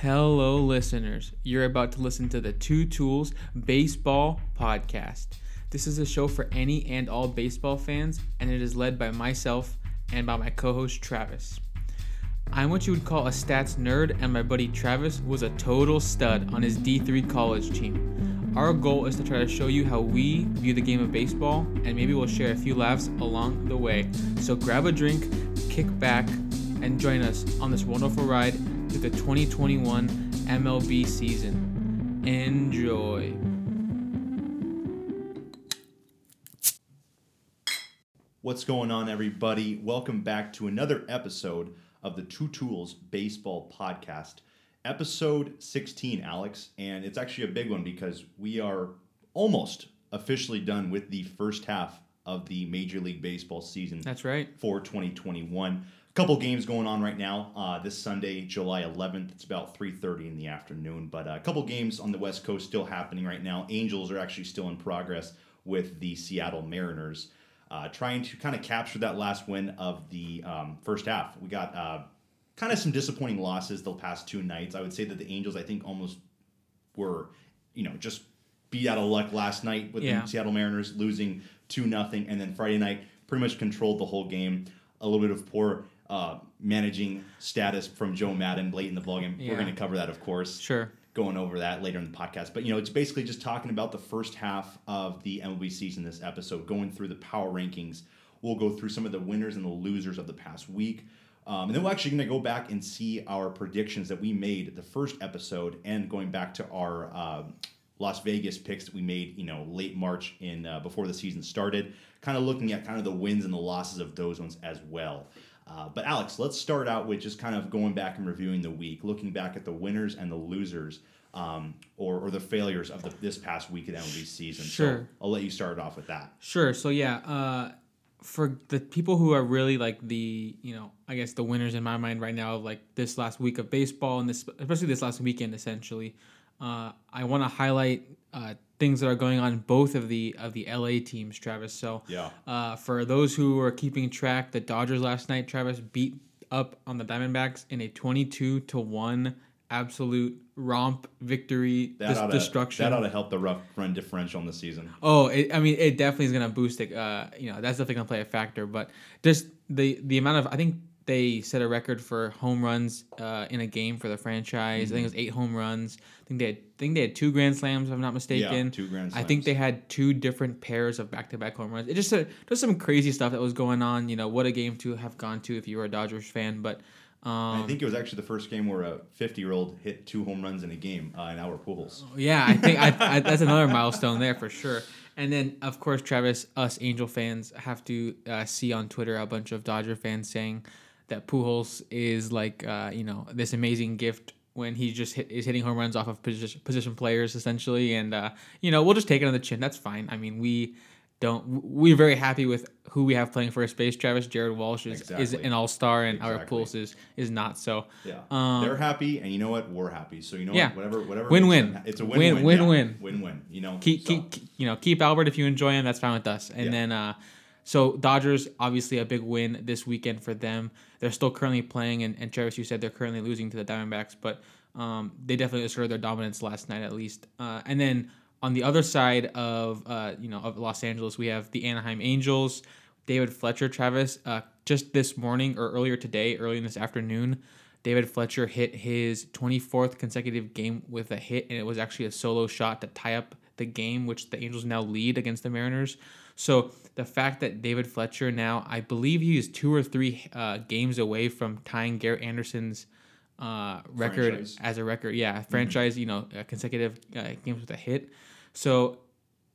Hello, listeners. You're about to listen to the Two Tools Baseball Podcast. This is a show for any and all baseball fans, and it is led by myself and by my co host Travis. I'm what you would call a stats nerd, and my buddy Travis was a total stud on his D3 college team. Our goal is to try to show you how we view the game of baseball, and maybe we'll share a few laughs along the way. So grab a drink, kick back, and join us on this wonderful ride through the 2021 MLB season. Enjoy. What's going on, everybody? Welcome back to another episode of the Two Tools Baseball Podcast, episode 16, Alex. And it's actually a big one because we are almost officially done with the first half of the Major League Baseball season That's right. for 2021. Couple games going on right now. Uh, this Sunday, July 11th, it's about 3:30 in the afternoon. But uh, a couple games on the West Coast still happening right now. Angels are actually still in progress with the Seattle Mariners, uh, trying to kind of capture that last win of the um, first half. We got uh, kind of some disappointing losses the past two nights. I would say that the Angels, I think, almost were, you know, just beat out of luck last night with Yeah. the Seattle Mariners losing two nothing, and then Friday night pretty much controlled the whole game. A little bit of poor uh, managing status from Joe Maddon late in the ballgame. Yeah. We're going to cover that, of course, Sure. going over that later in the podcast. But you know, it's basically just talking about the first half of the MLB season. This episode, going through the power rankings. We'll go through some of the winners and the losers of the past week. Um, and then we're actually going to go back and see our predictions that we made the first episode, and going back to our uh, Las Vegas picks that we made, you know, late March in uh, before the season started. Kind of looking at kind of the wins and the losses of those ones as well. Uh, but Alex, let's start out with just kind of going back and reviewing the week, looking back at the winners and the losers, um, or, or the failures of the, this past week of the MLB season. So Sure. I'll let you start off with that. Sure. So yeah, uh, for the people who are really like the you know I guess the winners in my mind right now of like this last week of baseball and this especially this last weekend essentially, uh, I want to highlight uh, things that are going on in both of the of the LA teams, Travis. So Yeah. uh, for those who are keeping track, the Dodgers last night, Travis beat up on the Diamondbacks in a twenty-two to one absolute romp victory, That dis- ought, to, destruction. that ought to help the rough run differential in the season. Oh, it, I mean, it definitely is gonna boost it. Uh, you know, that's definitely gonna play a factor. But just the the amount of, I think they set a record for home runs uh, in a game for the franchise. I think it was eight home runs. I think they had, I think they had two grand slams, if I'm not mistaken. Yeah, two grand slams. I think they had two different pairs of back to back home runs. It just uh, just some crazy stuff that was going on. You know, what a game to have gone to if you were a Dodgers fan. But um, I think it was actually the first game where a 50 year old hit two home runs in a game uh, in our pools. Yeah, I think I, I, that's another milestone there for sure. And then, of course, Travis, us Angel fans have to uh, see on Twitter a bunch of Dodger fans saying that Pujols is like, uh, you know, this amazing gift when he just hit, is hitting home runs off of position, position players essentially. And uh, you know, we'll just take it on the chin. That's fine. I mean, we don't. We're very happy with who we have playing first base. Travis Jared Walsh is, is an all star, and our Exactly. Pujols is is not. So Yeah, Um, they're happy, and you know what? We're happy. So you know Yeah. what? Whatever, whatever. Win-win. makes It's a Win- win-win. win-win. yeah. Win-win. You know. keep, so- keep- you know keep Albert if you enjoy him. That's fine with us. And Yeah. then uh, so Dodgers obviously a big win this weekend for them. They're still currently playing, and, and Travis, you said they're currently losing to the Diamondbacks, but um, they definitely asserted their dominance last night at least. Uh, and then on the other side of uh, you know of Los Angeles, we have the Anaheim Angels. David Fletcher, Travis, uh, just this morning or earlier today, early in this afternoon, David Fletcher hit his 24th consecutive game with a hit, and it was actually a solo shot to tie up the game, which the Angels now lead against the Mariners. So the fact that David Fletcher now, I believe he is two or three uh, games away from tying Garrett Anderson's uh, record Franchise. as a record. Yeah, franchise, you know, uh, consecutive uh, games with a hit. So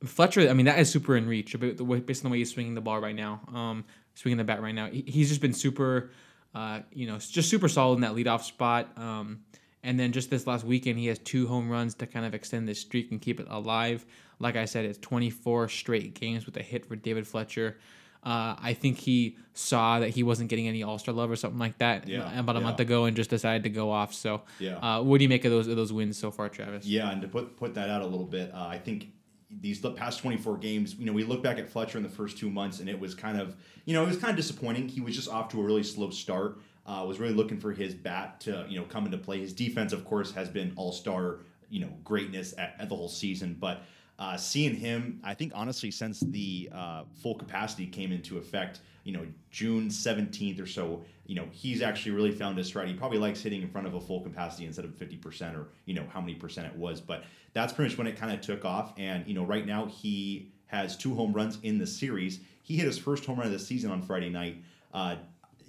Fletcher, I mean, that is super in reach but the way- based on the way he's swinging the ball right now, um, swinging the bat right now. He's just been super, uh, you know, just super solid in that leadoff spot. Um, and then just this last weekend, he has two home runs to kind of extend this streak and keep it alive. Like I said, it's 24 straight games with a hit for David Fletcher. Uh, I think he saw that he wasn't getting any All Star love or something like that Yeah, about a yeah. month ago and just decided to go off. So, Yeah. uh, what do you make of those of those wins so far, Travis? Yeah, and to put put that out a little bit, uh, I think these the past 24 games, you know, we look back at Fletcher in the first two months, and it was kind of, you know, it was kind of disappointing. He was just off to a really slow start. Uh, was really looking for his bat to, you know, come into play. His defense, of course, has been all star, you know, greatness at, at the whole season. But uh, seeing him, I think honestly, since the uh, full capacity came into effect, you know, June 17th or so, you know, he's actually really found his stride. He probably likes hitting in front of a full capacity instead of 50% or, you know, how many percent it was. But that's pretty much when it kind of took off. And, you know, right now he has two home runs in the series. He hit his first home run of the season on Friday night. Uh,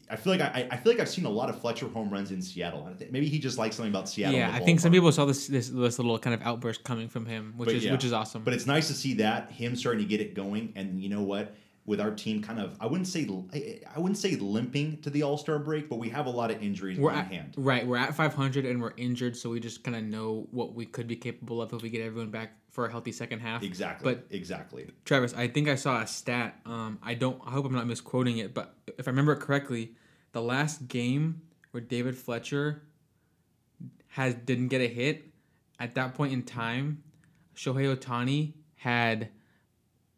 I feel like I, I feel like I've seen a lot of Fletcher home runs in Seattle. Maybe he just likes something about Seattle. Yeah, I think some people saw this, this this little kind of outburst coming from him, which But is yeah. which is awesome. But it's nice to see that him starting to get it going, and you know what? With our team, kind of, I wouldn't say I I wouldn't say limping to the All Star break, but we have a lot of injuries we're on at, hand. right. We're at 500 and we're injured, so we just kind of know what we could be capable of if we get everyone back for a healthy second half. Exactly. But exactly. Travis, I think I saw a stat. Um, I don't. I hope I'm not misquoting it, but if I remember it correctly, the last game where David Fletcher has didn't get a hit, at that point in time, Shohei Ohtani had,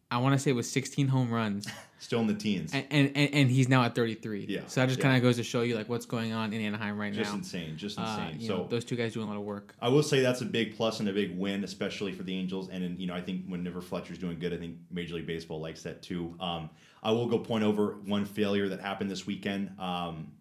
I want to say it was 16 home runs, Still in the teens. and and, and, he's now at 33. Yeah, So that just yeah. kind of goes to show you like what's going on in Anaheim right just now. Just insane. Just Uh, insane. you so know, those two guys doing a lot of work. I will say that's a big plus and a big win, especially for the Angels. And you know, I think whenever Fletcher's doing good, I think Major League Baseball likes that too. Um, I will go point over one failure that happened this weekend. Um,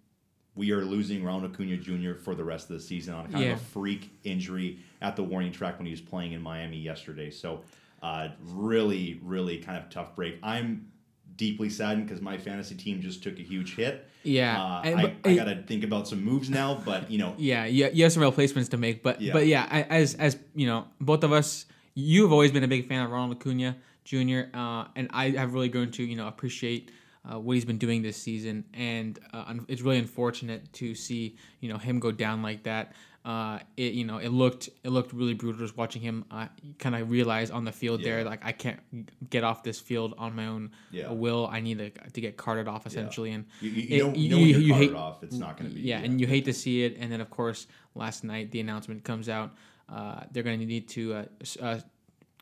we are losing Ronald Acuna Jr. for the rest of the season on kind Yeah. of a freak injury at the warning track when he was playing in Miami yesterday. So, uh, really, really kind of tough break. I'm deeply saddened because my fantasy team just took a huge hit. Yeah, Uh, and- I, I got to think about some moves now, but you know, Yeah, yeah, you have some replacements to make, but Yeah. but yeah, I- as as you know, both of us, you've always been a big fan of Ronald Acuna Jr. Uh, and I have really grown to you know appreciate uh, what he's been doing this season, and uh, it's really unfortunate to see you know him go down like that. Uh, it you know it looked it looked really brutal just watching him uh, kind of realize on the field there like I can't get off this field on my own Yeah. will. I need to, to get carted off essentially, and you, you, it- you know, you know you- when you're you carted hate- off, it's not going to be. yeah, and you hate to see it. And then, of course, last night the announcement comes out. Uh, they're going to need to uh, uh,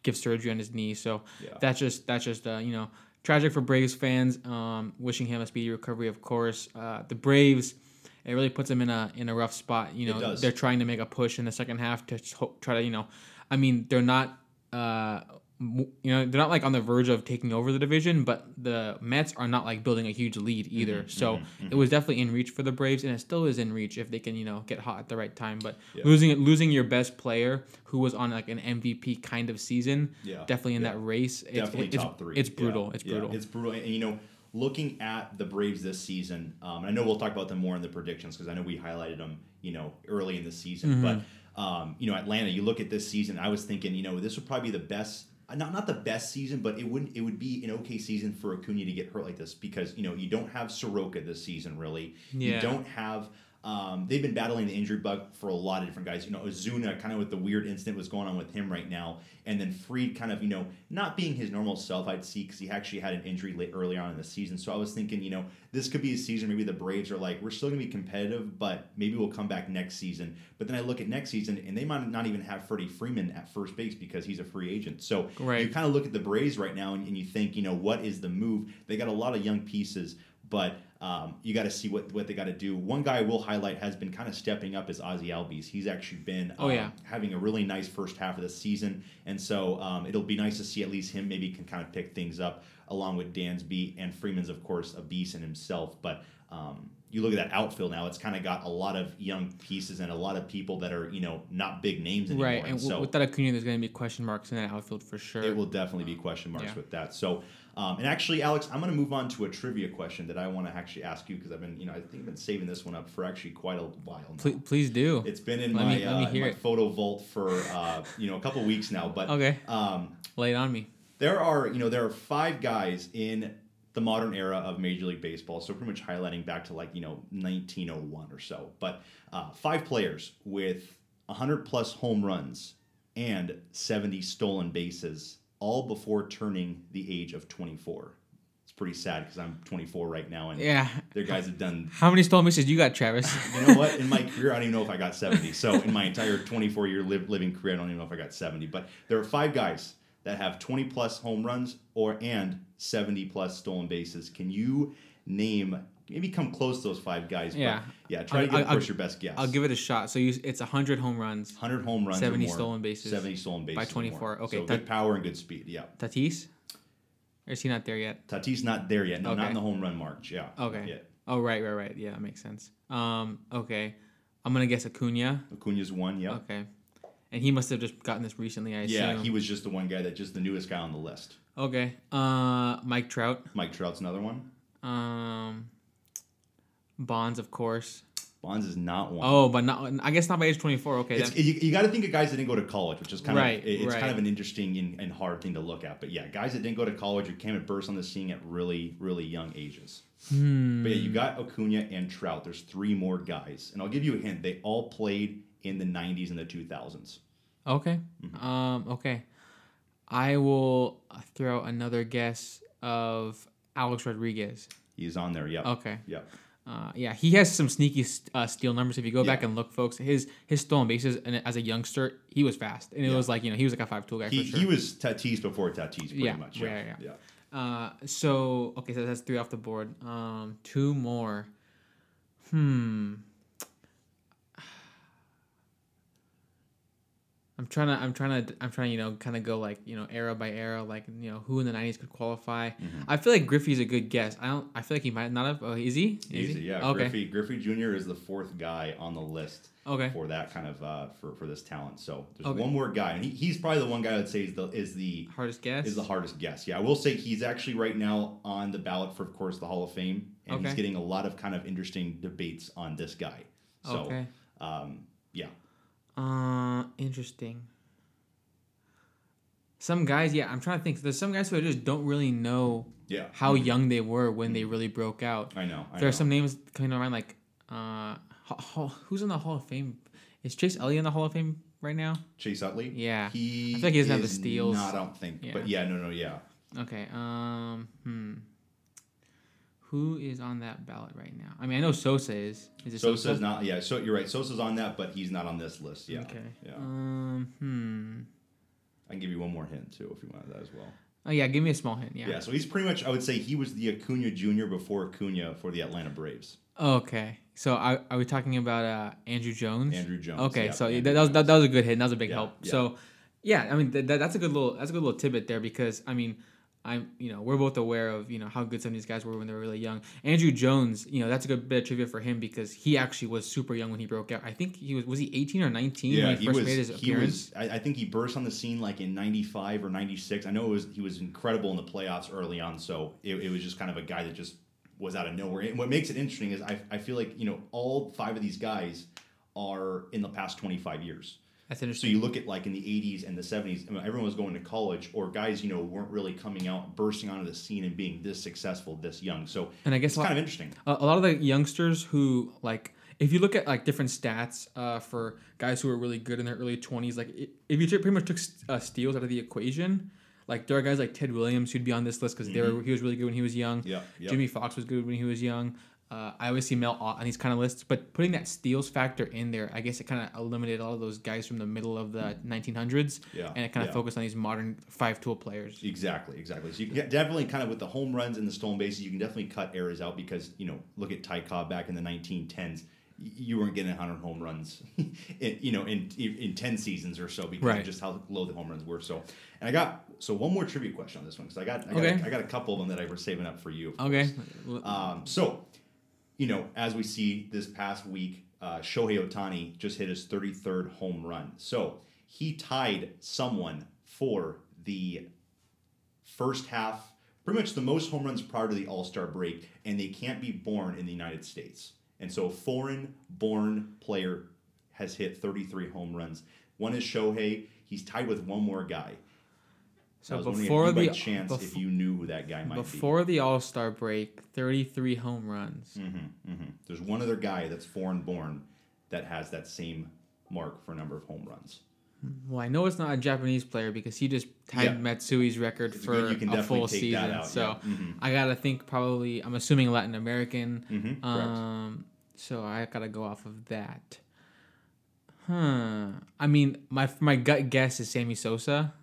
give surgery on his knee. So Yeah. that's just that's just uh, you know tragic for Braves fans. Um, wishing him a speedy recovery, of course. Uh, the Braves. It really puts them in a in a rough spot. You know, they're trying to make a push in the second half to try to you know, I mean, they're not. Uh, you know they're not like on the verge of taking over the division, but the Mets are not like building a huge lead Mm-hmm, either. so it was definitely in reach for the Braves, and it still is in reach if they can you know get hot at the right time. But Yeah. losing losing your best player who was on like an MVP kind of season, Yeah, definitely in yeah. that race, it's, definitely top three. It's brutal. It's brutal. it's brutal. And you know, looking at the Braves this season, um, and I know we'll talk about them more in the predictions because I know we highlighted them, you know, early in the season. Mm-hmm. But um, you know, Atlanta, you look at this season. I was thinking, you know, this would probably be the best. Not, not the best season, but it wouldn't. it would be an okay season for Acuna to get hurt like this because you know you don't have Soroka this season really. You don't have um, they've been battling the injury bug for a lot of different guys. You know, Ozuna, kind of with the weird incident was going on with him right now, and then Freed, kind of, you know, not being his normal self, I'd see, because he actually had an injury late early on in the season. So I was thinking, you know, this could be a season. Maybe the Braves are like, we're still going to be competitive, but maybe we'll come back next season. But then I look at next season, and they might not even have Freddie Freeman at first base because he's a free agent. So Right. you kind of look at the Braves right now, and, and you think, you know, what is the move? They got a lot of young pieces, but um, you got to see what, what they got to do. One guy I will highlight has been kind of stepping up is Ozzie Albies. He's actually been Oh, um, yeah. having a really nice first half of the season, and so um, it'll be nice to see at least him maybe can kind of pick things up along with Dansby and Freeman's of course a beast in himself. But um, you look at that outfield now; it's kind of got a lot of young pieces and a lot of people that are you know not big names anymore. right, and w- so with that Acuna, there's going to be question marks in that outfield for sure. it will definitely be question marks Yeah. with that. So, um, and actually, Alex, I'm going to move on to a trivia question that I want to actually ask you because I've been, you know, I think I've been saving this one up for actually quite a while now. please, please do. It's been in Let my, me- uh, in my photo vault for uh, you know a couple weeks now. But Okay. um, Lay it on me. there are you know there are five guys in the modern era of Major League Baseball, so pretty much highlighting back to like you know 1901 or so. But uh, five players with 100 plus home runs and 70 stolen bases, all before turning the age of 24. It's pretty sad because I'm 24 right now, and Yeah. their guys have done How many stolen bases you got, Travis? you know what? In my career, I don't even know if I got 70. So in my entire 24 year live, living career, I don't even know if I got 70. But there are five guys that have 20 plus home runs or and 70 plus stolen bases. Can you name maybe come close to those five guys? Yeah. But yeah, try to I'll- give of I'll- course your best guess. I'll give it a shot. So you, it's 100 home runs. 100 home runs, or 70 more, stolen bases 70 stolen bases, by 24. Okay, so that- good power and good speed. Yeah, Tatis? Or is he not there yet? Tatis not there yet. No, not in the home run march. Yeah, Okay. Oh, right, right, right. Yeah, that makes sense. Um, okay. I'm going to guess Acuna. Acuna's one. Yeah, Okay. And he must have just gotten this recently, I assume. yeah. He was just the one guy that just the newest guy on the list. Okay. Uh, Mike Trout. Mike Trout's another one. Um, Bonds, of course. Bonds is not one. Oh, but not. I guess not by age 24. Okay. It's, you, you got to think of guys that didn't go to college, which is kind Right, of it's right. kind of an interesting and, and hard thing to look at. But yeah, guys that didn't go to college or came and burst on the scene at really really young ages. Hmm. But yeah, you got Acuna and Trout. There's three more guys, and I'll give you a hint. They all played in the '90s and the 2000s. Okay. Mm-hmm. Um, okay. I will throw another guess of Alex Rodriguez. He's on there. Yep. Okay. Yep. Uh, yeah, he has some sneaky uh, steal numbers. If you go back and look, folks, his his stolen bases and as a youngster, he was fast, and it Yeah. was like you know he was like a five tool guy He, for sure. he was Tatis before Tatis, pretty Yeah, much. yeah, Yeah. yeah. Uh, so okay, so that's three off the board. Um, two more. Hmm. I'm trying to, I'm trying to, I'm trying to, you know, kind of go like, you know, era by era, like, you know, who in the '90s could qualify. Mm-hmm. I feel like Griffey's a good guess. I don't, I feel like he might not have. Oh, is he? Is Easy, he? yeah. Okay. Griffey, Griffey Jr. is the fourth guy on the list Okay. for that kind of uh, for for this talent. So there's Okay. one more guy, and he, he's probably the one guy I'd say is the is the Hardest guess. is the hardest guess. Yeah, I will say he's actually right now on the ballot for, of course, the Hall of Fame, and he's getting a lot of kind of interesting debates on this guy. So, Okay. um, yeah, Uh, interesting. Some guys, yeah, I'm trying to think. There's some guys who I just don't really know yeah, how Mhm. young they were when they really broke out. I know. I there are some names coming to mind, like uh, Ho- Ho- who's in the Hall of Fame? Is Chase Elliott in the Hall of Fame right now? Chase Utley. Yeah. he I feel like he doesn't have the steals. Not, I don't think. Yeah. But yeah, no, no, yeah. Okay. Um. Hmm. Who is on that ballot right now? I mean, I know Sosa is. Is it Sosa? Sosa's not. Yeah, so you're right. Sosa's on that, but he's not on this list. Yeah. Okay. Yeah. Um. Hmm. I can give you one more hint too if you want that as well. Oh yeah. Give me a small hint. Yeah. Yeah. So he's pretty much. I would say he was the Acuna Jr. before Acuna for the Atlanta Braves. Okay. So are, are we talking about uh, Andruw Jones? Andruw Jones. Okay, yeah, so Andruw that, was that, that was a good hit. And that was a big Yeah, help. yeah. So, yeah, I mean that, that's a good little that's a good little tidbit there because I mean I'm you know we're both aware of you know how good some of these guys were when they were really young. Andruw Jones, you know that's a good bit of trivia for him because he actually was super young when he broke out. I think he was was he 18 or 19 Yeah, when he he first was. made his appearance. he was. I, I think he burst on the scene like in '95 or '96. I know it was. He was incredible in the playoffs early on. So it, it was just kind of a guy that just was out of nowhere. And what makes it interesting is I, I feel like you know all five of these guys are in the past 25 years. That's So you look at like in the 80s and the 70s, I mean, everyone was going to college, or guys, you know, weren't really coming out, bursting onto the scene and being this successful this young. So and I guess it's lot, kind of interesting. a, lot of the youngsters who like if you look at like different stats uh, for guys who are really good in their early 20s like if you pretty much took uh, steals out of the equation like there are guys like ted williams who'd be on this list because were he was really good when he was young Yeah, yeah. jimmy Foxx was good when he was young uh, I always see Mel on these kind of lists, but putting that steals factor in there, I guess it kind of eliminated all of those guys from the middle of the 1900s, Yeah, and it kind of yeah. focused on these modern five tool players. Exactly, exactly. So you can get, definitely kind of with the home runs and the stolen bases, you can definitely cut errors out because you know look at Ty Cobb back in the 1910s. You weren't getting 100 home runs, in, you know, in in 10 seasons or so because Right. of just how low the home runs were. So, and I got so one more trivia question on this one because I got I got, Okay. a, I got a couple of them that I was saving up for you. Okay. Um, so, you know, as we see this past week, uh, Shohei Ohtani just hit his 33rd home run. So he tied someone for the first half, pretty much the most home runs prior to the All Star break, and they can't be born in the United States. And so, a foreign born player has hit 33 home runs. One is Shohei. He's tied with one more guy. I so was wondering before you the by chance bef- if you knew who that guy might be. before the All Star break, 33 home runs. hmm There's one other guy that's foreign born that has that same mark for a number of home runs. Well, I know it's not a Japanese player because he just tied Yeah. Matsui's record for a full season. So yeah. Mhm. I gotta think probably. I'm assuming Latin American. Mm-hmm. Um, so I gotta go off of that. Huh. I mean, my my gut guess is Sammy Sosa.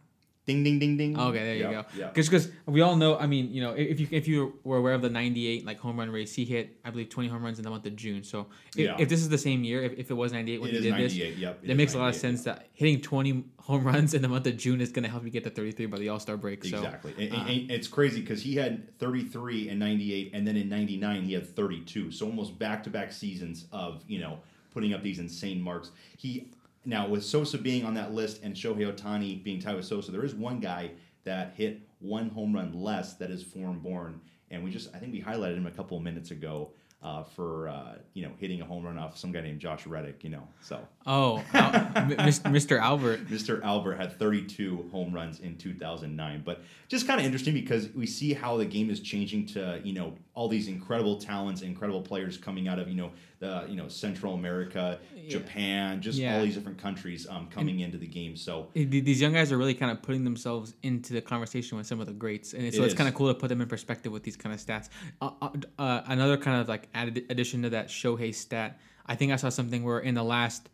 Ding ding ding ding. Okay, there you Yeah, go. Yeah. Because we all know, I mean, you know, if you if you were aware of the '98 like home run race, he hit I believe 20 home runs in the month of June. So if, Yeah. if this is the same year, if, if it was '98 when It he is did this, 98. Yep. that makes a lot of sense that hitting 20 home runs in the month of June is going to help you get to 33 by the All Star break. So Exactly. And- uh, and- and it's crazy because he had 33 in 98, and then in 99, he had 32. So almost back to back seasons of, you know, putting up these insane marks. He Now, with Sosa being on that list and Shohei Ohtani being tied with Sosa, there is one guy that hit one home run less that is foreign born. And we just, I think we highlighted him a couple of minutes ago. Uh, for uh, you know hitting a home run off some guy named Josh Reddick, you know, so oh, Al- Mr. Albert. Mr. Albert had 32 home runs in 2009. But just kind of interesting because we see how the game is changing to, you know, all these incredible talents, incredible players coming out of, you know, the, you know, Central America, Japan, just Yeah. all these different countries um, coming into the game. So These young guys are really kind of putting themselves into the conversation with some of the greats, and so It it's kind of cool to put them in perspective with these kind of stats. Uh, uh, uh, another kind of like added addition to that Shohei stat, I think I saw something where in the last,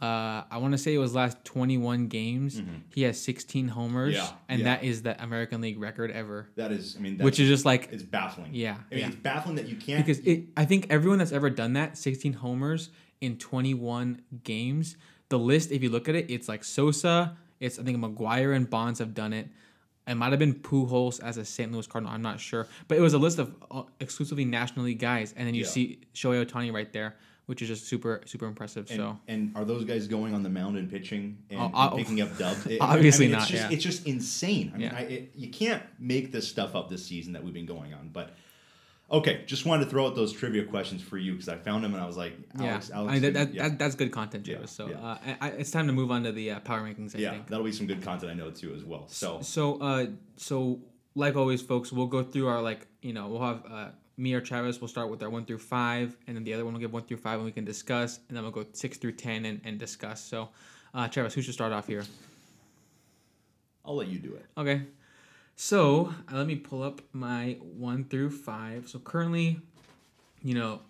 uh, I want to say it was last 21 games, he has 16 homers, Mm-hmm. Yeah, and yeah. that is the American League record ever, that is, I mean, that's, which is just like it's baffling. Yeah, I mean, yeah. it's baffling that you can't. because it, I think everyone that's ever done that, 16 homers in 21 games, the list, if you look at it, it's like Sosa, it's I think McGwire and Bonds have done it. It might have been Pujols as a St. Louis Cardinal, I'm not sure, but it was a list of uh, exclusively National League guys, and then you see Shohei Ohtani right there, which is just super super impressive. and, so and are those guys going on the mound and pitching and, Oh, and uh, picking up dubs? It- obviously I mean, not, It's just, yeah. it's just insane. I mean, Yeah. I, it, you can't make this stuff up this season that we've been going on. But okay, just wanted to throw out those trivia questions for you because I found them and I was like, Alex, yeah, Alex, I mean, that, that, yeah. that, that's good content, Yeah, So yeah. uh, I, I, it's time to move on to the uh, power rankings. I yeah, think. that'll be some good content I know too as well. So So, uh, so like always, folks, we'll go through our like, you know, we'll have uh, me or Travis. We'll start with our one through five, and then the other one will give one through five, and we can discuss, and then we'll go six through ten and, and discuss. So, uh, Travis, who should start off here? I'll let you do it. Okay. So uh, let me pull up my one through five. So currently, you know,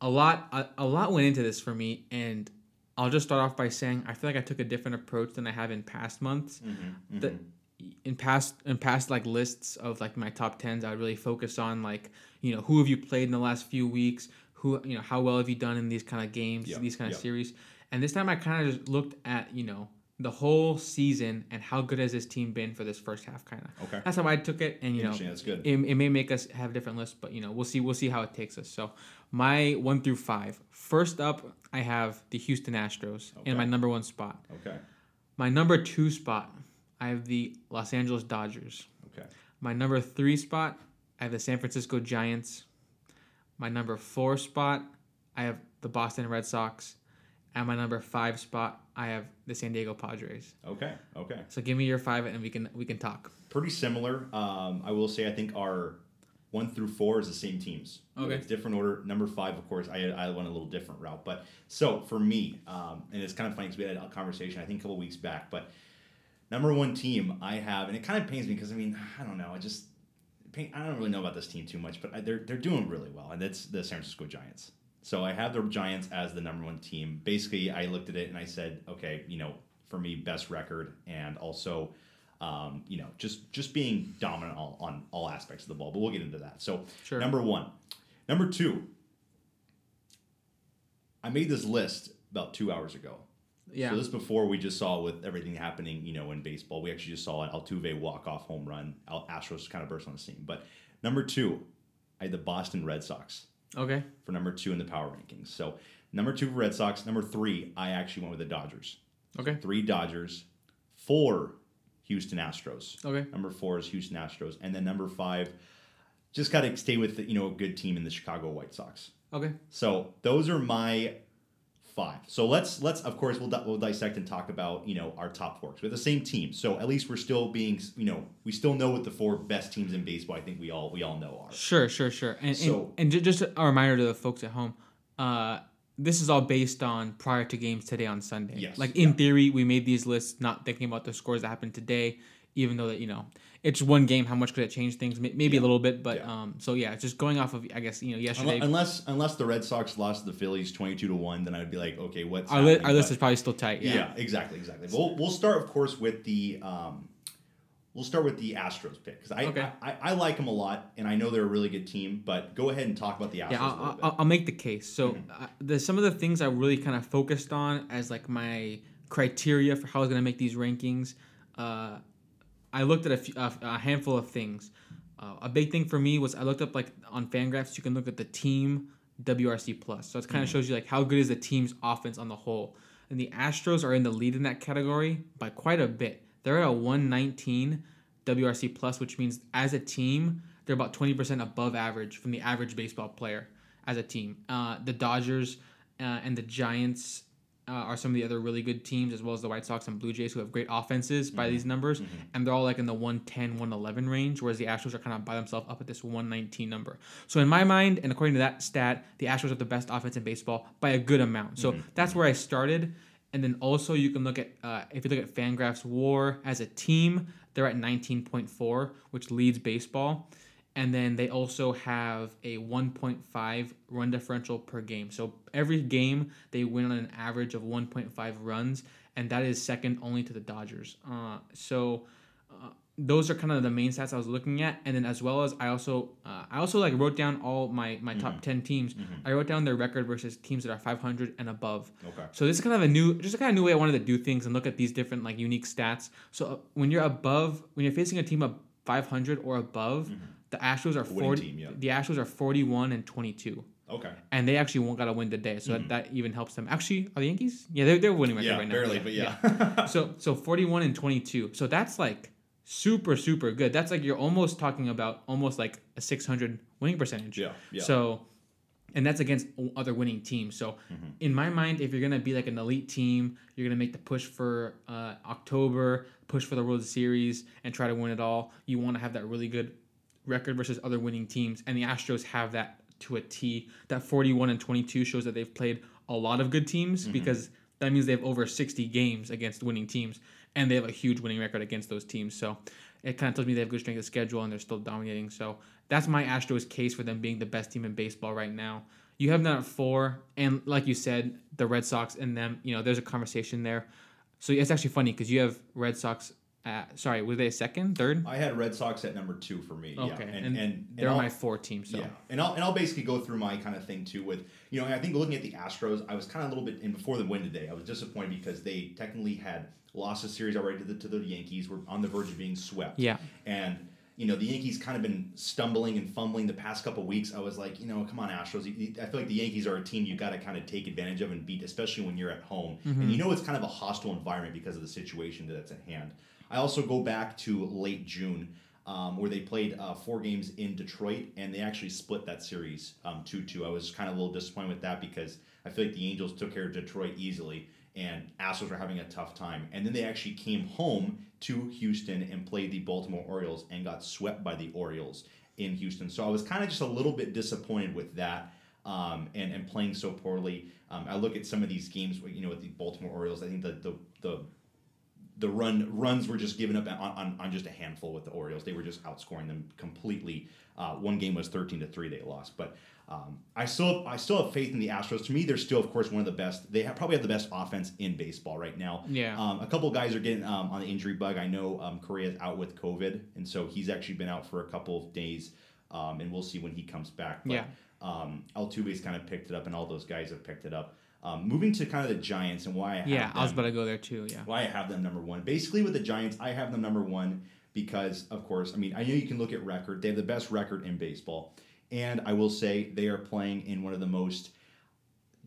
a lot a, a lot went into this for me, and I'll just start off by saying I feel like I took a different approach than I have in past months. The, in past in past like lists of like my top tens, I would really focus on like you know who have you played in the last few weeks, who you know how well have you done in these kind of games, Yeah, these kind of yeah. series, and this time I kind of just looked at you know the whole season and how good has this team been for this first half kind of. Okay. That's how I took it, and you know That's good. it, it may make us have different lists, but you know we'll see we'll see how it takes us. So my one through five. First up, I have the Houston Astros Okay. in my number one spot. Okay. My number two spot, I have the Los Angeles Dodgers. Okay. My number three spot, I have the San Francisco Giants. My number four spot, I have the Boston Red Sox. And my number five spot, I have the San Diego Padres. Okay. Okay. So give me your five, and we can we can talk. Pretty similar. Um, I will say I think our one through four is the same teams. Okay. It's different order. Number five, of course, I, I went a little different route. But so for me, um, and it's kind of funny because we had a conversation I think a couple weeks back. But number one team I have, and it kind of pains me because I mean I don't know, I just pain- I don't really know about this team too much, but I, they're they're doing really well, and that's the San Francisco Giants. So I have the Giants as the number one team. Basically, I looked at it and I said, okay, you know, for me, best record, and also, um, you know, just just being dominant all, on all aspects of the ball. But we'll get into that. So Sure. number one, number two. I made this list about two hours ago. Yeah. So this before we just saw with everything happening, you know, in baseball. We actually just saw an Altuve walk off home run. Al- Astros kind of burst on the scene. But number two, I had the Boston Red Sox okay. for number two in the power rankings. So number two for Red Sox. Number three, I actually went with the Dodgers. Okay. Three Dodgers, four Houston Astros. Okay. Number four is Houston Astros, and then number five, just got to stay with the, you know a good team in the Chicago White Sox. Okay. So those are my five. So let's let's of course we'll we'll dissect and talk about you know our top four. We're the same team, so at least we're still being you know we still know what the four best teams in baseball. I think we all we all know are. Sure, sure, sure. And So- and, and just a reminder to the folks at home, uh, this is all based on prior to games today on Sunday. Yes, Like in yeah. theory, we made these lists not thinking about the scores that happened today, even though that you know it's one game. How much could it change things? May- Maybe a little bit, but Yeah. um. So yeah, just going off of I guess you know yesterday. Unless unless the Red Sox lost the Phillies twenty two to one, then I'd be like, okay, what's our, li- our list is probably still tight. Yeah. Yeah, exactly, exactly. We'll we'll start, of course, with the um, we'll start with the Astros pick because I, Okay. I, I like them a lot, and I know they're a really good team. But go ahead and talk about the Astros Yeah, a little I'll, bit. I'll, I'll make the case. So uh, the some of the things I really kind of focused on as like my criteria for how I was gonna make these rankings. Uh, I looked at a, few, a, a handful of things. Uh, a big thing for me was I looked up like on Fangraphs. You can look at the team WRC plus. So it kind of shows you like how good is the team's offense on the whole. And the Astros are in the lead in that category by quite a bit. They're at a 119 WRC plus, which means as a team they're about 20% above average from the average baseball player as a team. Uh, the Dodgers uh, and the Giants uh, are some of the other really good teams, as well as the White Sox and Blue Jays, who have great offenses by these numbers. And they're all like in the 110, 111 range, whereas the Astros are kind of by themselves up at this 119 number. So, in my mind, and according to that stat, the Astros have the best offense in baseball by a good amount. So, that's where I started. And then also, you can look at, uh, if you look at Fangraphs WAR as a team, they're at 19.4, which leads baseball and then they also have a 1.5 run differential per game. So every game they win on an average of 1.5 runs, and that is second only to the Dodgers. Uh, so uh, those are kind of the main stats I was looking at, and then as well as I also uh, I also like wrote down all my my top 10 teams. I wrote down their record versus teams that are 500 and above. okay. So this is kind of a new, just a kind of new way I wanted to do things and look at these different like unique stats. So uh, when you're above, when you're facing a team of 500 or above, the Astros are 40. team, yeah. The Astros are 41 and 22, Okay. and they actually won't got to win today. So that, that even helps them. Actually, are the Yankees? Yeah, they're, they're winning record Yeah, right now. barely, but yeah. so so 41 and 22. So that's like super super good. That's like you're almost talking about almost like a 600 winning percentage. Yeah, yeah. So and that's against other winning teams. So in my mind, if you're gonna be like an elite team, you're gonna make the push for uh, October, push for the World Series, and try to win it all. You want to have that really good record versus other winning teams, and the Astros have that to a T. That 41 and 22 shows that they've played a lot of good teams mm-hmm. because that means they have over 60 games against winning teams, and they have a huge winning record against those teams. So it kind of tells me they have good strength of schedule and they're still dominating. So that's my Astros case for them being the best team in baseball right now. You have them at four, and like you said, the Red Sox and them. You know, there's a conversation there. So it's actually funny because you have Red Sox. Sorry, were they second, third? I had Red Sox at number two for me. Okay, yeah. and, they're I'll- my four team. So Yeah, and I'll and I'll basically go through my kind of thing too. With you know, I think looking at the Astros, I was kind of a little bit and before the win today, I was disappointed because they technically had lost a series already to the to the Yankees. Were on the verge of being swept. Yeah. and you know the Yankees kind of been stumbling and fumbling the past couple weeks. I was like, you know, come on, Astros. I feel like the Yankees are a team you got to kind of take advantage of and beat, especially when you're at home. Mm-hmm. And you know it's kind of a hostile environment because of the situation that's at hand. I also go back to late June um, where they played uh, four games in Detroit, and they actually split that series um, 2 2. I was kind of a little disappointed with that because I feel like the Angels took care of Detroit easily, and Astros were having a tough time. And then they actually came home to Houston and played the Baltimore Orioles and got swept by the Orioles in Houston. So I was kind of just a little bit disappointed with that. Um, and, and playing so poorly. Um, I look at some of these games, you know, with the Baltimore Orioles. I think the the, the the run runs were just given up on, on, on just a handful with the Orioles. They were just outscoring them completely. Uh, one game was thirteen to three. They lost, but um, I still have, I still have faith in the Astros. To me, they're still, of course, one of the best. They have, probably have the best offense in baseball right now. Yeah. Um, a couple guys are getting um, on the injury bug. I know um, Correa's out with COVID, and so he's actually been out for a couple of days, um, and we'll see when he comes back. But, Yeah. Um, Altuve's kind of picked it up, and all those guys have picked it up. Um, moving to kind of the Giants and why I have yeah, I was them- about to go there too. Yeah. why I have them number one. Basically, with the Giants, I have them number one because, of course, I mean, I know you can look at record. They have the best record in baseball. And I will say they are playing in one of the most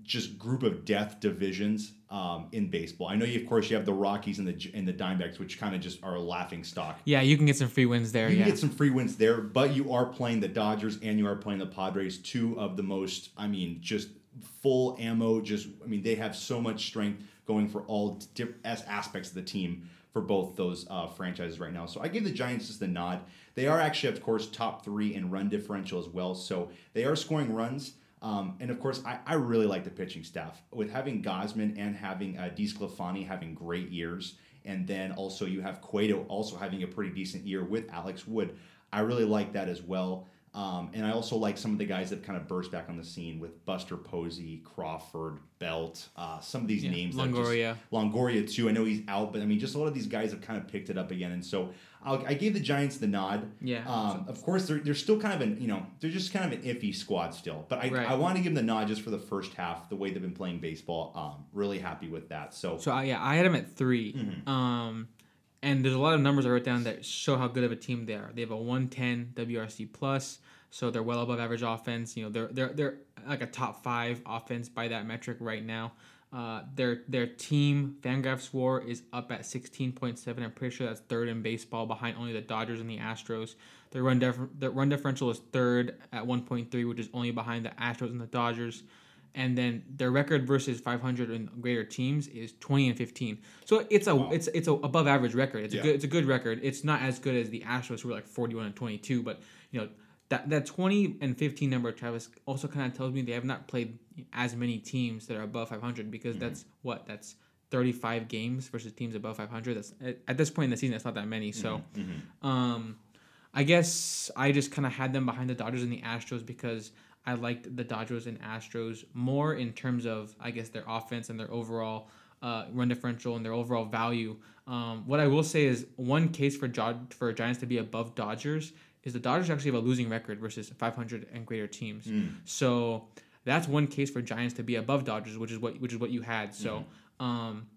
just group of death divisions um, in baseball. I know, you, of course, you have the Rockies and the and the Diamondbacks, which kind of just are a laughing stock. Yeah, you can get some free wins there. You yeah. get some free wins there, but you are playing the Dodgers and you are playing the Padres, two of the most, I mean, just full ammo. Just, I mean, they have so much strength going for all as aspects of the team for both those uh, franchises right now. So I give the Giants just the nod. They are actually, of course, top three in run differential as well. So they are scoring runs. Um, and of course, I, I really like the pitching staff with having Gausman and having uh, DeSclafani having great years, and then also you have Cueto also having a pretty decent year with Alex Wood. I really like that as well. Um, and I also like some of the guys that kind of burst back on the scene with Buster Posey, Crawford, Belt, uh, some of these Yeah, names. that just- Longoria. Longoria too. I know he's out, but I mean, just a lot of these guys have kind of picked it up again. And so I'll, I gave the Giants the nod. Yeah. Um, of course, they're, they're still kind of an you know they're just kind of an iffy squad still. But I, Right. I want to give them the nod just for the first half, the way they've been playing baseball. Um, really happy with that. So, So I yeah, I had them at 3 Mm-hmm. Um, and there's a lot of numbers I wrote down that show how good of a team they are. They have a 110 WRC plus, so they're well above average offense. You know, they're they're they're like a top five offense by that metric right now. Uh, their their team Fangraphs WAR is up at 16.7. I'm pretty sure that's third in baseball, behind only the Dodgers and the Astros. Their run dif- their run differential is third at 1.3, which is only behind the Astros and the Dodgers and then their record versus 500 and greater teams is 20 and 15. So it's a it's it's a above average record. It's Yeah. a good it's a good record. It's not as good as the Astros who are like 41 and 22, but you know that that 20 and 15 number Travis also kind of tells me they have not played as many teams that are above 500 because mm-hmm. that's what that's 35 games versus teams above 500. That's at, this point in the season that's not that many. So mm-hmm. Mm-hmm. um I guess I just kind of had them behind the Dodgers and the Astros because I liked the Dodgers and Astros more in terms of I guess their offense and their overall uh, run differential and their overall value. Um, what I will say is one case for for Giants to be above Dodgers is the Dodgers actually have a losing record versus 500 and greater teams. So that's one case for Giants to be above Dodgers, which is what which is what you had. So. Um,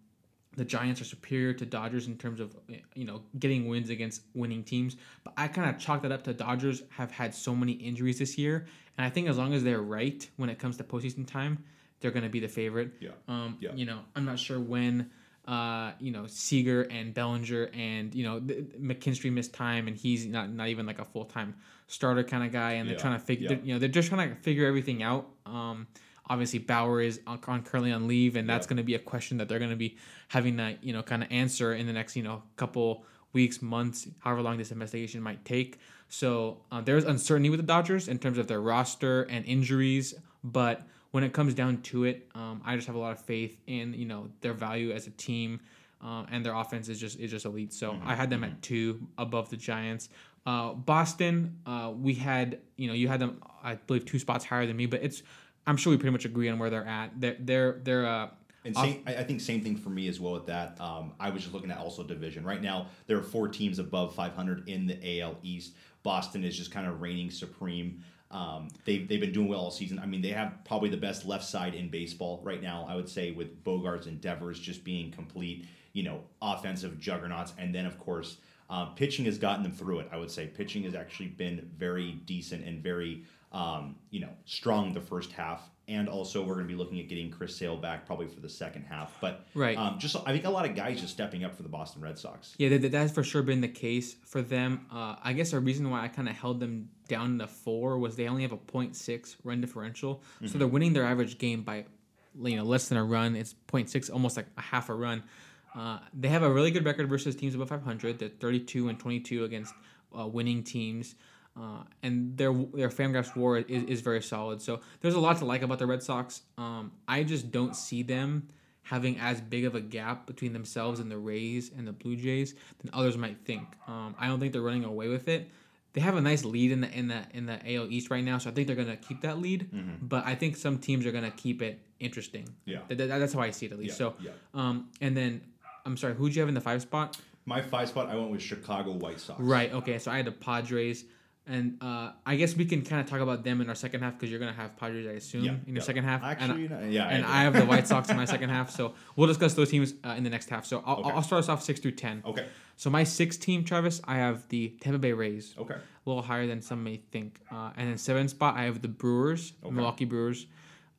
the Giants are superior to Dodgers in terms of you know getting wins against winning teams. But I kind of chalk that up to Dodgers have had so many injuries this year, and I think as long as they're right when it comes to postseason time, they're going to be the favorite. Yeah. Um, Yeah. You know, I'm not sure when. Uh, you know, Seager and Bellinger and you know McKinstry missed time, and he's not not even like a full time starter kind of guy, and they're Yeah, trying to figure. yeah. You know, they're just trying to figure everything out. Um, obviously Bauer is on, on currently on leave, and that's Yeah. going to be a question that they're going to be having to you know kind of answer in the next you know couple weeks, months, however long this investigation might take. So uh, there's uncertainty with the Dodgers in terms of their roster and injuries, but when it comes down to it, um, I just have a lot of faith in you know their value as a team. Um, and their offense is just is just elite. So I had them at two above the Giants. Uh, Boston, uh, we had you know you had them I believe two spots higher than me, but it's I'm sure we pretty much agree on where they're at. They're they're they're uh, And same, I think same thing for me as well with that. Um, I was just looking at also division. Right now, there are four teams above 500 in the AL East. Boston is just kind of reigning supreme. Um, they've, they've been doing well all season. I mean, they have probably the best left side in baseball right now, I would say, with Bogaerts and Devers just being complete, you know, offensive juggernauts. And then, of course, um, pitching has gotten them through it, I would say. Pitching has actually been very decent and very, um, you know, strong the first half. And also, we're going to be looking at getting Chris Sale back probably for the second half. But Right. um, just I think a lot of guys just stepping up for the Boston Red Sox. Yeah, that, that's for sure been the case for them. Uh, I guess a reason why I kind of held them down to four was they only have a 0.6 run differential, so they're winning their average game by, you know, less than a run. It's 0.6, almost like a half a run. Uh, they have a really good record versus teams above 500. They're 32 and 22 against uh, winning teams. Uh, and their their Fangraphs WAR is, is very solid. So there's a lot to like about the Red Sox. Um, I just don't see them having as big of a gap between themselves and the Rays and the Blue Jays than others might think. Um, I don't think they're running away with it. They have a nice lead in the in the in the AL East right now, so I think they're gonna keep that lead. But I think some teams are gonna keep it interesting. Yeah. Th- th- that's how I see it at least. Yeah, so, yeah. um, and then I'm sorry, who'd you have in the five spot? My five spot, I went with Chicago White Sox. Right. Okay. So I had the Padres, and uh, I guess we can kind of talk about them in our second half because you're gonna have Padres, I assume, Yeah, in your yeah. second half. Actually, and, no, yeah, and do. I have the White Sox in my second half. So we'll discuss those teams uh, in the next half. So I'll, Okay. I'll start us off six through ten. Okay. So my sixth team, Travis, I have the Tampa Bay Rays, Okay. a little higher than some may think. Uh, and then seventh spot, I have the Brewers, Okay. Milwaukee Brewers,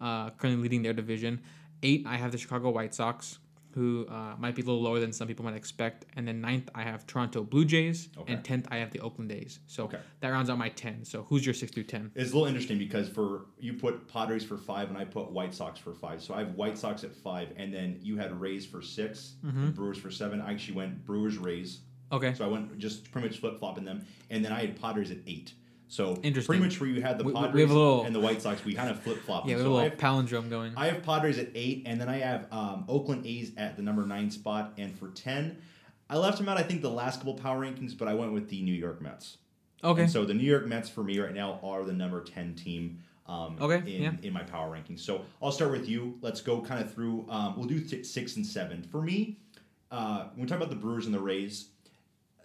uh, currently leading their division. Eight, I have the Chicago White Sox, who uh, might be a little lower than some people might expect. And then ninth, I have Toronto Blue Jays, Okay. and tenth, I have the Oakland A's. So Okay. that rounds out my ten. So who's your six through ten? It's a little interesting because for you put Padres for five and I put White Sox for five. So I have White Sox at five, and then you had Rays for 6 Mm-hmm. Brewers for seven. I actually went Brewers Rays, Okay. so I went just pretty much flip flopping them, and then I had Padres at eight. So Interesting. pretty much where you had the We- we- we Padres have a little- and the White Sox, we kind of flip flop. Yeah, we have so a little have, palindrome going. I have Padres at eight, and then I have um, Oakland A's at the number nine spot, and for ten, I left them out. I think the last couple power rankings, but I went with the New York Mets. Okay. And so the New York Mets for me right now are the number ten team. Um, Okay, In, yeah. in my power rankings. So I'll start with you. Let's go kind of through. Um, we'll do th- six and seven. For me, uh, when we talk about the Brewers and the Rays,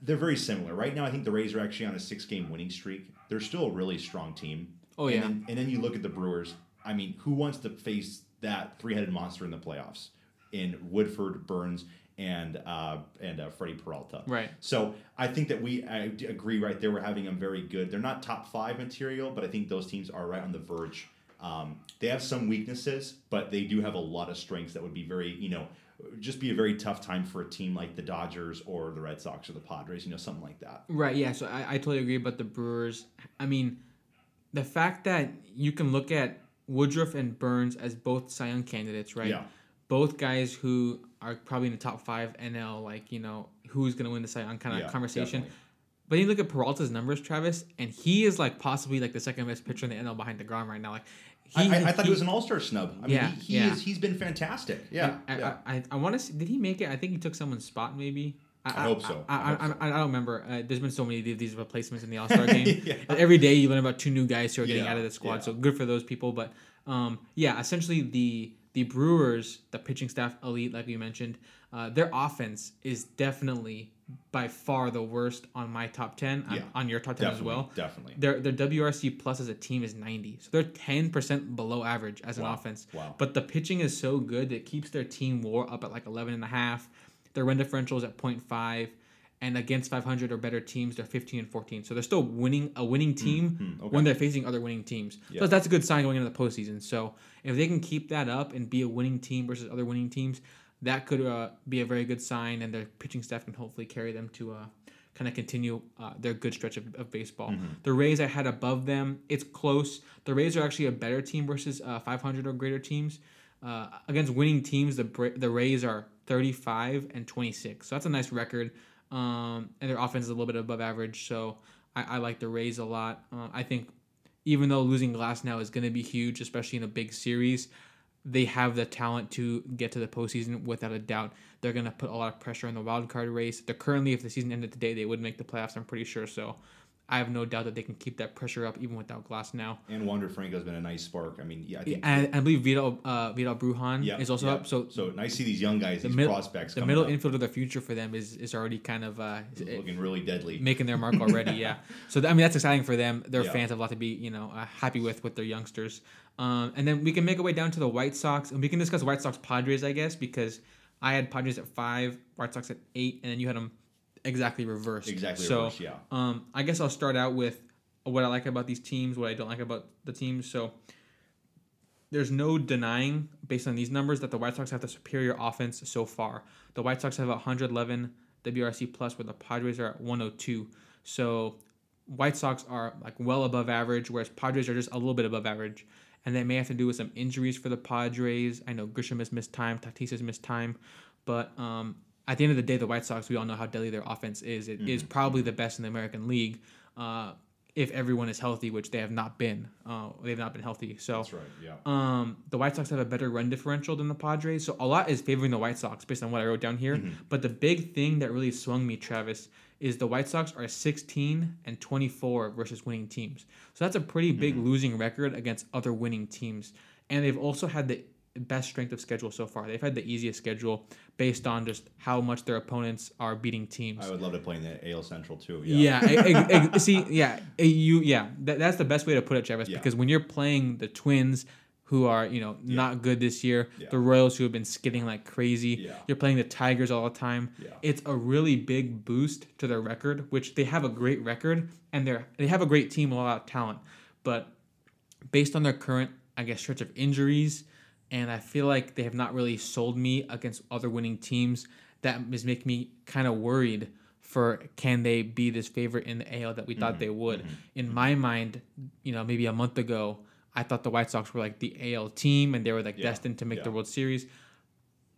they're very similar. Right now, I think the Rays are actually on a six game winning streak. They're still a really strong team. Oh, and yeah. Then, and then you look at the Brewers. I mean, who wants to face that three headed monster in the playoffs? In Woodruff, Burnes, and uh, and uh, Freddie Peralta. Right. So I think that we I agree right there. We're having them very good. They're not top five material, but I think those teams are right on the verge. Um, they have some weaknesses, but they do have a lot of strengths that would be very, you know, just be a very tough time for a team like the Dodgers or the Red Sox or the Padres, you know, something like that. Right. Yeah. So I, I totally agree about the Brewers. I mean, the fact that you can look at Woodruff and Burnes as both Cy Young candidates, right? Yeah. Both guys who are probably in the top five NL, like you know who's going to win the Cy Young kind of Yeah, conversation. definitely. But you look at Peralta's numbers, Travis, and he is like possibly like the second best pitcher in the NL behind Degrom right now. Like he, I, I thought he he was an All Star snub. I mean, Yeah, he, he yeah. is. He's been fantastic. Yeah, I, yeah. I, I, I want to see. Did he make it? I think he took someone's spot, maybe. I hope so. I, I I, hope I, so. I, don't remember. Uh, there's been so many of these replacements in the All Star game. Yeah. Every day you learn about two new guys who are getting Yeah, out of the squad. yeah. So good for those people. But um, yeah, essentially the the Brewers, the pitching staff, elite, like you mentioned, uh, their offense is definitely by far the worst on my top ten. on- Yeah, on your top ten as well. definitely. Their their WRC plus as a team is 90. So they're 10% below average as an offense. Wow. But the pitching is so good that it keeps their team war up at like 11 and a half. Their run differential is at 0.5 and against 500 or better teams they're 15 and 14. So they're still winning a winning team mhm, okay. when they're facing other winning teams. Yeah. So that's a good sign going into the postseason. So if they can keep that up and be a winning team versus other winning teams, that could uh, be a very good sign, and their pitching staff can hopefully carry them to uh, kind of continue uh, their good stretch of, of baseball. Mm-hmm. The Rays I had above them, it's close. The Rays are actually a better team versus uh, 500 or greater teams. Uh, against winning teams, the the Rays are 35 and 26, so that's a nice record. Um, and their offense is a little bit above average, so I, I like the Rays a lot. Uh, I think even though losing Glasnow is going to be huge, especially in a big series, they have the talent to get to the postseason without a doubt. They're going to put a lot of pressure on the wild card race. They're currently, if the season ended today, they would make the playoffs. I'm pretty sure. So I have no doubt that they can keep that pressure up even without Glasnow. and Wander Franco's been a nice spark. I mean, yeah, I think. And I believe Vidal uh, Vidal Brujan yeah, is also up. So so nice to see these young guys, these middle- prospects. the middle up. infield of the future for them is is already kind of uh, looking really deadly. making their mark already. yeah. So I mean that's exciting for them. Their Yeah. fans have a lot to be you know uh, happy with with their youngsters. Um, and then we can make our way down to the White Sox and we can discuss White Sox Padres I guess because I had Padres at five, White Sox at eight, and then you had them exactly reversed. Exactly So reversed, yeah. um, I guess I'll start out with what I like about these teams, what I don't like about the teams. So there's no denying, based on these numbers, that the White Sox have the superior offense so far. The White Sox have 111 WRC plus, where the Padres are at 102. So White Sox are like well above average, whereas Padres are just a little bit above average. And that may have to do with some injuries for the Padres. I know Grisham has missed time, Tatis has missed time, but um, at the end of the day, the White Sox, we all know how deadly their offense is. It is Mm-hmm. probably the best in the American League. Uh, if everyone is healthy, which they have not been, uh, they've not been healthy. So That's right. Yeah. um, the White Sox have a better run differential than the Padres, so a lot is favoring the White Sox based on what I wrote down here. Mm-hmm. But the big thing that really swung me, Travis, is the White Sox are 16 and 24 versus winning teams. So that's a pretty big Mm-hmm. losing record against other winning teams, and they've also had the best strength of schedule so far. They've had the easiest schedule based on just how much their opponents are beating teams. I would love to play in the AL Central too. Yeah. I- I- I- see, yeah, you, yeah, that, that's the best way to put it, Travis. Yeah. Because when you're playing the Twins, who are you know not good this year, Yeah. the Royals who have been skidding like crazy, Yeah. you're playing the Tigers all the time. Yeah. It's a really big boost to their record, which they have a great record and they're they have a great team, a lot of talent, but based on their current, I guess, stretch of injuries, and I feel like they have not really sold me against other winning teams. That is making me kind of worried for can they be this favorite in the AL that we thought they would. In my mind, you know, maybe a month ago, I thought the White Sox were like the AL team and they were like Yeah, destined to make the. World Series,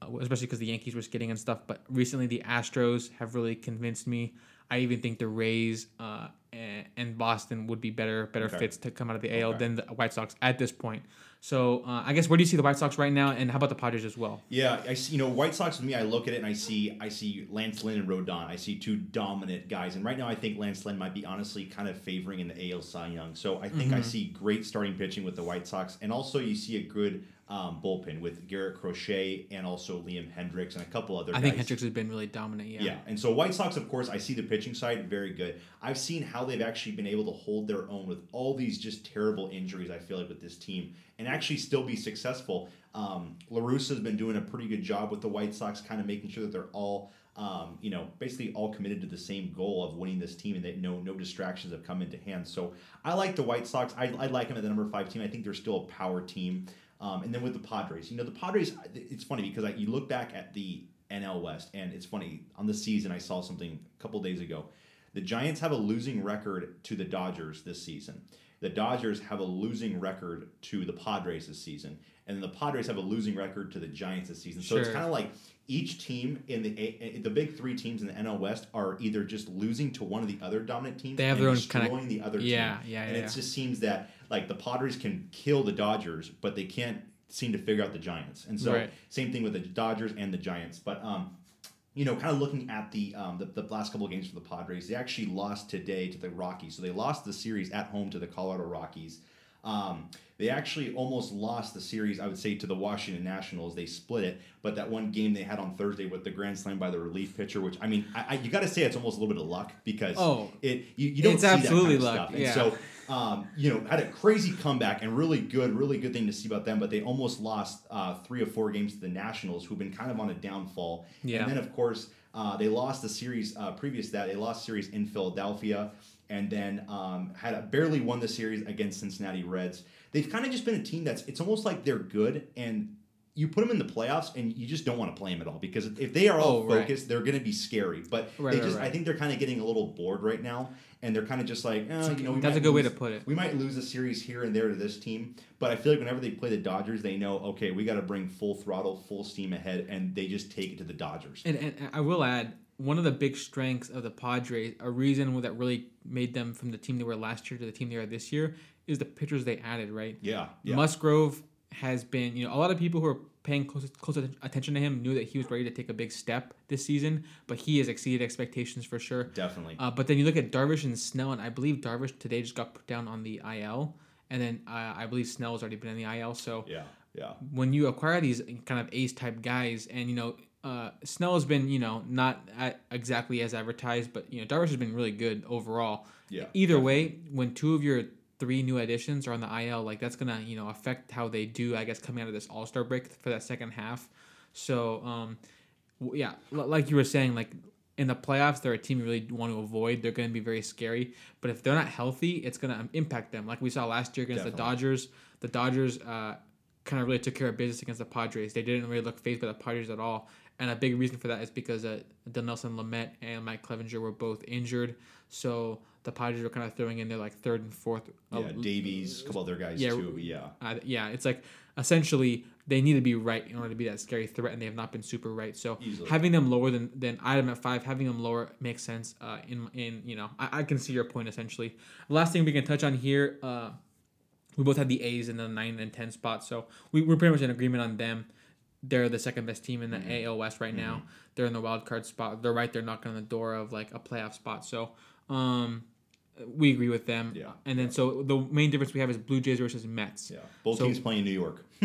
uh, especially because the Yankees were skidding and stuff. But recently, the Astros have really convinced me. I even think the Rays uh, and, and Boston would be better better Okay. fits to come out of the AL Okay. than the White Sox at this point. So uh, I guess where do you see the White Sox right now, and how about the Padres as well? Yeah, I see. You know, White Sox with me, I look at it and I see, I see Lance Lynn and Rodon. I see two dominant guys, and right now I think Lance Lynn might be honestly kind of favoring in the AL Cy Young. So I think I see great starting pitching with the White Sox, and also you see a good um, bullpen with Garrett Crochet and also Liam Hendriks and a couple other. I guys. think Hendriks has been really dominant. Yeah. Yeah, and so White Sox, of course, I see the pitching side very good. I've seen how they've actually been able to hold their own with all these just terrible injuries. I feel like with this team, and actually still be successful. Um, La Russa has been doing a pretty good job with the White Sox, kind of making sure that they're all, um, you know, basically all committed to the same goal of winning this team, and that no no distractions have come into hand. So I like the White Sox. I, I like them at the number five team. I think they're still a power team. Um, and then with the Padres, you know, the Padres. It's funny because I, you look back at the NL West, and it's funny on the season. I saw something a couple days ago. The Giants have a losing record to the Dodgers this season. The Dodgers have a losing record to the Padres this season, and then the Padres have a losing record to the Giants this season. So it's kind of like each team in the the big three teams in the NL West are either just losing to one of the other dominant teams. They have and their own destroying kinda- the other team. Yeah, team. yeah, and yeah, it just seems that like the Padres can kill the Dodgers, but they can't seem to figure out the Giants. And so Right. same thing with the Dodgers and the Giants. But um, you know, kind of looking at the, um, the the last couple of games for the Padres, they actually lost today to the Rockies. So they lost the series at home to the Colorado Rockies. Um, they actually almost lost the series, I would say, to the Washington Nationals. They split it, but that one game they had on Thursday with the grand slam by the relief pitcher, which I mean, I, I, you got to say it's almost a little bit of luck because Oh, it you, you don't it's see absolutely that kind of luck, stuff. And yeah. so um, you know, had a crazy comeback and really good, really good thing to see about them. But they almost lost uh, three or four games to the Nationals, who've been kind of on a downfall. Yeah. And then, of course, uh, they lost the series uh, previous to that. They lost series in Philadelphia, and then um, had a, barely won the series against Cincinnati Reds. They've kind of just been a team that's it's almost like they're good and. You put them in the playoffs, and you just don't want to play them at all because if they are all Oh, right. focused, they're going to be scary. But Right, they right, just, right. I think they're kind of getting a little bored right now, and they're kind of just like, oh, you know, we That's a good way to put it. we might lose a series here and there to this team, but I feel like whenever they play the Dodgers, they know okay, we got to bring full throttle, full steam ahead, and they just take it to the Dodgers. And, and I will add one of the big strengths of the Padres, a reason that really made them from the team they were last year to the team they are this year, is the pitchers they added. Right, yeah, yeah, Musgrove has been, you know, a lot of people who are paying close, close attention to him knew that he was ready to take a big step this season, but he has exceeded expectations for sure. definitely. Uh, but then you look at Darvish and Snell, and I believe Darvish today just got put down on the IL, and then uh, I believe Snell has already been in the IL. So yeah, yeah, when you acquire these kind of ace type guys, and you know, uh, Snell has been, you know, not exactly as advertised, but you know, Darvish has been really good overall. Yeah, Either way, when two of your three new additions are on the IL, like that's gonna, you know, affect how they do. I guess coming out of this All Star break for that second half. So, um, yeah, l- like you were saying, like in the playoffs, they're a team you really want to avoid. They're going to be very scary. But if they're not healthy, it's going to impact them. Like we saw last year against the Dodgers. The Dodgers uh, kind of really took care of business against the Padres. They didn't really look phased by the Padres at all. And a big reason for that is because uh, Nelson Lamet and Mike Clevinger were both injured. So the Padres were kind of throwing in their like third and fourth. uh, yeah. Davies, a couple other guys yeah, too. Yeah, uh, yeah, it's like essentially they need to be right in order to be that scary threat, and they have not been super right. So Easily. having them lower than than item at five, having them lower makes sense. Uh, in in you know, I, I can see your point essentially. Last thing we can touch on here, uh, we both had the A's in the nine and ten spot, so we we're pretty much in agreement on them. They're the second best team in the Mm-hmm. AL West right now. They're in the wild card spot. They're right there knocking on the door of like a playoff spot. So, um, we agree with them. Yeah. And then so the main difference we have is Blue Jays versus Mets. yeah. Both So- teams playing in New York.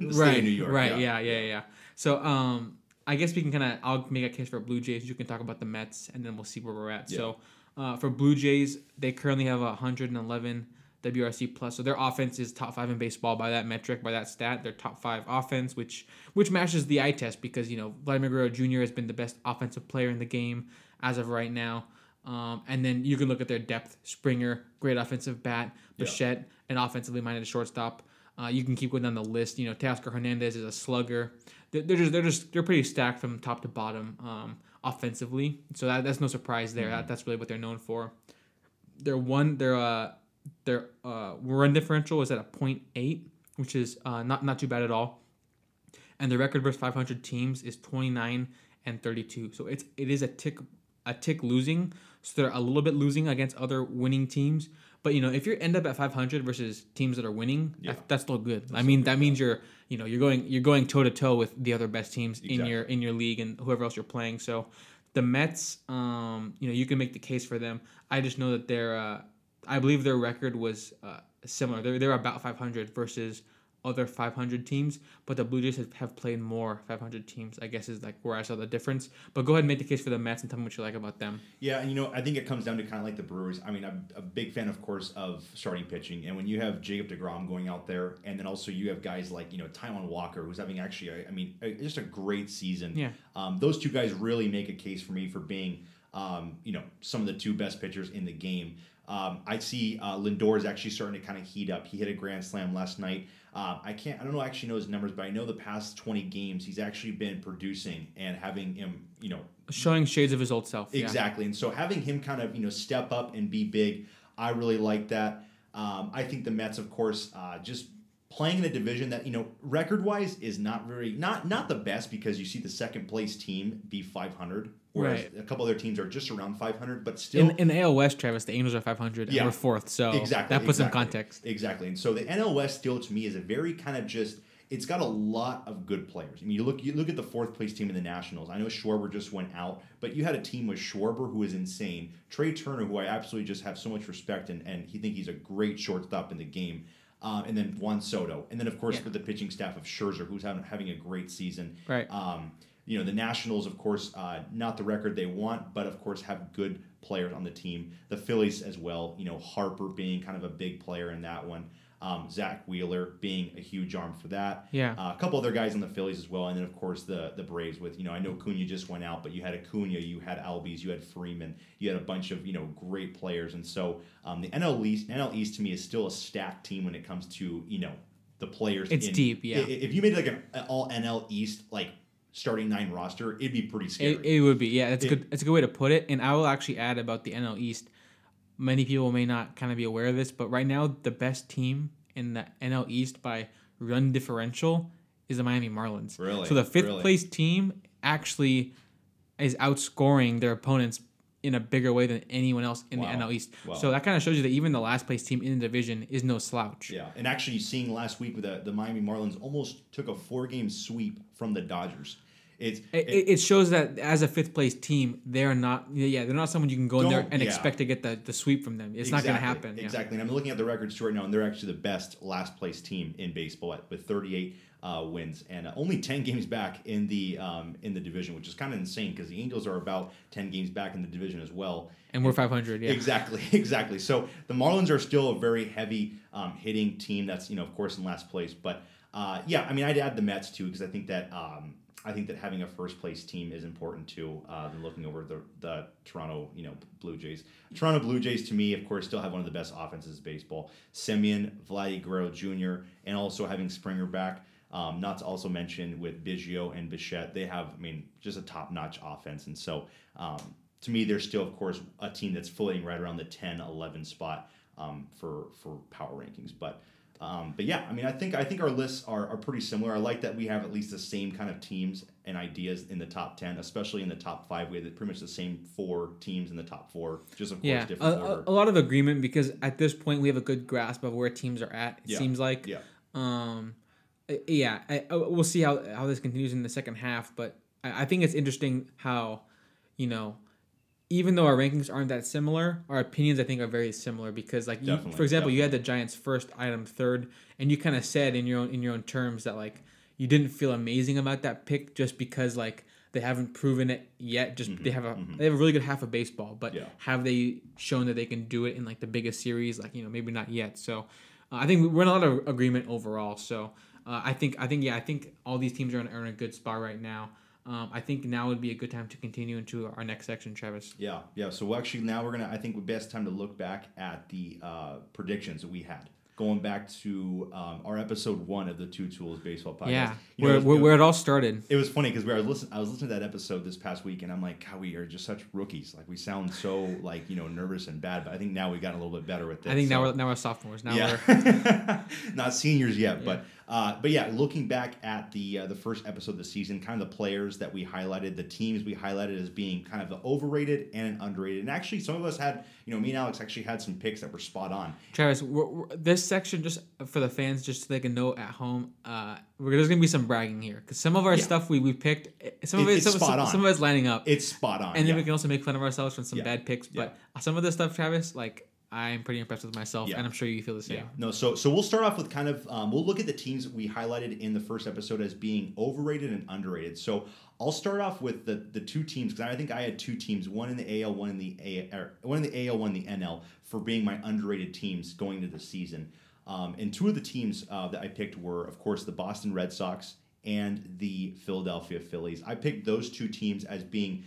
Right, New York. Right. Yeah. Yeah. Yeah. So, um, I guess we can kind of. I'll make a case for Blue Jays. You can talk about the Mets, and then we'll see where we're at. So, uh, for Blue Jays, they currently have a 111 WRC plus. So their offense is top five in baseball by that metric, by that stat. They're top five offense, which which matches the eye test because you know Vladimir Guerrero Jr. has been the best offensive player in the game as of right now. Um, and then you can look at their depth. Springer, great offensive bat. Yeah. Bichette, an offensively minded shortstop. Uh, you can keep going down the list. You know, Teoscar Hernandez is a slugger. They're, they're just they're just they're pretty stacked from top to bottom um, offensively. So that, that's no surprise there. That, that's really what they're known for. Their one their uh their uh run differential is at a point eight, which is uh, not not too bad at all. And the record versus 500 teams is 29 and 32. So it's it is a tick a tick losing. So they're a little bit losing against other winning teams, But you know, if you end up at 500 versus teams that are winning, Yeah. that, that's still good. I mean, that means you're you know you're going you're going toe to toe with the other best teams in your in your league and whoever else you're playing. So the Mets, um, you know, you can make the case for them. I just know that their uh, I believe their record was uh, similar. They're they're about 500 versus other 500 teams, but the Blue Jays have, have played more 500 teams. I guess is like where I saw the difference. But go ahead and make the case for the Mets and tell me what you like about them. Yeah, and you know, I think it comes down to kind of like the Brewers. I mean, I'm a big fan, of course, of starting pitching, and when you have Jacob Degrom going out there, and then also you have guys like you know Taijuan Walker, who's having actually, I I mean, a, just a great season. Yeah. Um, those two guys really make a case for me for being, um, you know, some of the two best pitchers in the game. Um, I see uh, Lindor is actually starting to kind of heat up. He hit a grand slam last night. Uh, I can't, I don't know, actually know his numbers, but I know the past 20 games he's actually been producing and having him, you know, Showing shades of his old self. yeah. Exactly. And so having him kind of, you know, step up and be big, I really like that. Um, I think the Mets, of course, uh, just playing in a division that, you know, record wise is not very not not the best because you see the second place team be 500, whereas Right. a couple other teams are just around 500, but still In, in the AL West, Travis, the Angels are 500 Yeah. and we're fourth. So exactly that puts exactly, some context. exactly and so the NL West still to me is a very kind of just it's got a lot of good players. I mean, you look you look at the fourth place team in the Nationals. I know Schwarber just went out, but you had a team with Schwarber who is insane, Trea Turner who I absolutely just have so much respect and and he think he's a great shortstop in the game. Um, and then Juan Soto, and then of course Yeah. with the pitching staff of Scherzer, who's having having a great season. Right. Um, you know the Nationals, of course, uh, not the record they want, but of course have good players on the team. The Phillies as well. You know Harper being kind of a big player in that one. Um, Zack Wheeler being a huge arm for that. Yeah. Uh, a couple other guys on the Phillies as well, and then of course the the Braves with you know I know Cunha just went out, but you had Acuna, you had Albies, you had Freeman, you had a bunch of you know great players, and so um, the NL East NL East to me is still a stacked team when it comes to you know the players. It's in- deep, yeah. If you made like an all NL East like starting nine roster, it'd be pretty scary. It, it would be, yeah. That's a It- good. It's a good way to put it. And I will actually add about the NL East. Many people may not kind of be aware of this, but right now the best team in the NL East by run differential is the Miami Marlins. Really? So the fifth Really? place team actually is outscoring their opponents in a bigger way than anyone else in Wow. the NL East. Wow. So that kind of shows you that even the last place team in the division is no slouch. Yeah, and actually seeing last week with the, the Miami Marlins almost took a four game sweep from the Dodgers. It's It, it it shows that as a fifth place team, they're not. Yeah, they're not someone you can go in there and yeah. expect to get the, the sweep from them. It's not going to Exactly, happen. yeah. Exactly. And I'm looking at the records right now, and they're actually the best last place team in baseball at, with 38 uh, wins and uh, only 10 games back in the um, in the division, which is kind of insane because the Angels are about 10 games back in the division as well. And we're 500. Yeah. Exactly, exactly. So the Marlins are still a very heavy um, hitting team. That's you know of course in last place, but uh, yeah, I mean I'd add the Mets too because I think that um, I think that having a first place team is important too. Uh, than looking over the the Toronto you know Blue Jays. Toronto Blue Jays to me, of course, still have one of the best offenses in baseball. Semien, Vladdy Guerrero Jr., and also having Springer back. Um, not to also mention with Biggio and Bichette, they have, I mean, just a top notch offense. And so um, to me, they're still, of course, a team that's floating right around the 10 11 spot um, for, for power rankings. But um, but yeah, I mean, I think I think our lists are, are pretty similar. I like that we have at least the same kind of teams and ideas in the top ten, especially in the top five. We have pretty much the same four teams in the top four, just of course Yeah, a, different a, order. a lot of agreement because at this point we have a good grasp of where teams are at. It Yeah. seems like. yeah, Um, yeah, I, I- we'll see how how this continues in the second half, but I, I think it's interesting how, you know, even though our rankings aren't that similar, our opinions I think are very similar because like you, for example, you had the Giants first, item third, and you kind of said in your own in your own terms that like you didn't feel amazing about that pick just because like they haven't proven it yet. Just they have a they have a really good half of baseball, but Mm-hmm, Yeah. have they shown that they can do it in like the biggest series? Like you know maybe not yet. So uh, I think we're in a lot of agreement overall. So uh, I think I think yeah I think all these teams are in, are in a good spot right now. Um, I think now would be a good time to continue into our next section, Travis. yeah, yeah. So actually, now we're gonna. I think the best time to look back at the uh, predictions that we had. Going back to um, our episode one of the Two Tools Baseball Podcast. Yeah, You know, where, it was- where, where it all started. It was funny because we were listening. I was listening to that episode this past week, and I'm like, God, we are just such rookies. Like we sound so like you know nervous and bad. But I think now we got a little bit better with this. I think now we're now we're sophomores. Now yeah, we're not seniors yet, but Uh, but yeah, looking back at the uh, the first episode of the season, kind of the players that we highlighted, the teams we highlighted as being kind of the overrated and underrated, and actually some of us had, you know, me and Alex actually had some picks that were spot on. Travis, we're, we're, this section just for the fans, just so they can know at home, uh, there's gonna be some bragging here because some of our Yeah. stuff we we picked, eh, some of It- it, it's some, spot some, on. some of it's lining up, It's spot on. and then yeah. we can also make fun of ourselves from some Yeah. bad picks. But some of the stuff, Travis, like I'm pretty impressed with myself, Yeah. and I'm sure you feel the same. Yeah. No. So so we'll start off with kind of um, we'll look at the teams we highlighted in the first episode as being overrated and underrated. So I'll start off with the the two teams because I think I had two teams, one in the AL, one in the A, or one in the AL, one in the NL, for being my underrated teams going into the season. Um, and two of the teams uh, that I picked were, of course, the Boston Red Sox and the Philadelphia Phillies. I picked those two teams as being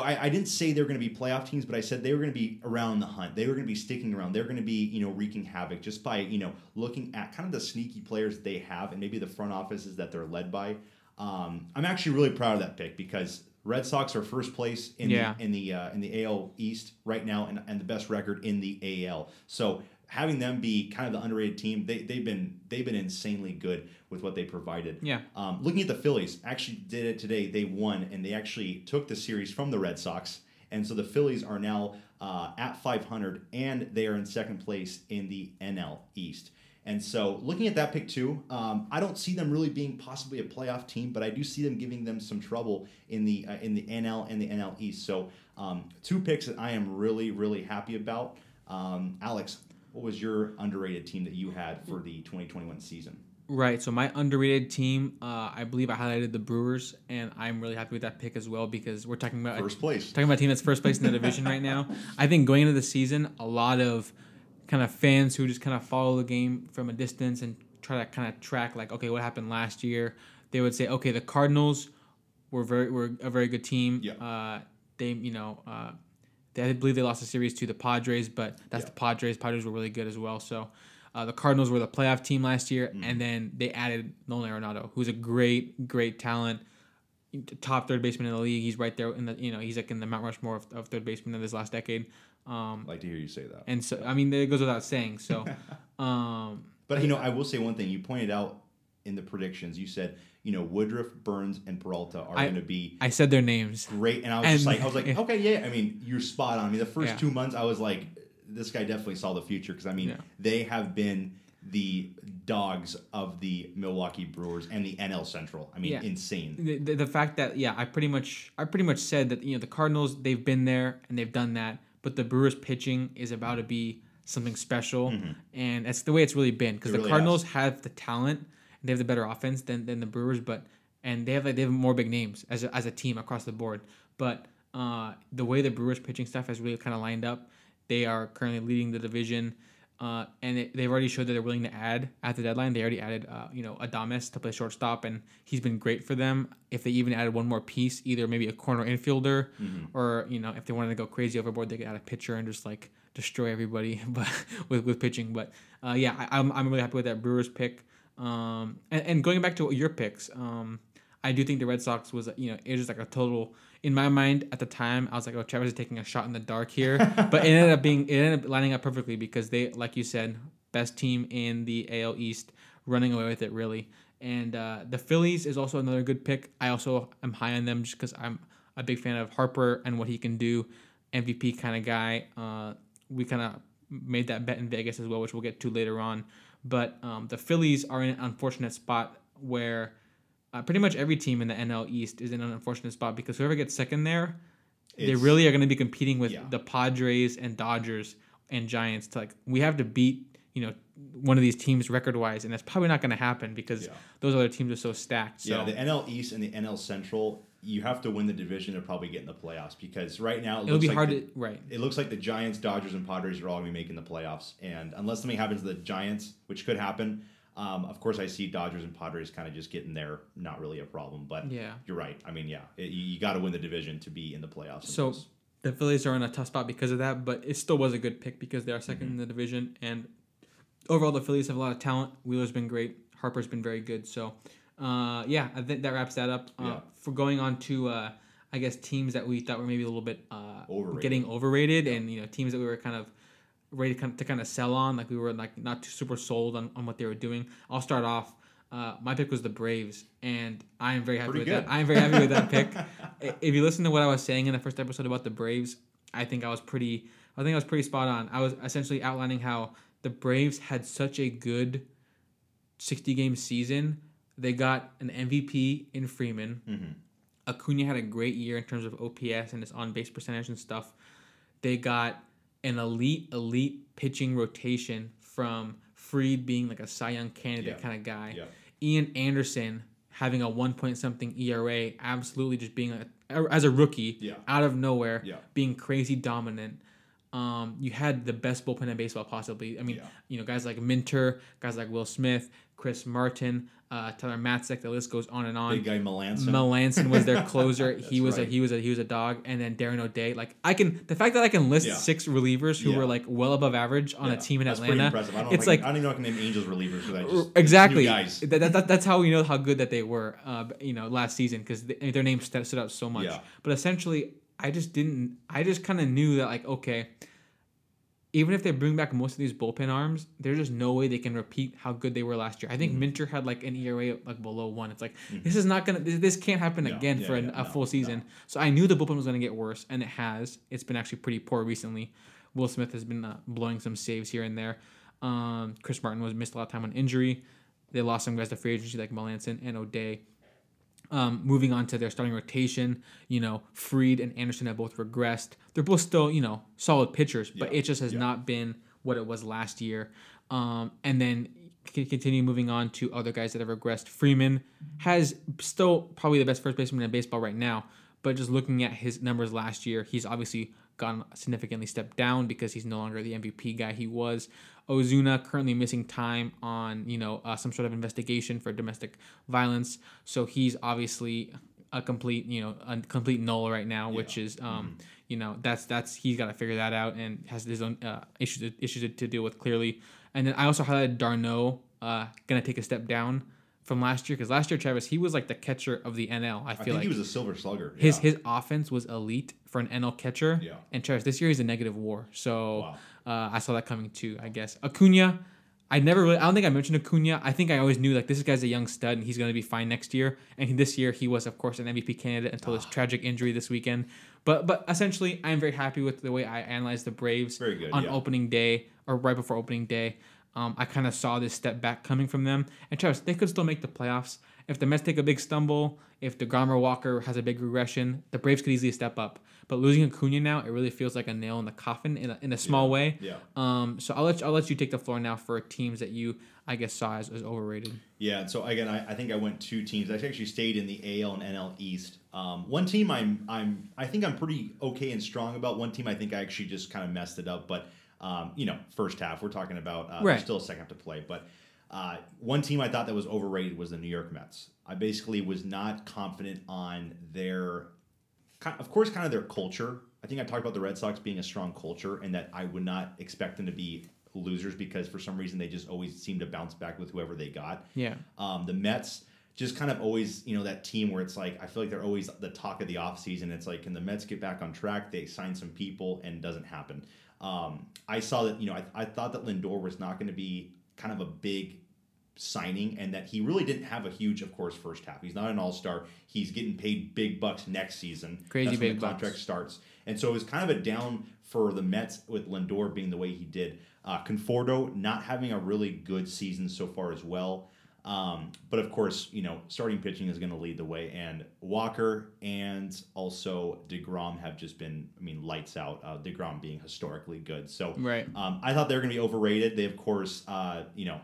I, I didn't say they were going to be playoff teams, but I said they were going to be around the hunt. They were going to be sticking around. They're going to be, you know, wreaking havoc just by, you know, looking at kind of the sneaky players they have and maybe the front offices that they're led by. Um, I'm actually really proud of that pick because Red Sox are first place in Yeah. the in the uh, in the AL East right now and, and the best record in the AL. So having them be kind of the underrated team, they they've been they've been insanely good with what they provided. Yeah. Um, looking at the Phillies, actually did it today. They won, and they actually took the series from the Red Sox. And so the Phillies are now uh, at 500, and they are in second place in the NL East. And so looking at that pick too, um, I don't see them really being possibly a playoff team, but I do see them giving them some trouble in the uh, in the NL and the NL East. So um, two picks that I am really really happy about. Um, Alex, what was your underrated team that you had for the 2021 season? Right. So my underrated team, uh, I believe I highlighted the Brewers, and I'm really happy with that pick as well because we're talking about First place. talking about a team that's first place in the division right now. I think going into the season, a lot of kind of fans who just kind of follow the game from a distance and try to kind of track like, okay, what happened last year? They would say, okay, the Cardinals were very were a very good team. Yeah. Uh, they you know. Uh, they, I believe they lost the series to the Padres, but that's Yeah. the Padres. Padres were really good as well. So uh, the Cardinals were the playoff team last year, Mm-hmm. and then they added Nolan Arenado, who's a great, great talent, top third baseman in the league. He's right there in the you know he's like in the Mount Rushmore of, of third baseman of this last decade. Um, like to hear you say that. and so I mean, it goes without saying. So, um, But you know, I will say one thing. You pointed out in the predictions. You said you know Woodruff, Burnes, and Peralta are going to be I said their names. great, and I was And- just like, I was like, yeah. okay, yeah. I mean, you're spot on. I mean, the first Yeah. two months, I was like, this guy definitely saw the future because I mean, Yeah. they have been the dogs of the Milwaukee Brewers and the NL Central. I mean, insane. the, the, the fact that yeah i pretty much i pretty much said that you know the cardinals they've been there and they've done that but the brewers pitching is about to be something special and that's the way it's really been because Mm-hmm. The really cardinals have the talent they have the better offense than, than the brewers but and they have like they have more big names as a, as a team across the board but uh, the way the brewers pitching stuff has really kind of lined up they are currently leading the division uh, and it, they've already showed that they're willing to add at the deadline. They already added, uh, you know, Adames to play shortstop, and he's been great for them. If they even added one more piece, either maybe a corner infielder, or you know, if they wanted to go crazy overboard, they could add a pitcher and just like destroy everybody, but with with pitching. But uh, yeah, I, I'm I'm really happy with that Brewers pick. Um, and, and going back to your picks, um, I do think the Red Sox was, you know, it was like a total. In my mind at the time, I was like, "Oh, Travis is taking a shot in the dark here," but it ended up being it ended up lining up perfectly because they, like you said, best team in the AL East, running away with it really. And uh, the Phillies is also another good pick. I also am high on them just because I'm a big fan of Harper and what he can do, MVP kind of guy. Uh, we kind of made that bet in Vegas as well, which we'll get to later on. But um, the Phillies are in an unfortunate spot where uh, pretty much every team in the NL East is in an unfortunate spot because whoever gets second there, they really are going to be competing with Yeah. the Padres and Dodgers and Giants. To like, we have to beat you know one of these teams record wise, and that's probably not going to happen because Yeah. those other teams are so stacked. So Yeah, the NL East and the NL Central, you have to win the division to probably get in the playoffs because right now it it'll looks be like hard the- to right. it looks like the Giants, Dodgers, and Padres are all going to be making the playoffs. And unless something happens to the Giants, which could happen, um, of course, I see Dodgers and Padres kind of just getting there. Not really a problem, but Yeah. you're right. I mean, yeah, it, you, you got to win the division to be in the playoffs. So the Phillies are in a tough spot because of that, but it still was a good pick because they are 2nd Mm-hmm. in the division. And overall, the Phillies have a lot of talent. Wheeler's been great. Harper's been very good. So, uh, yeah, I think that wraps that up. Uh, Yeah. For going on to, uh, I guess, teams that we thought were maybe a little bit uh, Overrated. getting overrated and, you know, teams that we were kind of ready to kind of, to kind of sell on. Like we were like not too super sold on, on what they were doing. I'll start off. Uh, my pick was the Braves, and I am very happy Pretty with good. that. I am very happy with that pick. If you listen to what I was saying in the first episode about the Braves, I think I was pretty. I think I was pretty spot on. I was essentially outlining how the Braves had such a good sixty game season. They got an MVP in Freeman. Mm-hmm. Acuna had a great year in terms of OPS and his on base percentage and stuff. They got an elite, elite pitching rotation from Fried being like a Cy Young candidate Yeah. kind of guy. Yeah. Ian Anderson having a one point something ERA, absolutely just being a, as a rookie Yeah. out of nowhere, being crazy dominant. Um, you had the best bullpen in baseball possibly. I mean, Yeah. you know, guys like Minter, guys like Will Smith, Chris Martin, uh, Tyler Matzek. The list goes on and on. Big guy Melancon. Melancon was their closer. he was a he was a he was a dog, and then Darren O'Day. Like I can the fact that I can list Yeah. six relievers who Yeah. were like well above average on a team in that's Atlanta. impressive. I don't It's I like I don't even know I can name Angels relievers because I just exactly guys. That, that, that- that's how we know how good that they were. Uh, you know, last season because their names stood, stood out so much. But essentially, I just didn't. I just kind of knew that like okay. Even if they bring back most of these bullpen arms, there's just no way they can repeat how good they were last year. I Mm-hmm. think Minter had like an ERA like below one. It's like this is not gonna. This, this can't happen Yeah, again yeah, for a, yeah, a no, full season. So I knew the bullpen was gonna get worse, and it has. It's been actually pretty poor recently. Will Smith has been uh, blowing some saves here and there. Um, Chris Martin was missed a lot of time on injury. They lost some guys to free agency like Melancon and O'Day. Um, moving on to their starting rotation, you know, Fried and Anderson have both regressed. They're both still, you know, solid pitchers, but Yeah, it just has yeah. not been what it was last year. Um, and then continue moving on to other guys that have regressed. Freeman has still probably the best first baseman in baseball right now, but just looking at his numbers last year, he's obviously gone significantly stepped down because he's no longer the MVP guy he was. Ozuna currently missing time on you know uh, some sort of investigation for domestic violence, so he's obviously a complete you know a complete null right now, which is um you know that's that's he's got to figure that out and has his own uh, issues issues to deal with clearly. And then I also highlighted d'Arnaud uh, gonna take a step down from last year because last year Travis he was like the catcher of the NL. I I feel think like he was a silver slugger. his his offense was elite for an NL catcher. Yeah. And Travis, this year he's a negative WAR, so Wow. Uh, I saw that coming too. I guess Acuna. I never really. I don't think I mentioned Acuna. I think I always knew like this guy's a young stud and he's going to be fine next year. And this year he was, of course, an MVP candidate until Ah. his tragic injury this weekend. But but essentially, I'm very happy with the way I analyzed the Braves good, on yeah. opening day or right before opening day. Um, I kind of saw this step back coming from them. And Travis, they could still make the playoffs. If the Mets take a big stumble, if DeGrom or Walker has a big regression, the Braves could easily step up. But losing Acuna now, it really feels like a nail in the coffin in a, in a small way. yeah. Um, so I'll let you, I'll let you take the floor now for teams that you I guess saw as, as overrated. Yeah, so again, I, I think I went two teams. I actually stayed in the AL and NL East. Um, one team I'm I'm I think I'm pretty okay and strong about. One team I think I actually just kind of messed it up. But um, you know, first half we're talking about uh, Right. still a second half to play. But uh, one team I thought that was overrated was the New York Mets. I basically was not confident on their, ki- of course, kind of their culture. I think I talked about the Red Sox being a strong culture and that I would not expect them to be losers because for some reason they just always seem to bounce back with whoever they got. Yeah. Um, the Mets just kind of always, you know, that team where it's like I feel like they're always the talk of the offseason. It's like, can the Mets get back on track? They sign some people and doesn't happen. Um, I saw that, you know, I, I thought that Lindor was not going to be kind of a big signing and that he really didn't have a huge, of course, first half. He's not an all star. He's getting paid big bucks next season. Crazy That's when big the contract bucks. starts. And so it was kind of a down for the Mets with Lindor being the way he did. Uh, Conforto not having a really good season so far as well. Um, but of course, you know, starting pitching is going to lead the way, and Walker and also Degrom have just been, I mean, lights out. Uh, Degrom being historically good, so Right. um, I thought they were going to be overrated. They, of course, uh, you know,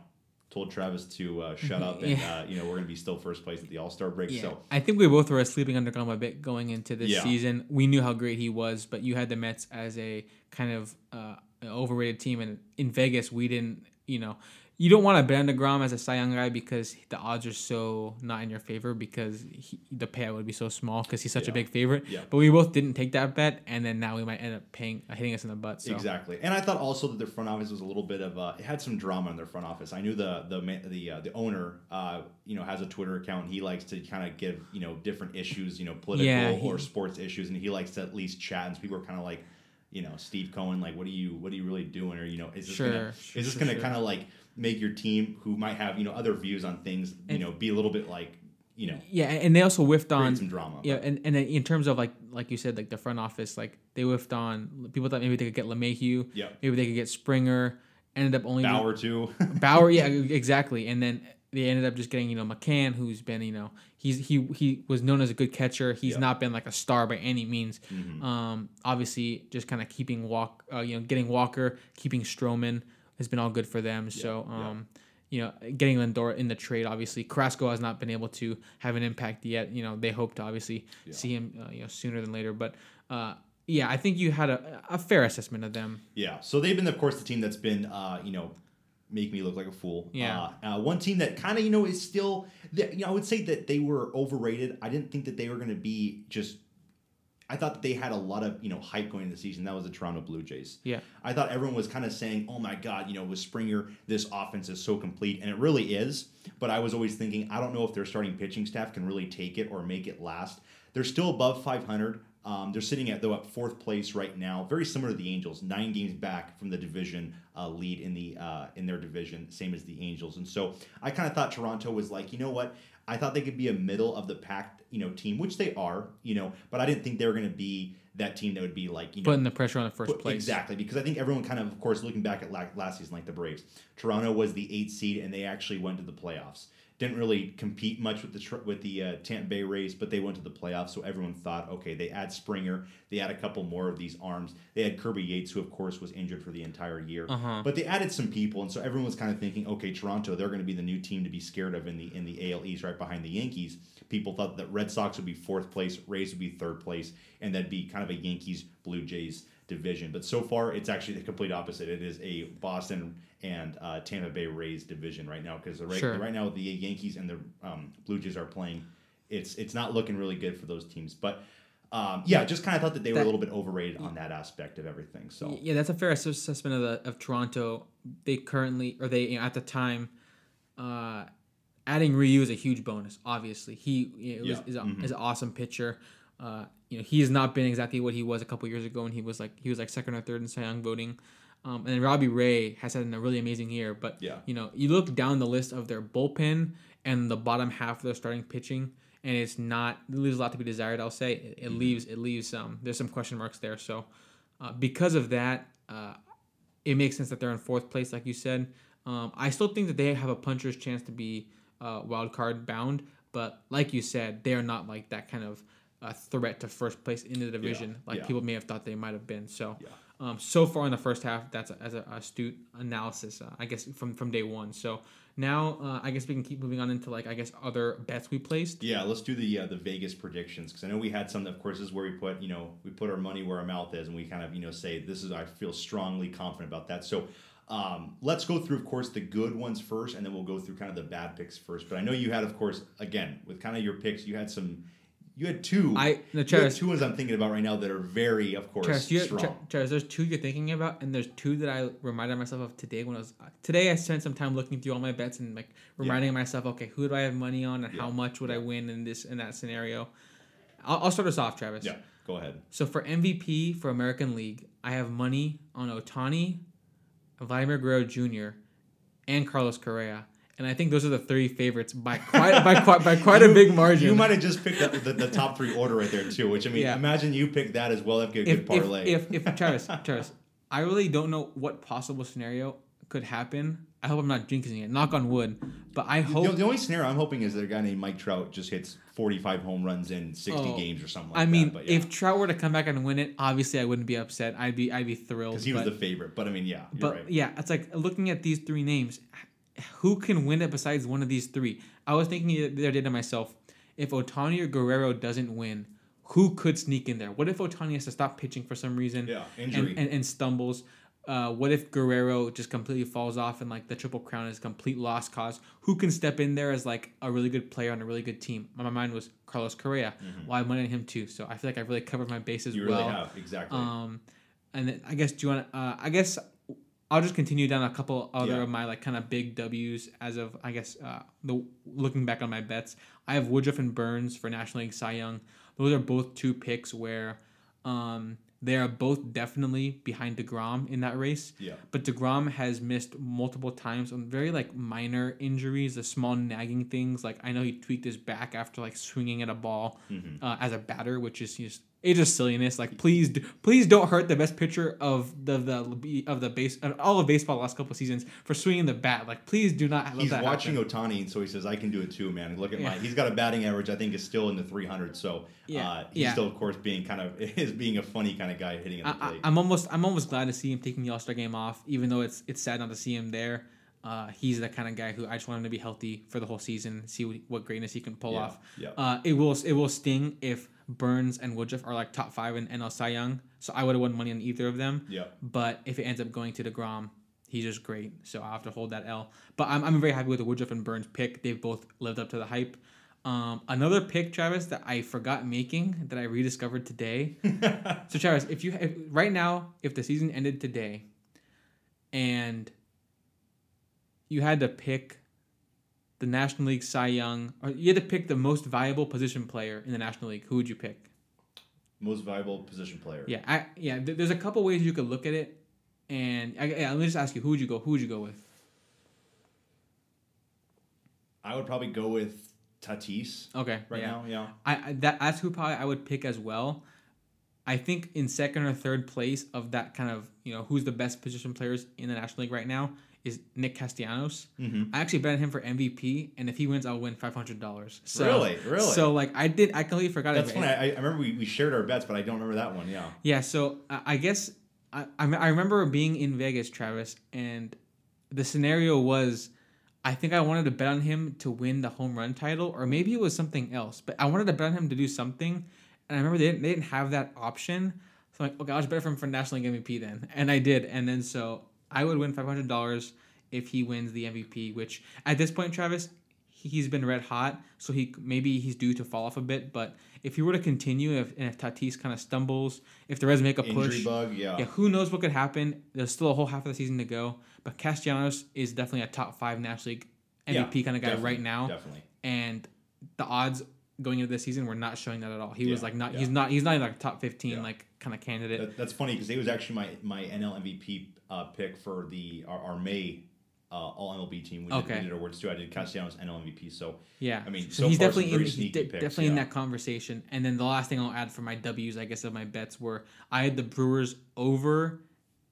told Travis to uh, shut up, and Yeah. uh, you know, we're going to be still first place at the All Star break. Yeah. So I think we both were sleeping under Degrom a bit going into this Yeah. season. We knew how great he was, but you had the Mets as a kind of uh, overrated team, and in Vegas we didn't. You know, you don't want to bet on Degrom as a Cy Young guy because the odds are so not in your favor because he, the payout would be so small because he's such a big favorite. Yeah. But we both didn't take that bet, and then now we might end up paying uh, hitting us in the butt. So. Exactly, and I thought also that their front office was a little bit of uh, it had some drama in their front office. I knew the the the uh, the owner, uh, you know, has a Twitter account. He likes to kind of give you know different issues, you know, political Yeah, he- or sports issues, and he likes to at least chat. And so people are kind of like, you know, Steve Cohen, like, what are you, what are you really doing? Or you know, is this Sure, gonna, sure, is this sure, gonna kind of like make your team who might have you know other views on things, you And- know, be a little bit like, you know, Yeah, and they also whiffed on some drama. Yeah, but- and, and then in terms of like like you said, like the front office, like they whiffed on people thought maybe they could get LeMahieu, yeah, maybe they could get Springer, ended up only Bauer too. Bauer, yeah, exactly. And then they ended up just getting you know McCann, who's been you know he's he he was known as a good catcher. He's Yeah. not been like a star by any means. Mhm. Um, obviously, just kind of keeping walk, uh, you know, getting Walker, keeping Stroman has been all good for them. so, yeah. um, you know, getting Lindor in the trade, obviously, Carrasco has not been able to have an impact yet. You know, they hope to obviously Yeah. see him, uh, you know, sooner than later. But uh, yeah, I think you had a, a fair assessment of them. Yeah. So they've been, of course, the team that's been, uh, you know, make me look like a fool. Yeah. Uh, uh, one team that kind of, you know, is still, you know, I would say that they were overrated. I didn't think that they were going to be just. I thought they had a lot of you know hype going into the season. That was the Toronto Blue Jays. Yeah. I thought everyone was kind of saying, "Oh my God, you know, with Springer, this offense is so complete," and it really is. But I was always thinking, I don't know if their starting pitching staff can really take it or make it last. They're still above 500. Um, they're sitting at though at fourth place right now, very similar to the Angels, nine games back from the division uh, lead in the uh, in their division, same as the Angels. And so I kind of thought Toronto was like, you know what? I thought they could be a middle of the pack, you know, team, which they are, you know, but I didn't think they were going to be that team that would be like, you know, Putting the pressure on the first Put- place. Exactly, because I think everyone kind of, of course, looking back at last season, like the Braves, Toronto was the eighth seed, and they actually went to the playoffs. Didn't really compete much with the with the uh, Tampa Bay Rays, but they went to the playoffs. So everyone thought, okay, they add Springer, they add a couple more of these arms. They had Kirby Yates, who of course was injured for the entire year, Uh-huh. but they added some people, and so everyone was kind of thinking, okay, Toronto, they're going to be the new team to be scared of in the in the AL East, right behind the Yankees. People thought that Red Sox would be fourth place, Rays would be third place, and that'd be kind of a Yankees Blue Jays division. But so far, it's actually the complete opposite. It is a Boston and uh, Tampa Bay Rays division right now because right, Sure. right now the Yankees and the um, Blue Jays are playing. It's it's not looking really good for those teams, but. Um, yeah, just kind of thought that they were a little bit overrated on that aspect of everything. So Yeah, that's a fair assessment of the of Toronto. They currently, or they you know, at the time, uh, adding Ryu is a huge bonus. Obviously, he you know, is, Yeah. is, a, Mhm. is an awesome pitcher. Uh, you know, he has not been exactly what he was a couple years ago, and he was like he was like second or third in Cy Young voting. Um, and then Robbie Ray has had a really amazing year. But Yeah. you know, you look down the list of their bullpen and the bottom half of their starting pitching, and it's not it leaves a lot to be desired. I'll say it, it leaves it leaves um there's some question marks there. So uh, because of that, uh, it makes sense that they're in fourth place, like you said. Um, I still think that they have a puncher's chance to be uh, wild card bound, but like you said, they are not like that kind of uh, threat to first place in the division, like yeah. people may have thought they might have been. So, Yeah. um, so far in the first half, that's a, as an astute analysis, uh, I guess from from day one. So now, uh, I guess we can keep moving on into like I guess other bets we placed. Yeah, let's do the uh, the Vegas predictions because I know we had some. Of course, this is where we put you know we put our money where our mouth is, and we kind of you know say this is I feel strongly confident about that. So um, let's go through, of course, the good ones first, and then we'll go through kind of the bad picks first. But I know you had, of course, again with kind of your picks, you had some. You had two. I no, Travis, two ones I'm thinking about right now that are very, of course, Travis, you, strong. Travis, there's two you're thinking about, and there's two that I reminded myself of today when I was today. I spent some time looking through all my bets and like reminding myself, okay, who do I have money on, and how much would I win in this in that scenario. I'll, I'll start us off, Travis. yeah, go ahead. So for MVP for American League, I have money on Ohtani, Vladimir Guerrero Jr., and Carlos Correa, and I think those are the three favorites by quite by quite by quite a big margin. You might have just picked up the, the top three order right there too. Which I mean, Yeah. imagine you picked that as well. That'd be a if, good parlay. If, if, if Travis, Travis, I really don't know what possible scenario could happen. I hope I'm not jinxing it. Knock on wood. But I The, hope. the only scenario I'm hoping is that a guy named Mike Trout just hits 45 home runs in 60 Oh, games or something like I mean, that. But yeah, if Trout were to come back and win it, obviously I wouldn't be upset. I'd be I'd be thrilled. because he was but, the favorite. But I mean, yeah, you're but right. yeah, it's like looking at these three names. Who can win it besides one of these three? I was thinking the other day to myself, if Ohtani or Guerrero doesn't win, who could sneak in there? What if Ohtani has to stop pitching for some reason? Yeah, and, injury. and, and stumbles. Uh, what if Guerrero just completely falls off and like the triple crown is complete lost cause? Who can step in there as like a really good player on a really good team? My mind was Carlos Correa. Well, I on him too, so I feel like I've really covered my bases Mm-hmm. you really well. have exactly. Um, and then I guess do you want? Uh, I guess I'll just continue down a couple other Yeah. of my like kind of big W's as of I guess uh, the looking back on my bets. I have Woodruff and Burnes for National League Cy Young. Those are both two picks where um, They are both definitely behind Degrom in that race. Yeah. But Degrom has missed multiple times on very like minor injuries, the small nagging things. Like I know he tweaked his back after like swinging at a ball Mm-hmm. uh, as a batter, which is just it's just silliness. Like please, d- please don't hurt the best pitcher of the the of the base of all of baseball the last couple seasons for swinging the bat. Like please do not. Let He's that watching. Ohtani, and so he says, "I can do it too, man." Look at Yeah. my. He's got a batting average. I think is still in the 300. So Yeah. uh, he's Yeah. still, of course, being kind of is being a funny kind of guy hitting at the I, plate. I, am almost I'm almost glad to see him taking the All Star game off, even though it's it's sad not to see him there. Uh, he's the kind of guy who I just want him to be healthy for the whole season, see what, what greatness he can pull Yeah, off. yeah. Uh, it will it will sting if Burnes and Woodruff are like top five in NL Cy Young. So I would have won money on either of them. Yeah. But if it ends up going to Degrom, he's just great. So I have to hold that L. But I'm I'm very happy with the Woodruff and Burnes pick. They've both lived up to the hype. Um, another pick, Travis, that I forgot making that I rediscovered today. So Travis, if you if, right now, if the season ended today, and you had to pick the National League Cy Young, or you had to pick the most valuable position player in the National League, who would you pick? Most valuable position player. Yeah, I yeah. th- There's a couple ways you could look at it, and I, yeah, let me just ask you, who would you go? Who would you go with? I would probably go with Tatis Okay, right yeah. now. Yeah. I, I that that's who probably I would pick as well. I think in second or third place of that kind of you know who's the best position players in the National League right now is Nick Castellanos. Mm-hmm. I actually bet on him for MVP, and if he wins, I'll win five hundred dollars. So, Really? Really? So like I did, I completely forgot. That's funny. I, I remember we, we shared our bets, but I don't remember that one. Yeah. Yeah, so I I guess I, I I remember being in Vegas, Travis, and the scenario was I think I wanted to bet on him to win the home run title, or maybe it was something else, but I wanted to bet on him to do something, and I remember they didn't, they didn't have that option. So I'm like, okay, I'll just bet for him for National League MVP then, and I did, and then so I would win five hundred dollars if he wins the MVP, which at this point, Travis, he's been red hot, so he maybe he's due to fall off a bit. But if he were to continue, if and if Tatis kind of stumbles, if the Reds make a Injury push, bug. Yeah. yeah, who knows what could happen? There's still a whole half of the season to go. But Castellanos is definitely a top five National League Yeah, MVP kind of guy right now, Definitely. and the odds going into this season were not showing that at all. He was like not yeah. he's not he's not even like top fifteen Yeah. like kind of candidate. That, that's funny because he was actually my my NL MVP uh, pick for the our, our May uh, All MLB team. We did, Okay. we did awards too. I did Castellanos NL MVP. So Yeah, I mean, so, so he's definitely in, he's sneaky de- picks, definitely in that conversation. And then the last thing I'll add for my W's, I guess, of my bets were I had the Brewers over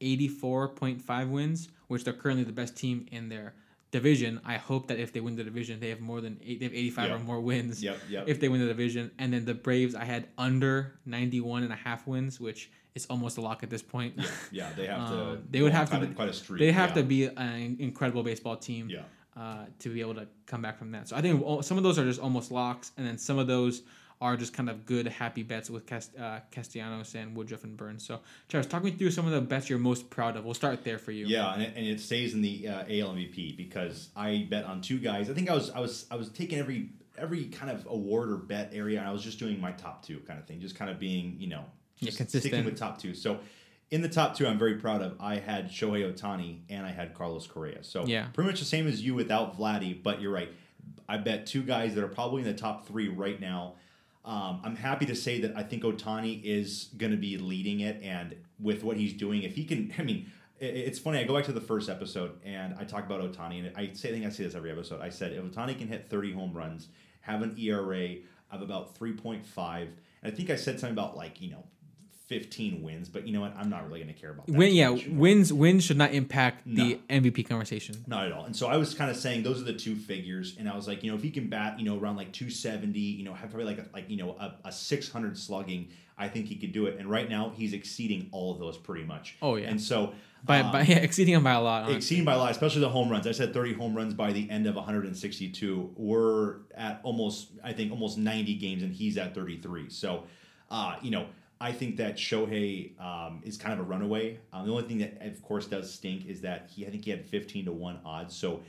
eighty four point five wins, which they're currently the best team in their division. I hope that if they win the division, they have more than eight, they have eighty five Yeah. or more wins. yep, yep. If they win the division, and then the Braves, I had under 91 and a half wins, which is almost a lock at this point. yeah, yeah, they have to. Um, they would have to quite a, quite a streak. They have yeah. to be an incredible baseball team Yeah. uh, to be able to come back from that. So I think some of those are just almost locks, and then some of those are just kind of good, happy bets with Cast- uh, Castellanos and Woodruff and Burnes. So, Travis, talk me through some of the bets you're most proud of. We'll start there for you. Yeah, and it, and it stays in the uh, AL MVP because I bet on two guys. I think I was I was I was taking every every kind of award or bet area, and I was just doing my top two kind of thing, just kind of being you know Yeah, just consistent. sticking with top two. So in the top two, I'm very proud of. I had Shohei Ohtani and I had Carlos Correa. So Yeah. pretty much the same as you without Vladdy, but you're right. I bet two guys that are probably in the top three right now. Um, I'm happy to say that I think Ohtani is going to be leading it, and with what he's doing, if he can, I mean, it's funny. I go back to the first episode and I talk about Ohtani, and I say, I think I say this every episode. I said if Ohtani can hit 30 home runs, have an ERA of about 3.5, and I think I said something about like you know 15 wins, but you know what? I'm not really going to care about that. Win, yeah, much wins wins should not impact the MVP conversation. Not at all. And so I was kind of saying those are the two figures, and I was like, you know, if he can bat, you know, around like 270, you know, have probably like a, like you know a, a 600 slugging, I think he could do it. And right now he's exceeding all of those pretty much. Oh, yeah. And so By, um, by yeah, exceeding him by a lot. honestly. exceeding by a lot, especially the home runs. I said 30 home runs by the end of 162. We're at almost, I think, almost 90 games, and he's at 33. So, uh, you know, I think that Shohei um, is kind of a runaway. Um, the only thing that, of course, does stink is that he, I think he had 15 to one odds. So,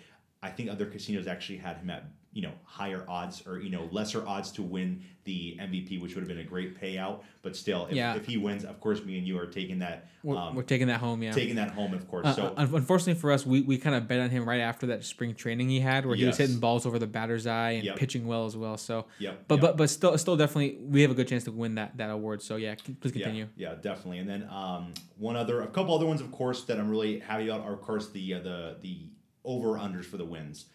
I think other casinos actually had him at you know higher odds or you know lesser odds to win the MVP, which would have been a great payout. But still, if, Yeah. if he wins, of course, me and you are taking that. We're, um, we're taking that home, yeah. taking that home, of course. Uh, so un- unfortunately for us, we, we kind of bet on him right after that spring training he had, where he was hitting balls over the batter's eye and Yep. pitching well as well. So, Yep, but yep. but but still still definitely we have a good chance to win that that award. So yeah, please continue. Yeah, yeah, definitely. And then um, one other, a couple other ones, of course, that I'm really happy about are, of course, the uh, the the over unders for the wins.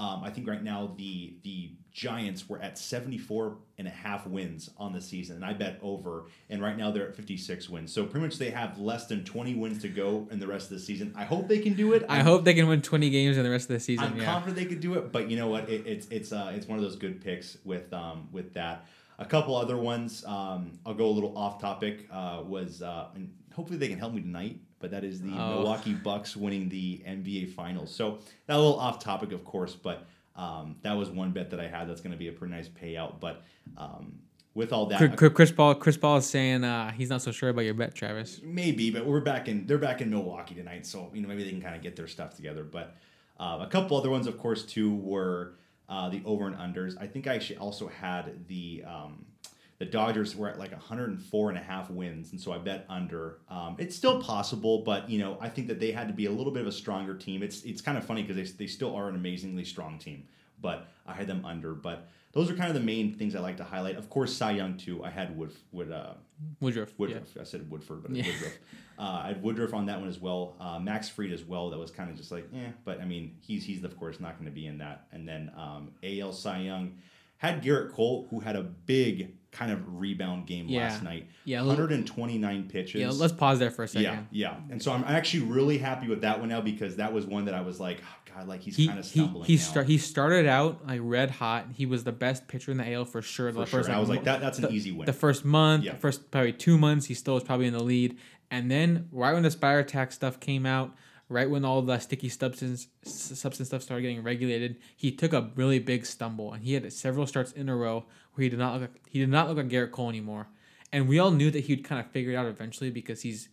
Um, I think right now the the Giants were at 74 and a half wins on the season, and I bet over. And right now they're at 56 wins. So pretty much they have less than 20 wins to go in the rest of the season. I hope they can do it. I I'm- hope they can win 20 games in the rest of the season. I'm yeah. confident they could do it, but you know what? It, it's it's uh, it's one of those good picks with um, with that. A couple other ones. Um, I'll go a little off topic. Uh, was uh, and hopefully they can help me tonight. But that is the Oh. Milwaukee Bucks winning the NBA Finals. So that a little off topic, of course, but um, that was one bet that I had. That's going to be a pretty nice payout. But um, with all that, Chris, Chris- Chris Paul Chris Paul is saying uh, he's not so sure about your bet, Travis. Maybe, but we're back in. They're back in Milwaukee tonight, so you know maybe they can kind of get their stuff together. But uh, a couple other ones, of course, too, were uh, the over and unders. I think I actually also had the um, the Dodgers were at like 104 and a half wins, and so I bet under. Um, it's still possible, but you know I think that they had to be a little bit of a stronger team. It's it's kind of funny because they, they still are an amazingly strong team, but I had them under. But those are kind of the main things I like to highlight. Of course, Cy Young too. I had Wood Wood uh, Woodruff. yeah. Woodruff. I said Woodford, but Yeah. Woodruff. Uh, I had Woodruff on that one as well. Uh, Max Fried as well. That was kind of just like, eh. But I mean, he's he's of course not going to be in that. And then um, AL Cy Young had Gerrit Cole, who had a big kind of rebound game Yeah. last night. Yeah, 129 pitches. Yeah, let's pause there for a second. yeah, yeah. And so I'm actually really happy with that one now because that was one that I was like, oh, God, like he's He, kind of he, stumbling he, now. start, he started out like red hot. He was the best pitcher in the AL for sure. for the sure. first, And I was like, that, that's an the- easy win. The first month, Yeah. the first probably two months, he still was probably in the lead. And then right when the Spider Tack stuff came out, right when all the sticky substance substance stuff started getting regulated, he took a really big stumble, and he had several starts in a row where he did not look like, he did not look like Gerrit Cole anymore. And we all knew that he'd kind of figure it out eventually because he's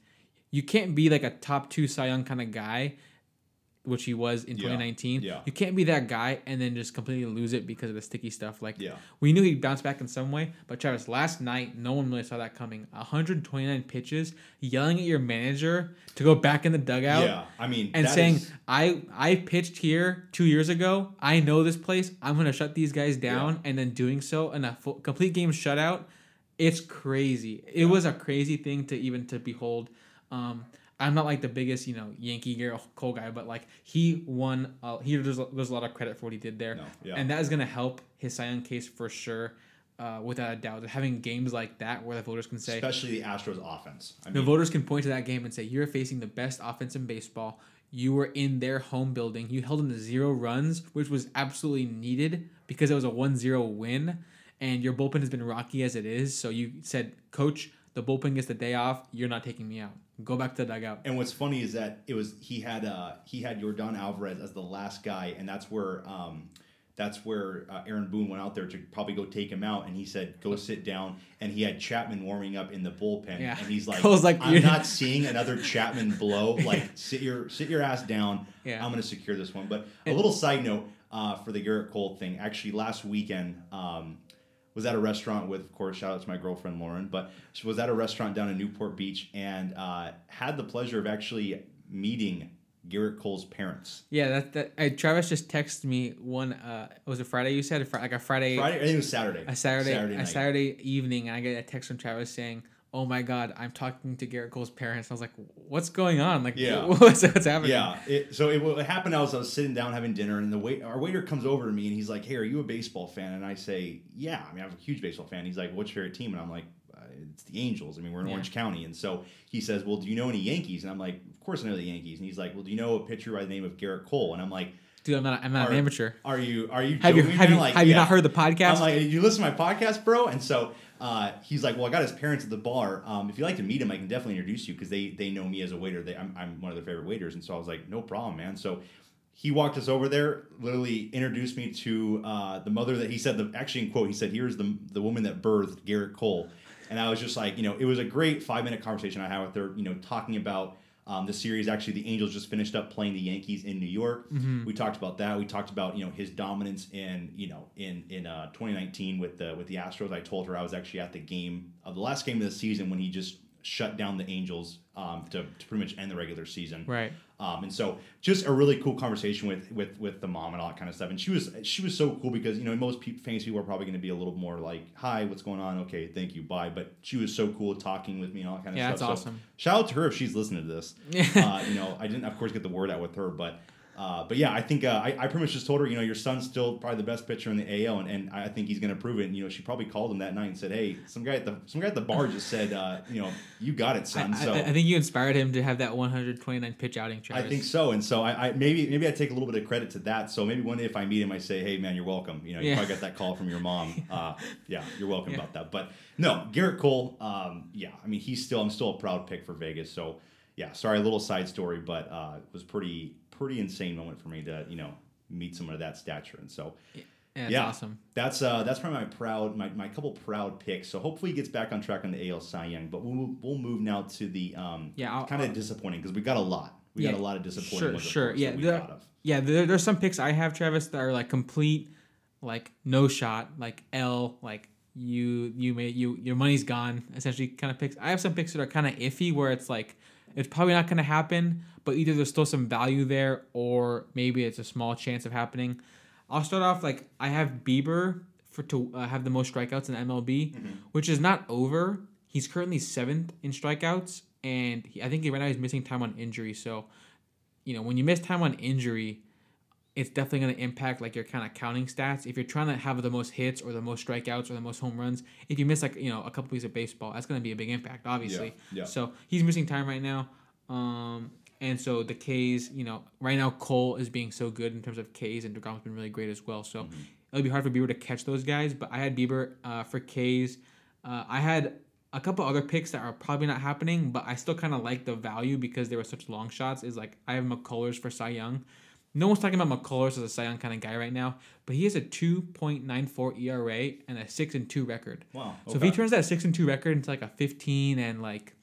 you can't be like a top two Cy Young kind of guy, which he was in Yeah, 2019. yeah. You can't be that guy and then just completely lose it because of the sticky stuff. Like Yeah. we knew he'd bounce back in some way, but Travis, last night no one really saw that coming. 129 pitches, yelling at your manager to go back in the dugout. yeah, I mean, And saying, is- I I pitched here two years ago. I know this place. I'm gonna shut these guys down, and then doing so in a full, complete game shutout. It's crazy. It was a crazy thing to even to behold. Um, I'm not like the biggest, you know, Yankee Gerrit Cole guy, but like he won. Uh, he there's, there's a lot of credit for what he did there, No, yeah. and that is gonna help his Cy Young case for sure, uh, without a doubt. Having games like that where the voters can say, especially the Astros offense. I the voters can point to that game and say, You're facing the best offense in baseball. You were in their home building. You held them to zero runs, which was absolutely needed because it was a 1 0 win. And your bullpen has been rocky as it is. So you said, Coach, the bullpen gets the day off. You're not taking me out. Go back to the dugout. And what's funny is that it was he had uh he had Yordan Alvarez as the last guy, and that's where um that's where uh, Aaron Boone went out there to probably go take him out, and he said, "Go sit down." And he had Chapman warming up in the bullpen, Yeah. and he's like, Cole's like, "I'm not seeing another Chapman blow. Like, sit your sit your ass down. Yeah. I'm going to secure this one." But a little side note uh, for the Gerrit Cole thing. Actually, last weekend. Um, was at a restaurant with, of course, shout out to my girlfriend Lauren, but she was at a restaurant down in Newport Beach and uh, had the pleasure of actually meeting Gerrit Cole's parents. Yeah, that, that uh, Travis just texted me one. Uh, was it Friday? You said like a Friday, Friday, I think it was Saturday. a Saturday, Saturday a. Saturday evening, and I get a text from Travis saying, "Oh my God, I'm talking to Gerrit Cole's parents." I was like, "What's going on? Like, Yeah. what's, what's happening?" Yeah. It, so it, what happened? I was I was sitting down having dinner, and the wait our waiter comes over to me and he's like, "Hey, are you a baseball fan?" And I say, "Yeah." I mean, I'm a huge baseball fan. He's like, "What's your favorite team?" And I'm like, uh, "It's the Angels." I mean, we're in Yeah. Orange County, and so he says, "Well, do you know any Yankees?" And I'm like, "Of course I know the Yankees." And he's like, "Well, do you know a pitcher by the name of Gerrit Cole?" And I'm like, Dude, I'm not. I'm not Are- an amateur. "Are you are you Have you have you? Like, have you not heard the podcast? I'm like, did you listen to my podcast, bro? And so uh, he's like, well, I got his parents at the bar. Um, if you'd like to meet him, I can definitely introduce you because they they know me as a waiter. They, I'm, I'm one of their favorite waiters. And so I was like, no problem, man. So he walked us over there, literally introduced me to uh, the mother that he said, the, actually in quote, he said, here's the, the woman that birthed Gerrit Cole. And I was just like, you know, it was a great five minute conversation I had with her, you know, talking about Um, the series actually, the Angels just finished up playing the Yankees in New York. Mm-hmm. We talked about that. We talked about you know his dominance in you know in in uh, 2019 with the with the Astros. I told her I was actually at the game of the last game of the season when he just shut down the Angels um, to, to pretty much end the regular season. Right. Um, and so just a really cool conversation with with with the mom and all that kind of stuff. And she was she was so cool because you know most pe- famous people are probably going to be a little more like, "Hi, what's going on? Okay, thank you, bye." But she was so cool talking with me and all that kind of Yeah, stuff. that's So awesome. shout out to her if she's listening to this. uh, you know, I didn't of course get the word out with her, but. Uh, but yeah, I think uh, I, I pretty much just told her, you know, your son's still probably the best pitcher in the AL, and, and I think he's going to prove it. And you know, she probably called him that night and said, "Hey, some guy at the some guy at the bar just said, uh, you know, you got it, son." I- so I, think you inspired him to have that 129 pitch outing. Travis. I think so, and so I, I maybe maybe I take a little bit of credit to that. So maybe one day if I meet him, I say, "Hey, man, you're welcome." You know, you Yeah. probably got that call from your mom. Uh, yeah, you're welcome Yeah. about that. But no, Gerrit Cole. Um, yeah, I mean, he's still I'm still a proud pick for Vegas. So yeah, sorry, a little side story, but uh, it was pretty pretty insane moment for me to you know meet someone of that stature, and so. Yeah, that's Yeah. awesome. That's uh that's probably my proud my, my couple proud picks. So hopefully he gets back on track on the AL Cy Young. But we'll move, we'll move now to the um Yeah, kind of disappointing because we got a lot. We Yeah, got a lot of disappointing Sure, ones, sure. Yeah, there, yeah. There, there's some picks I have, Travis, that are like complete, like no shot, like L, like you you made you your money's gone essentially kind of picks. I have some picks that are kind of iffy where it's like it's probably not going to happen, but either there's still some value there or maybe it's a small chance of happening. I'll start off like I have Bieber for to uh, have the most strikeouts in MLB, which is not over. He's currently seventh in strikeouts, and he, I think right now he's missing time on injury. So, you know, when you miss time on injury, it's definitely going to impact like your kind of counting stats. If you're trying to have the most hits or the most strikeouts or the most home runs, if you miss like you know a couple pieces of baseball, that's going to be a big impact, obviously. Yeah, yeah. So he's missing time right now. Um, and so the K's, you know, right now Cole is being so good in terms of K's, and deGrom's been really great as well. So Mm-hmm. it'll be hard for Bieber to catch those guys. But I had Bieber uh, for K's. Uh, I had a couple other picks that are probably not happening, but I still kind of like the value because they were such long shots. Is like I have McCullers for Cy Young. No one's talking about McCullers as a Young kind of guy right now, but he has a 2.94 ERA and a 6 and 2 record. Wow. So if he turns that 6 and 2 record into like a 15 and like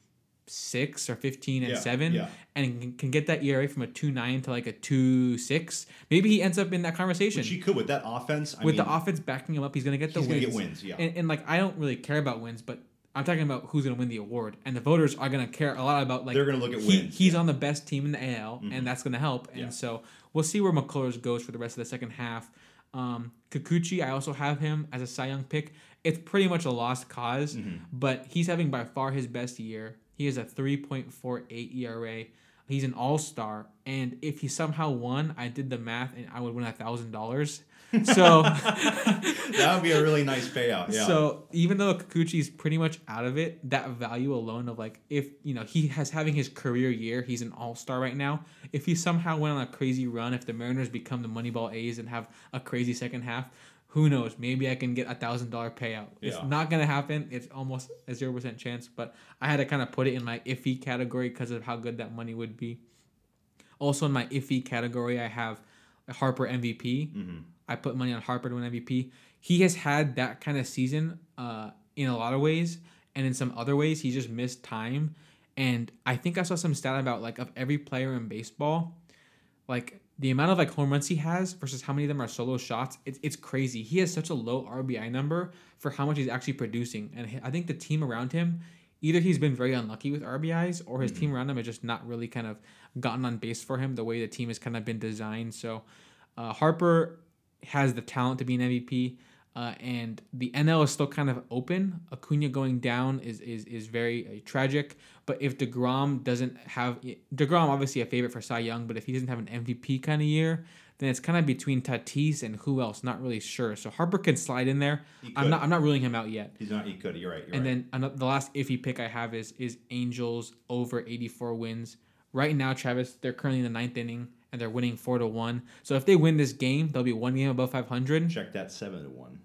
6 or 15 and Yeah, 7 yeah. and can, get that ERA from a 2.9 to like a 2.6, maybe he ends up in that conversation. Which he could with that offense. I With mean, the offense backing him up, he's going to get the he's wins. get wins. Yeah. And, and like I don't really care about wins, but I'm talking about who's going to win the award, and the voters are going to care a lot about like They're gonna look at he, wins, He's yeah. Mm-hmm. on the best team in the AL, and that's going to help. Yeah. And so we'll see where McCullers goes for the rest of the second half. Um, Kikuchi, I also have him as a Cy Young pick. It's pretty much a lost because Mm-hmm. but he's having by far his best year. He has a 3.48 ERA. He's an all star, and if he somehow won, I did the math, and I would win a thousand dollars. So. that would be a really nice payout. Yeah. So even though Kikuchi's pretty much out of it, that value alone of like if you know he has having his career year, he's an all star right now. If he somehow went on a crazy run, if the Mariners become the Moneyball A's and have a crazy second half, who knows? Maybe I can get a thousand dollar payout. It's not gonna happen. It's almost a zero percent chance. But I had to kind of put it in my iffy category because of how good that money would be. Also in my iffy category, I have Harper MVP. Mm-hmm. I put money on Harper to win MVP. He has had that kind of season uh, in a lot of ways, and in some other ways, he just missed time. And I think I saw some stat about like of every player in baseball, like the amount of like home runs he has versus how many of them are solo shots. It's it's crazy. He has such a low RBI number for how much he's actually producing, and I think the team around him. Either he's been very unlucky with RBIs, or his team around him has just not really kind of gotten on base for him the way the team has kind of been designed. So, uh, Harper has the talent to be an MVP. Uh, and the NL is still kind of open. Acuna going down is is, is very uh, tragic. But if deGrom doesn't have deGrom, obviously a favorite for Cy Young, but if he doesn't have an MVP kind of year, then it's kind of between Tatis and who else? Not really sure. So Harper can slide in there. I'm not I'm not ruling him out yet. He's not. He could. You're right. You're And right. then another, the last iffy pick I have is is Angels over 84 wins. Right now, Travis, they're currently in the ninth inning and they're winning four to one. So if they win this game, they'll be one game above 500. check that seven to one.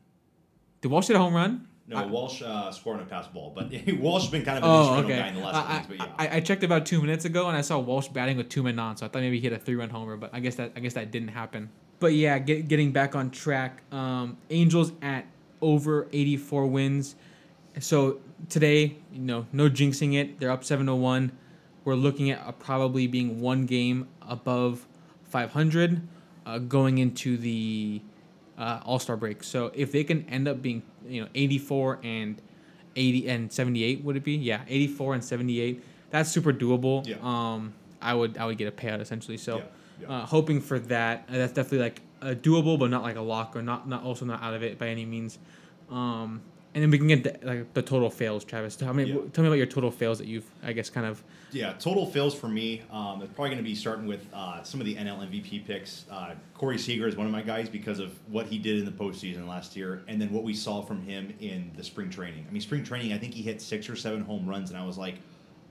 Did Walsh hit a home run? No, Walsh uh, scored on a pass ball, but Walsh has been kind of an Oh, instrumental okay. guy in the last I, weeks. But yeah, I, I checked about two minutes ago and I saw Walsh batting with two men on, so I thought maybe he hit a three-run homer, but I guess that I guess that didn't happen. But yeah, get, getting back on track. Um, Angels at over 84 wins. So today, you know, no jinxing it. They're up 7 to 1. we're looking at probably being one game above 500 uh, going into the uh, All Star break. So if they can end up being you know 84 and 80 and 78 would it be? Yeah, 84 and 78. That's super doable. Yeah. Um, I would I would get a payout essentially. So Yeah, yeah. Uh, hoping for that. Uh, that's definitely like a doable, but not like a lock or not not also not out of it by any means. Um, and then we can get the, like the total fails, Travis. Tell me Yeah. tell me about your total fails that you've I guess kind of Yeah, total fails for me. Um, it's probably going to be starting with uh, some of the NL MVP picks. Uh, Corey Seager is one of my guys because of what he did in the postseason last year, and then what we saw from him in the spring training. I mean, spring training, I think he hit six or seven home runs, and I was like,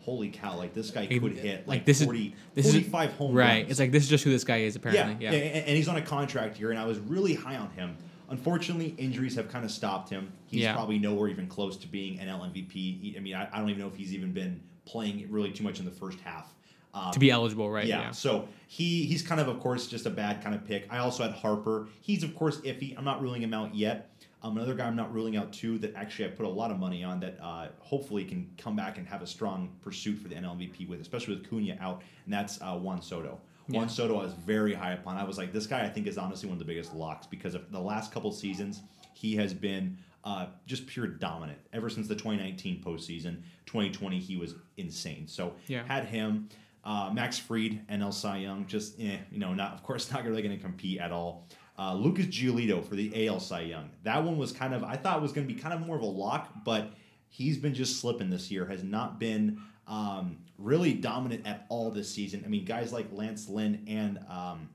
"Holy cow! Like this guy could hit like, like, this is- 40, this is- home right. runs." It's like this is just who this guy is yeah, apparently. Yeah. and, and he's on a contract here, and I was really high on him. Unfortunately, injuries have kind of stopped him. He's Yeah. probably nowhere even close to being NL MVP. He- I mean, I, I don't even know if he's even been playing really too much in the first half. Um, To be eligible, right? yeah. Yeah. So he he's kind of of course just a bad kind of pick. I also had Harper. He's of course iffy. I'm not ruling him out yet. Um, another guy I'm not ruling out too that actually I put a lot of money on that uh, hopefully can come back and have a strong pursuit for the NL MVP with, especially with Cunha out, and that's uh, Juan Soto. Juan Yeah. Soto I was very high upon. I was like, this guy I think is honestly one of the biggest locks because of the last couple seasons he has been uh, just pure dominant ever since the 2019 postseason. 2020 he was insane. So Yeah. had him. Uh, Max Fried and El Cy Young, just eh, you know, not of course not really going to compete at all. Uh, Lucas Giolito for the AL Cy Young. That one was kind of I thought was going to be kind of more of a lock, but he's been just slipping this year. Has not been um, really dominant at all this season. I mean, guys like Lance Lynn and um,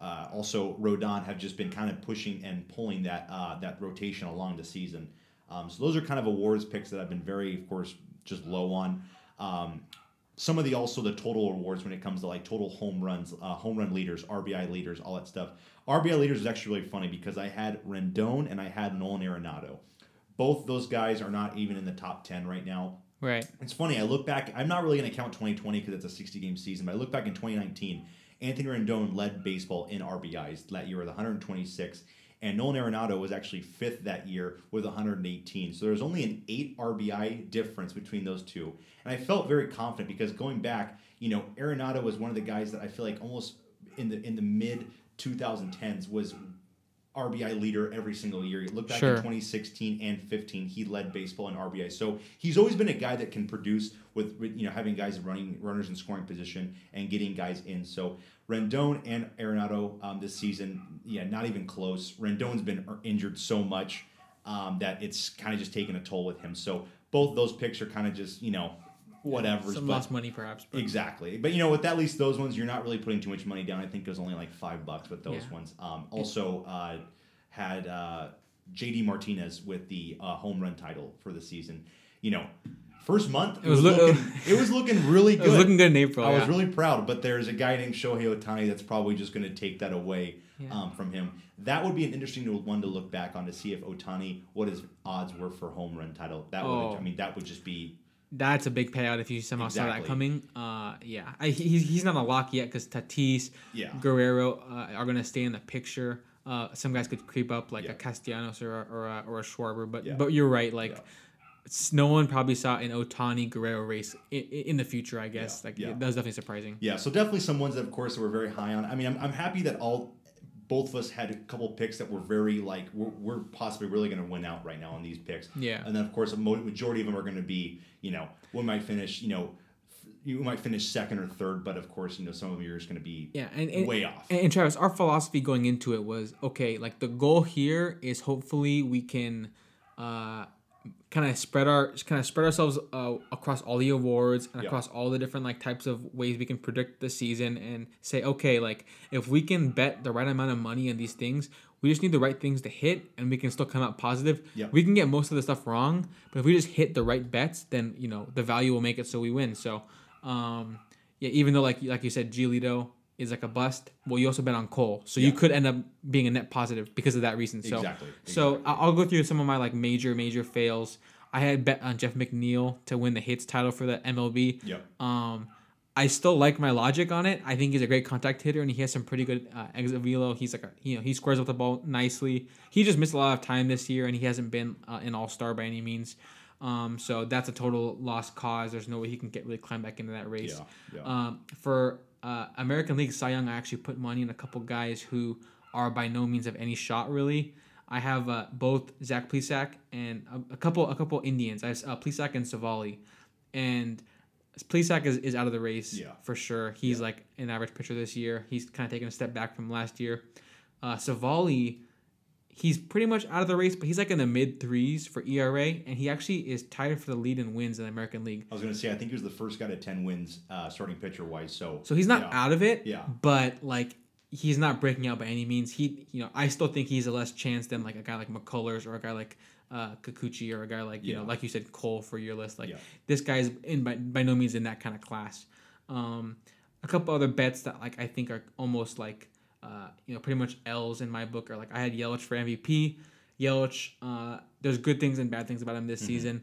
uh, also Rodon have just been kind of pushing and pulling that uh, that rotation along the season. Um, so those are kind of awards picks that I've been very, of course, just low on. Um, some of the also the total awards when it comes to like total home runs, uh, home run leaders, RBI leaders, all that stuff. RBI leaders is actually really funny because I had Rendon and I had Nolan Arenado. Both those guys are not even in the top ten right now. Right. It's funny. I look back. I'm not really going to count 2020 because it's a 60 game season. But I look back in 2019. Anthony Rendon led baseball in RBIs that year with 126, and Nolan Arenado was actually fifth that year with 118. So there's only an eight RBI difference between those two, and I felt very confident because going back, you know, Arenado was one of the guys that I feel like almost in the in the mid 2010s was RBI leader every single year. You look back Sure. in 2016 and 15, he led baseball in RBI. So he's always been a guy that can produce with, with, you know having guys running runners in scoring position and getting guys in. So Rendon and Arenado um, this season, yeah, not even close. Rendon's been er, injured so much um, that it's kind of just taken a toll with him. So both those picks are kind of just you know whatever. Some lost money perhaps. But Exactly, but you know, with at least those ones, you're not really putting too much money down. I think it was only like five bucks with those Yeah. ones. Um, also, uh, had uh, JD Martinez with the uh, home run title for the season. You know, first month it, was was, loo- looking, it was looking really it good. was looking good in April. I was really proud, but there's a guy named Shohei Ohtani that's probably just going to take that away Yeah. um, from him. That would be an interesting one to look back on to see if Ohtani what his odds were for home run title. That would, Oh. I mean, that would just be That's a big payout if you somehow saw that coming. Uh, yeah, I, he, he's he's not a lock yet because Tatis, Yeah. Guerrero uh, are gonna stay in the picture. Uh, some guys could creep up like Yeah. a Castellanos or a, or a, or a Schwarber, but Yeah. but you're right. Like no one probably saw an Ohtani Guerrero race in, in the future. I guess like Yeah. that was definitely surprising. Yeah, so definitely some ones that, of course, that we're very high on. I mean, I'm, I'm happy that all both of us had a couple picks that were very like we're, we're possibly really going to win out right now on these picks. Yeah. and then of course a mo- majority of them are going to be you know we might finish you know you might finish second or third, but of course you know some of you are just going to be Yeah, and, and way off. And, and Travis, our philosophy going into it was okay. Like the goal here is hopefully we can uh, kind of spread our kind of spread ourselves uh, across all the awards and Yeah. across all the different like types of ways we can predict the season and say okay, like if we can bet the right amount of money on these things. We just need the right things to hit, and we can still come out positive. Yeah. We can get most of the stuff wrong, but if we just hit the right bets, then you know the value will make it so we win. So, um, yeah, even though like like you said, Giolito is like a bust. Well, you also bet on Cole, so you could end up being a net positive because of that reason. So, Exactly, So I- I'll go through some of my like major major fails. I had bet on Jeff McNeil to win the hits title for the MLB. Yep. Um, I still like my logic on it. I think he's a great contact hitter, and he has some pretty good uh, exit velo. He's like a you know he squares up the ball nicely. He just missed a lot of time this year, and he hasn't been uh, an all star by any means. Um, so that's a total lost cause. There's no way he can get really climb back into that race. Yeah, yeah. Um, for uh, American League Cy Young, I actually put money on a couple guys who are by no means of any shot really. I have uh, both Zach Plesac and a, a couple a couple Indians. I have uh, Plesac and Civale, and Plesac is, is out of the race Yeah. for sure. He's like an average pitcher this year. He's kind of taken a step back from last year. Uh, Civale, he's pretty much out of the race, but he's like in the mid threes for ERA, and he actually is tied for the lead in wins in the American League. I was gonna say I think he was the first guy to ten wins uh, starting pitcher wise. So So he's not yeah. out of it. Yeah. But like he's not breaking out by any means. He you know, I still think he's a less chance than like a guy like McCullers or a guy like uh Kikuchi or a guy like, you know, like you said, Cole for your list. Like Yeah. this guy's in by, by no means in that kind of class. Um a couple other bets that like I think are almost like uh, you know, pretty much L's in my book are like I had Yelich for MVP. Yelich, uh, there's good things and bad things about him this Mm-hmm, season.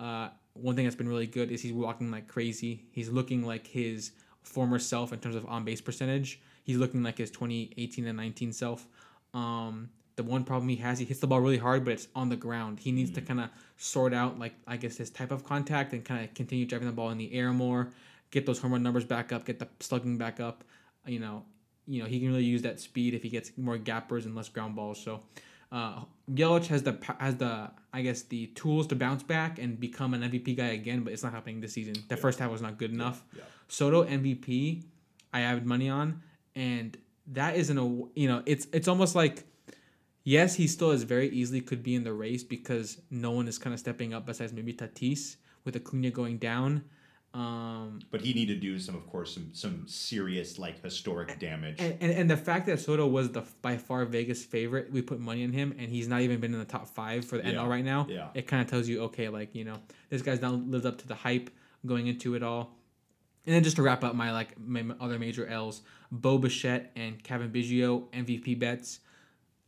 Uh, one thing that's been really good is he's walking like crazy. He's looking like his former self in terms of on base percentage. He's looking like his 2018 and 19 self. Um, the one problem he has, he hits the ball really hard, but it's on the ground. He needs to kind of sort out like I guess his type of contact and kind of continue driving the ball in the air more, get those home run numbers back up, get the slugging back up. You know, you know he can really use that speed if he gets more gappers and less ground balls. So. Uh, Yelich has the has the I guess the tools to bounce back and become an MVP guy again, but it's not happening this season. The first half was not good enough. yeah. Soto MVP, I have money on, and that isn't a you know it's it's almost like yes he still is very easily could be in the race because no one is kind of stepping up besides maybe Tatis with Acuna going down. Um, But he needed to do some, of course, some some serious like historic damage. and, and, and the fact that Soto was the by far Vegas favorite, we put money on him, and he's not even been in the top five for the Yeah, NL right now. yeah. It kind of tells you, okay, like you know, this guy's not lived up to the hype going into it all. And then just to wrap up my like my other major L's, Bo Bichette and Cavan Biggio MVP bets.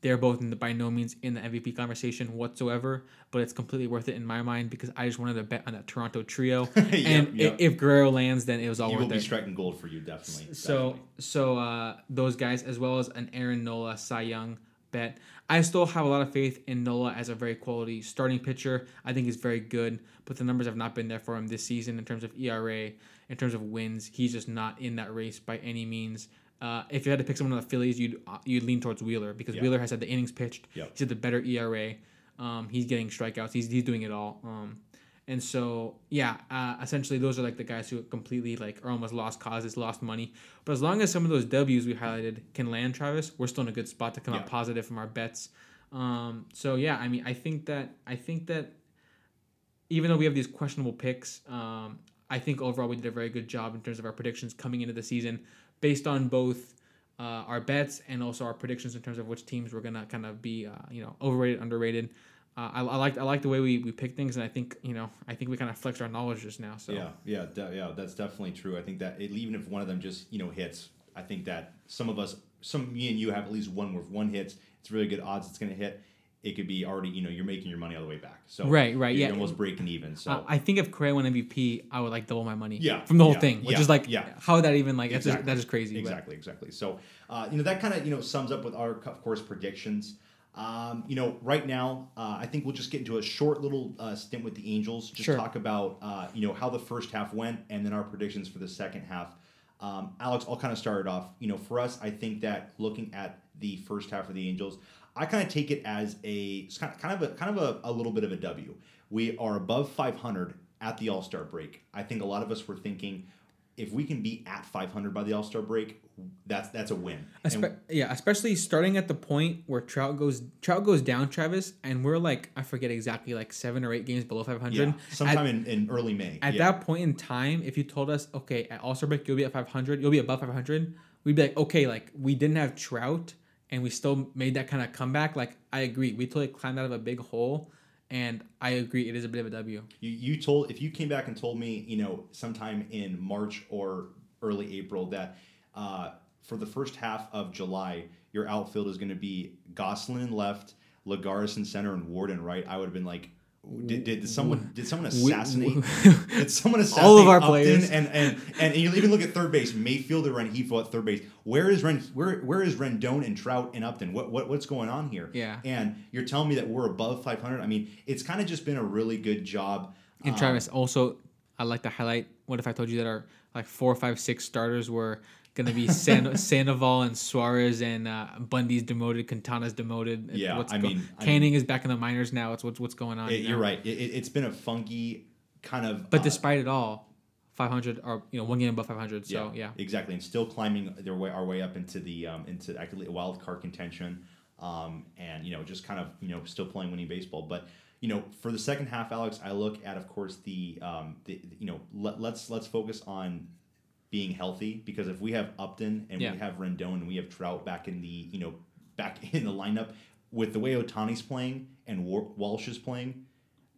They're both in the, by no means in the MVP conversation whatsoever, but it's completely worth it in my mind because I just wanted to bet on that Toronto trio. Yep, and yep. if Guerrero lands, then it was all he worth will it. be striking gold for you, definitely. So definitely. so uh, those guys as well as an Aaron Nola Cy Young bet. I still have a lot of faith in Nola as a very quality starting pitcher. I think he's very good, but the numbers have not been there for him this season in terms of ERA, in terms of wins. He's just not in that race by any means. Uh, if you had to pick someone on the Phillies, you'd uh, you'd lean towards Wheeler because Yeah. Wheeler has had the innings pitched. Yep. He's had the better ERA. Um, he's getting strikeouts. He's he's doing it all. Um, and so yeah, uh, essentially those are like the guys who completely like are almost lost causes, lost money. But as long as some of those W's we highlighted can land, Travis, we're still in a good spot to come out positive from our bets. Um, so yeah, I mean, I think that I think that even though we have these questionable picks, um, I think overall we did a very good job in terms of our predictions coming into the season, based on both uh, our bets and also our predictions in terms of which teams we're gonna kind of be, uh, you know, overrated, underrated. Uh, I, I like I like the way we, we pick things, and I think you know I think we kind of flex our knowledge just now. So Yeah, yeah, de- yeah. That's definitely true. I think that it, even if one of them just you know hits, I think that some of us, some me and you have at least one where if one hits, it's really good odds it's going to hit. It could be already you know you're making your money all the way back. So Right, right, you're yeah. almost breaking even. So Uh, I think if Correa won MVP, I would like double my money. Yeah, from the whole yeah, thing, which yeah, is like, yeah. how that even like? That's just, Exactly. that is crazy. but- Exactly, exactly. So, uh, you know, that kind of you know sums up with our, of course, predictions. Um, you know, right now, uh, I think we'll just get into a short little uh, stint with the Angels. Just Sure. talk about uh, you know how the first half went, and then our predictions for the second half. Um, Alex, I'll kind of start it off. You know, for us, I think that looking at the first half of the Angels, I kind of take it as a kind of kind of a kind of a, a little bit of a W. We are above 500 at the All Star break. I think a lot of us were thinking if we can be at 500 by the All Star break, that's that's a win. And- yeah, especially starting at the point where Trout goes Trout goes down, Travis, and we're like I forget exactly like seven or eight games below five hundred. yeah, sometime in, in early May. At yeah. that point in time, if you told us, okay, at All Star break you'll be at five hundred, you'll be above five hundred, we'd be like, okay, like we didn't have Trout and we still made that kind of comeback. Like I agree, we totally climbed out of a big hole, and I agree, it is a bit of a W. You, you told if you came back and told me, you know, sometime in March or early April that uh, for the first half of July, your outfield is going to be Gosselin in left, Lagares in center, and Ward in right, I would have been like, Did, did someone did someone assassinate? did someone assassinate All of our Upton? players. And and and you even look at third base. Mayfield or Rengifo at third base. Where is Ren? Where where is Rendon and Trout and Upton? What what what's going on here? Yeah. And you're telling me that we're above 500. I mean, it's kind of just been a really good job. And um, Travis, also, I'd like to highlight. What if I told you that our like four, five, six starters were going to be San- Sandoval and Suarez and uh, Bundy's demoted, Quintana's demoted. Yeah, what's I mean- I Canning is back in the minors now. It's what's what's going on. it- you you're right. It, it's been a funky kind of. But uh, despite it all, 500 or you know one game above 500. So yeah, exactly, and still climbing their way our way up into the um, into actually a wild card contention, um, and you know just kind of you know still playing winning baseball. But you know for the second half, Alex, I look at of course the, um, the you know let, let's let's focus on being healthy because if we have Upton and Yeah. we have Rendon and we have Trout back in the you know back in the lineup with the way Ohtani's playing and War- Walsh is playing.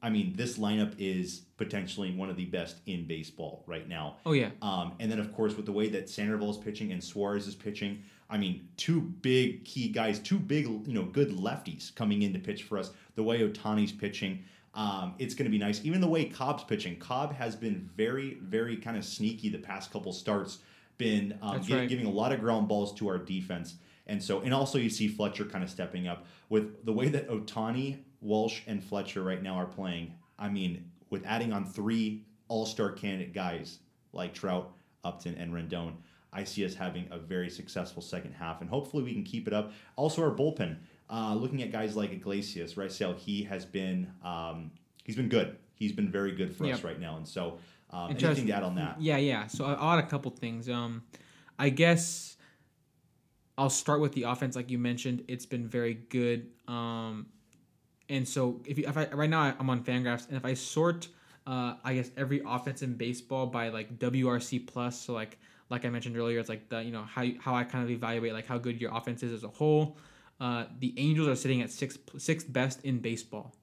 I mean, this lineup is potentially one of the best in baseball right now. oh yeah, Um, and then, of course, with the way that Sandoval is pitching and Suarez is pitching, I mean, two big key guys, two big, you know, good lefties coming in to pitch for us. The way Ohtani's pitching, um, it's going to be nice. Even the way Cobb's pitching, Cobb has been very, very kind of sneaky the past couple starts. Been um, right. giving a lot of ground balls to our defense, and so and also you see Fletcher kind of stepping up with the way that Ohtani, Walsh, and Fletcher right now are playing. I mean, with adding on three All Star candidate guys like Trout, Upton, and Rendon, I see us having a very successful second half, and hopefully we can keep it up. Also, our bullpen, uh, looking at guys like Iglesias, Raisel, he has been um, he's been good. He's been very good for us right now, and so um, And anything to add on that? Yeah, yeah. So I'll add a couple things. Um, I guess I'll start with the offense, like you mentioned. It's been very good. Um, and so if, you, if I right now I'm on Fangraphs, and if I sort, uh, I guess every offense in baseball by like WRC plus, so like like I mentioned earlier, it's like the you know how how I kind of evaluate like how good your offense is as a whole. Uh, the Angels are sitting at sixth sixth best in baseball.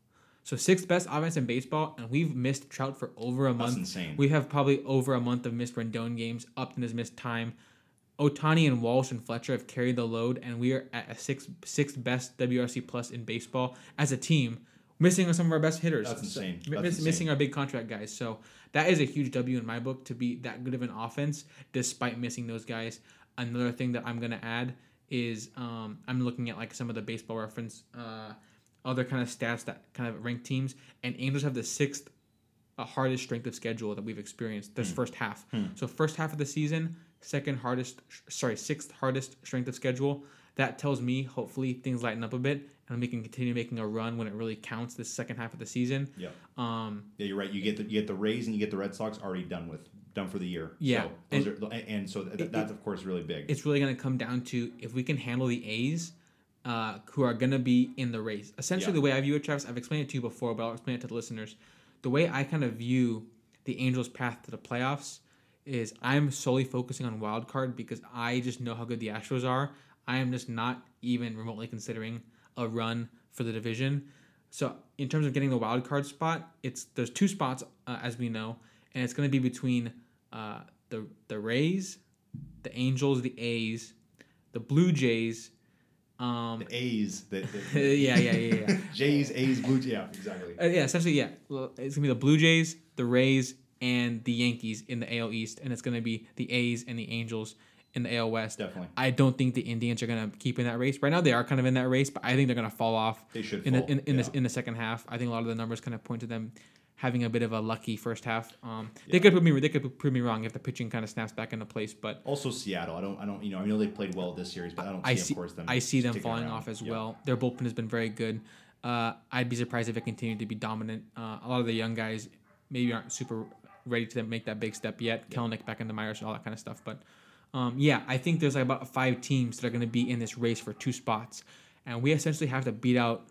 So sixth best offense in baseball, and we've missed Trout for over a That's month. insane. We have probably over a month of missed Rendon games. Upton has missed time. Ohtani and Walsh and Fletcher have carried the load, and we are at a sixth sixth best WRC plus in baseball as a team, missing some of our best hitters. That's insane. That's miss- insane. Missing our big contract guys. So that is a huge W in my book to be that good of an offense despite missing those guys. Another thing that I'm gonna add is um, I'm looking at like some of the baseball reference uh, other kind of stats that kind of rank teams, and Angels have the sixth uh, hardest strength of schedule that we've experienced this first half. So first half of the season, second hardest, sorry, sixth hardest strength of schedule. That tells me hopefully things lighten up a bit and we can continue making a run when it really counts this second half of the season. Yeah. Um, Yeah, you're right. You get the you get the Rays and you get the Red Sox already done with, done for the year. Yeah, So those are, and, and so th- that's of course really big. it's really going to come down to if we can handle the A's, uh, who are going to be in the race. Essentially, Yeah. the way I view it, Travis, I've explained it to you before, but I'll explain it to the listeners. The way I kind of view the Angels' path to the playoffs is I'm solely focusing on wild card because I just know how good the Astros are. I am just not even remotely considering a run for the division. So in terms of getting the wild card spot, it's there's two spots uh, as we know, and it's going to be between uh, the the Rays, the Angels, the A's, the Blue Jays. Um, the A's, the, the yeah, yeah, yeah, yeah. Jays, A's, Blue. Yeah, exactly. Uh, yeah, essentially, yeah. It's gonna be the Blue Jays, the Rays, and the Yankees in the AL East, and it's gonna be the A's and the Angels in the AL West. Definitely. I don't think the Indians are gonna keep in that race. Right now, they are kind of in that race, but I think they're gonna fall off. They should in fall, the in, in, yeah. the in the second half. I think a lot of the numbers kind of point to them having a bit of a lucky first half. Um, they could put me they could prove me wrong if the pitching kind of snaps back into place, but Also Seattle. I don't. I don't. You know. I know they played well this series, but I don't see, I see, of course, them. I see them falling around. off as Yeah. well. Their bullpen has been very good. Uh, I'd be surprised if it continued to be dominant. Uh, a lot of the young guys maybe aren't super ready to make that big step yet. Kelenic back in the minors, all that kind of stuff. But um, yeah, I think there's like about five teams that are going to be in this race for two spots, and we essentially have to beat out,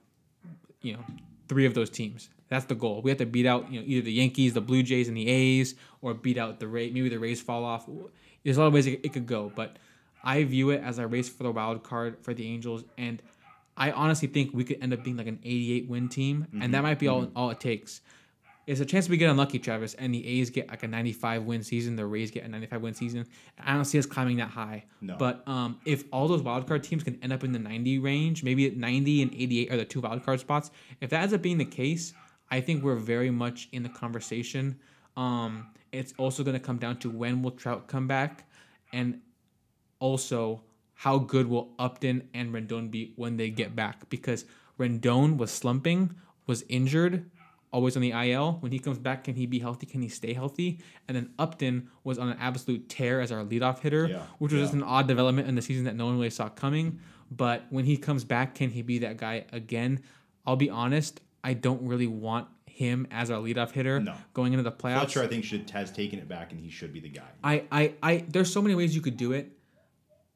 you know, three of those teams. That's the goal. We have to beat out, you know, either the Yankees, the Blue Jays, and the A's, or beat out the Ray. Maybe the Rays fall off. There's a lot of ways it, it could go, but I view it as a race for the wild card for the Angels, and I honestly think we could end up being like an 88 win team, and that might be all all it takes. It's a chance we get unlucky, Travis, and the A's get like a 95 win season, the Rays get a 95 win season. I don't see us climbing that high. No. But um, if all those wild card teams can end up in the 90 range, maybe at 90 and 88 are the two wild card spots. If that ends up being the case, I think we're very much in the conversation. Um, it's also going to come down to when will Trout come back, and also how good will Upton and Rendon be when they get back because Rendon was slumping, was injured, always on the IL. When he comes back, can he be healthy? Can he stay healthy? And then Upton was on an absolute tear as our leadoff hitter, Yeah, which was yeah. just an odd development in the season that no one really saw coming. But when he comes back, can he be that guy again? I'll be honest, I don't really want him as our leadoff hitter No. going into the playoffs. Fletcher, I think, should has taken it back, and he should be the guy. I, I, I there's so many ways you could do it.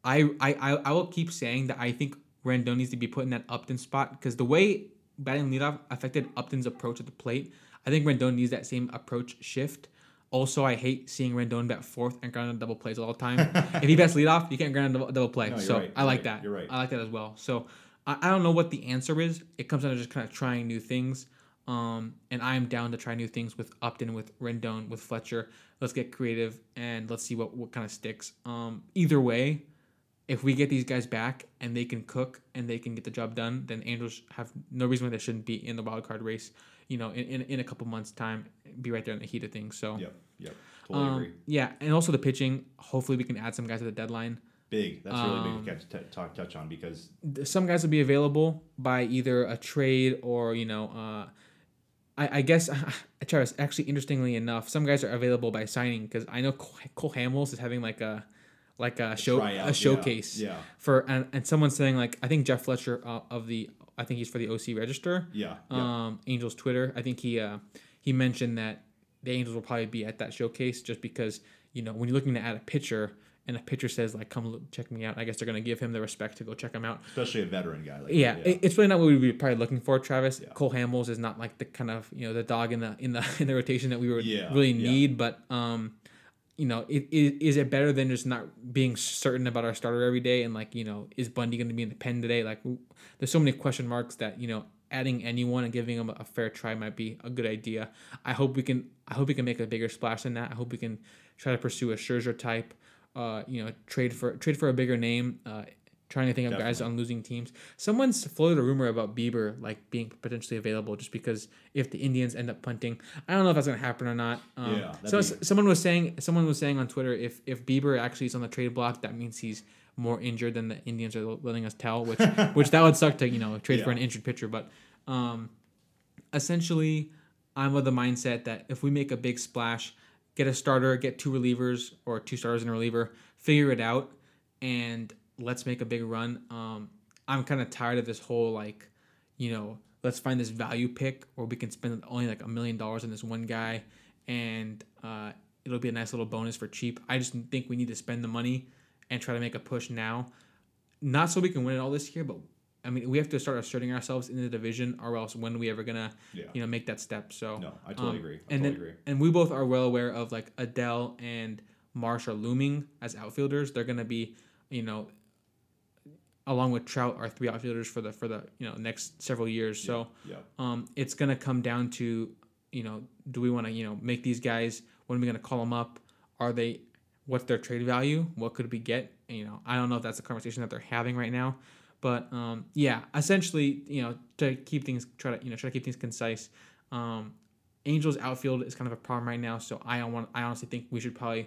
I, I, I, I will keep saying that I think Rendon needs to be put in that Upton spot because the way batting leadoff affected Upton's approach at the plate, I think Rendon needs that same approach shift. Also, I hate seeing Rendon bat fourth and ground on double plays all the time. if he bats leadoff, you can't ground on double, play. No, so right, I like right, that. you're right. I like that as well. So I, I don't know what the answer is. It comes down to just kind of trying new things. Um, and I'm down to try new things with Upton, with Rendon, with Fletcher. Let's get creative and let's see what, what kind of sticks. Um, either way, if we get these guys back and they can cook and they can get the job done, then Angels have no reason why they shouldn't be in the wild card race. You know, in, in, in a couple months' time, be right there in the heat of things. So, Yep, yep, totally um, agree. yeah, and also the pitching. Hopefully, we can add some guys at the deadline. Big. That's really um, big to catch, t- talk, touch on because some guys will be available by either a trade or you know uh, I, I guess Travis actually interestingly enough some guys are available by signing because I know Cole, Cole Hamels is having like a like a show tryout, a showcase yeah, yeah. for and, and someone's saying like I think Jeff Fletcher uh, of the I think he's for the OC Register yeah, yeah. um Angels Twitter I think he uh he mentioned that the Angels will probably be at that showcase just because you know when you're looking to add a pitcher and a pitcher says like come look, check me out I guess they're gonna give him the respect to go check him out especially a veteran guy. Like yeah, it- it's really not what we'd be probably looking for, Travis. Yeah. Cole Hamels is not like the kind of you know the dog in the in the in the rotation that we would Yeah, really yeah. need. But um, you know, it, it, is it better than just not being certain about our starter every day and like you know is Bundy going to be in the pen today? Like, there's so many question marks that you know adding anyone and giving them a fair try might be a good idea. I hope we can. I hope we can make a bigger splash than that. I hope we can try to pursue a Scherzer type. Uh, you know, trade for trade for a bigger name. Uh, trying to think of guys on losing teams. Someone's floated a rumor about Bieber like being potentially available just because if the Indians end up punting, I don't know if that's gonna happen or not. Um, Yeah, so be- someone was saying someone was saying on Twitter if if Bieber actually is on the trade block, that means he's more injured than the Indians are letting us tell. Which which that would suck to you know trade for an injured pitcher, but um, essentially, I'm of the mindset that if we make a big splash, get a starter, get two relievers or two starters and a reliever, figure it out, and let's make a big run. Um, I'm kind of tired of this whole like, you know, let's find this value pick where we can spend only like a million dollars on this one guy, and uh, it'll be a nice little bonus for cheap. I just think we need to spend the money and try to make a push now, not so we can win it all this year, but I mean we have to start asserting ourselves in the division, or else when are we ever gonna, Yeah. you know, make that step? So No, I totally um, agree. I and totally then, agree. and we both are well aware of like Adell and Marsh are looming as outfielders. They're gonna be, you know, along with Trout, are three outfielders for the for the you know next several years. So yeah. um, it's gonna come down to you know, do we want to you know make these guys? When are we gonna call them up? Are they? What's their trade value? What could we get? You know, I don't know if that's a conversation that they're having right now, but um, yeah, essentially, you know, to keep things try to you know try to keep things concise. Um, Angels outfield is kind of a problem right now, so I don't want. I honestly think we should probably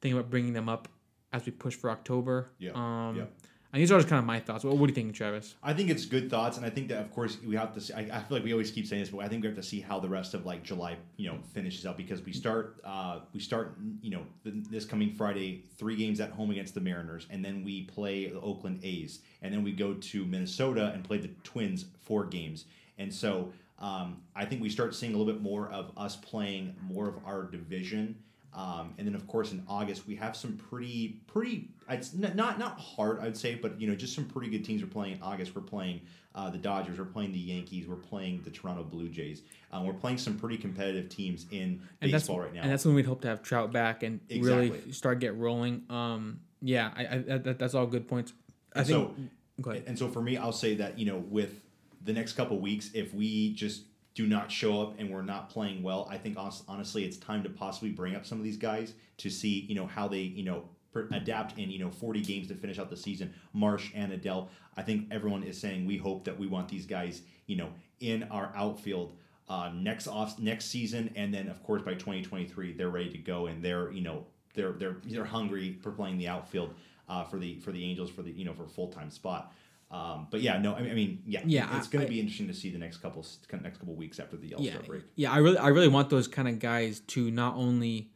think about bringing them up as we push for October. Yeah, Um, yeah. And these are just kind of my thoughts. What, what do you think, Travis? I think it's good thoughts, and I think that of course we have to. See, I, I feel like we always keep saying this, but I think we have to see how the rest of like July, you know, finishes out because we start, uh, we start, you know, th- this coming Friday, three games at home against the Mariners, and then we play the Oakland A's, and then we go to Minnesota and play the Twins four games, and so um, I think we start seeing a little bit more of us playing more of our division. Um, and then of course in August we have some pretty pretty it's not not hard I'd say but you know just some pretty good teams we're playing in August we're playing uh, the Dodgers we're playing the Yankees we're playing the Toronto Blue Jays um, we're playing some pretty competitive teams in and baseball right now and that's when we'd hope to have Trout back and really start get rolling. Um, yeah, I, I that, that's all good points. I think. so go ahead. and so for me I'll say that you know with the next couple weeks if we just do not show up and we're not playing well I think honestly it's time to possibly bring up some of these guys to see you know how they you know adapt in you know 40 games to finish out the season Marsh and Adell I think everyone is saying we hope that we want these guys you know in our outfield uh, next off next season, and then of course by 2023 they're ready to go and they're you know they're they're they're hungry for playing the outfield uh, for the for the Angels for the you know for a full time spot. Um, but yeah, no, I mean, I mean yeah, Yeah, it's going to be interesting to see the next couple next couple weeks after the All yeah, Star break. yeah. I really, I really want those kind of guys to not only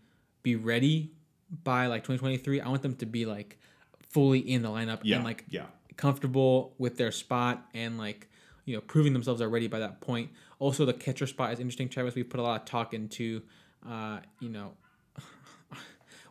be ready by like 2023. I want them to be like fully in the lineup Yeah, and like yeah, comfortable with their spot and like you know proving themselves already by that point. Also, the catcher spot is interesting. Travis, we put a lot of talk into. Uh, you know,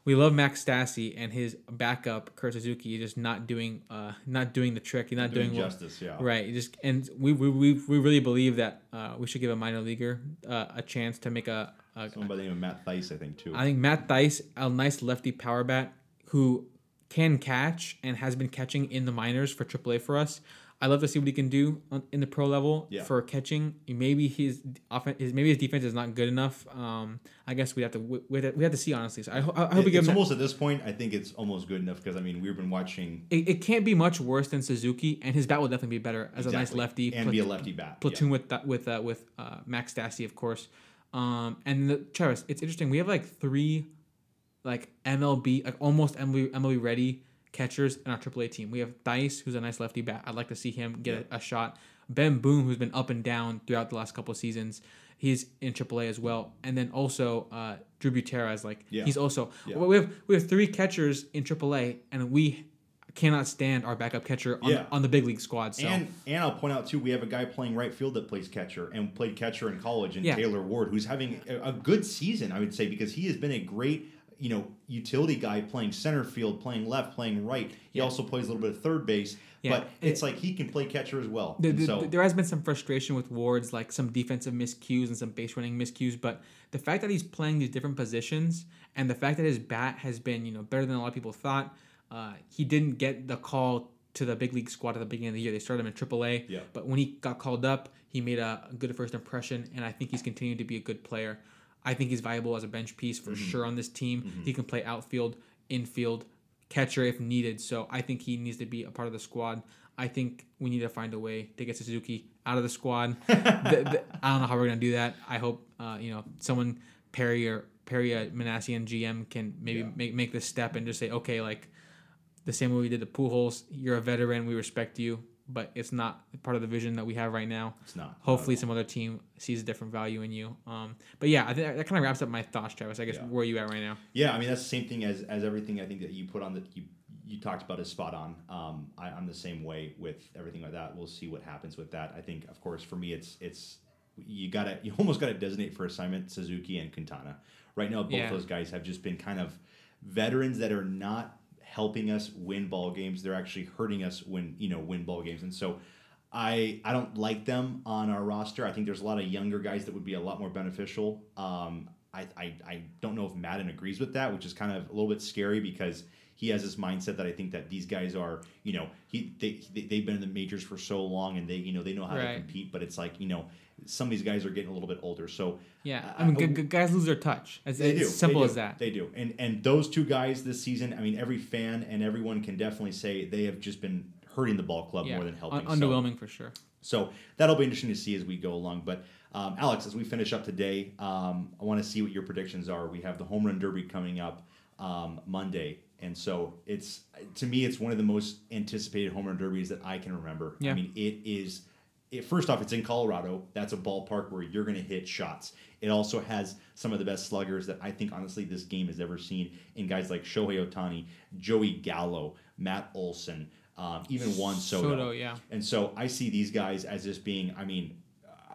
we love Max Stassi and his backup Kurt Suzuki is just not doing uh not doing the trick. He's not doing, doing, justice. Yeah, Right. Just and we we, we, we really believe that uh, we should give a minor leaguer uh, a chance to make a. a Someone by the name of Matt Thaiss, I think too. I think Matt Thaiss, a nice lefty power bat who can catch and has been catching in the minors for AAA for us. I love to see what he can do on, in the pro level Yeah. for catching. Maybe his offense, his maybe his defense is not good enough. Um, I guess we have to we, we have to, we have to see honestly. So I, ho- I hope we It- give it's that- almost at this point. I think it's almost good enough because I mean we've been watching it, it can't be much worse than Suzuki, and his bat will definitely be better as a nice lefty. and plat- be a lefty bat. yeah. platoon with that with uh, with uh, Max Stassi, of course. Um, and the Travis, it's interesting. We have like three, like MLB, like almost MLB, MLB ready catchers in our AAA team. We have Thaiss, who's a nice lefty bat. I'd like to see him get a, a shot. Bemboom, who's been up and down throughout the last couple of seasons, he's in AAA as well. And then also uh, Drew is like Yeah. he's also. Yeah. We have we have three catchers in AAA, and we cannot stand our backup catcher on, Yeah. on the big league squad. So And and I'll point out too, we have a guy playing right field that plays catcher and played catcher in college, and Yeah. Taylor Ward, who's having a, a good season, I would say, because he has been a great you know utility guy playing center field, playing left, playing right. He Yeah. also plays a little bit of third base, Yeah. but it's like he can play catcher as well. The, the- so there has been some frustration with Ward's, like some defensive miscues and some base running miscues, but the fact that he's playing these different positions and the fact that his bat has been, you know, better than a lot of people thought, uh, he didn't get the call to the big league squad at the beginning of the year. They started him in AAA, Yeah. but when he got called up, he made a, a good first impression, and I think he's continued to be a good player. I think he's valuable as a bench piece for Mm-hmm. sure on this team. He can play outfield, infield, catcher if needed. So I think he needs to be a part of the squad. I think we need to find a way to get Suzuki out of the squad. The- the- I don't know how we're gonna do that. I hope uh, you know someone Perry or Perry uh, Minasian GM can maybe Yeah. make make this step and just say okay like the same way we did the Pujols. You're a veteran. We respect you, but it's not part of the vision that we have right now. it's not. Hopefully, some other team sees a different value in you. Um, but yeah, I think that, that kind of wraps up my thoughts, Travis. I guess Yeah. where are you at right now? Yeah, I mean that's the same thing as as everything I think that you put on the you you talked about is spot on. Um, I, I'm the same way with everything like that. We'll see what happens with that. I think, of course, for me, it's it's you gotta you almost gotta designate for assignment Suzuki and Quintana. Right now, both Yeah. those guys have just been kind of veterans that are not helping us win ball games. They're actually hurting us when you know win ball games, and so. I, I don't like them on our roster. I think there's a lot of younger guys that would be a lot more beneficial. Um, I, I, I don't know if Maddon agrees with that, which is kind of a little bit scary because he has this mindset that I think that these guys are, you know, he they, they they've been in the majors for so long and they you know they know how to compete, but it's like you know some of these guys are getting a little bit older, so Yeah, I- I mean, I- g- g- guys lose their touch. It's, they do. simple They as that. They do. And and those two guys this season, I mean, every fan and everyone can definitely say they have just been hurting the ball club yeah, more than helping. Un- So- underwhelming for sure. so that'll be interesting to see as we go along. But um, Alex, as we finish up today, um, I want to see what your predictions are. We have the home run derby coming up um, Monday, and so it's to me it's one of the most anticipated home run derbies that I can remember. Yeah. I mean, it is. It, first off, it's in Colorado. That's a ballpark where you're going to hit shots. It also has some of the best sluggers that I think, honestly, this game has ever seen in guys like Shohei Ohtani, Joey Gallo, Matt Olson, um, even Juan Soto. Soto, yeah. And so I see these guys as just being, I mean,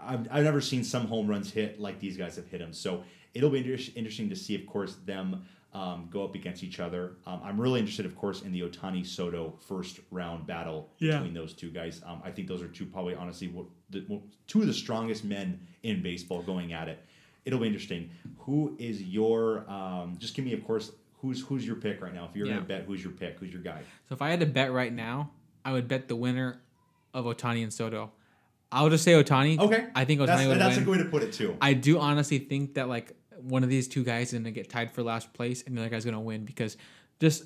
I've, I've never seen some home runs hit like these guys have hit them. So it'll be inter- interesting to see, of course, them um, go up against each other. Um, I'm really interested, of course, in the Ohtani Soto first round battle Yeah. between those two guys. Um, I think those are two, probably, honestly, what, the, what, two of the strongest men in baseball going at it. It'll be interesting. Who is your, um, just give me, of course, who's who's your pick right now? If you're Yeah. going to bet, who's your pick? Who's your guy? So if I had to bet right now, I would bet the winner of Ohtani and Soto. I'll just say Ohtani. Okay. I think Ohtani That's, would that's win. a good way to put it, too. I do honestly think that like one of these two guys is gonna get tied for last place, and the other guy's gonna win because just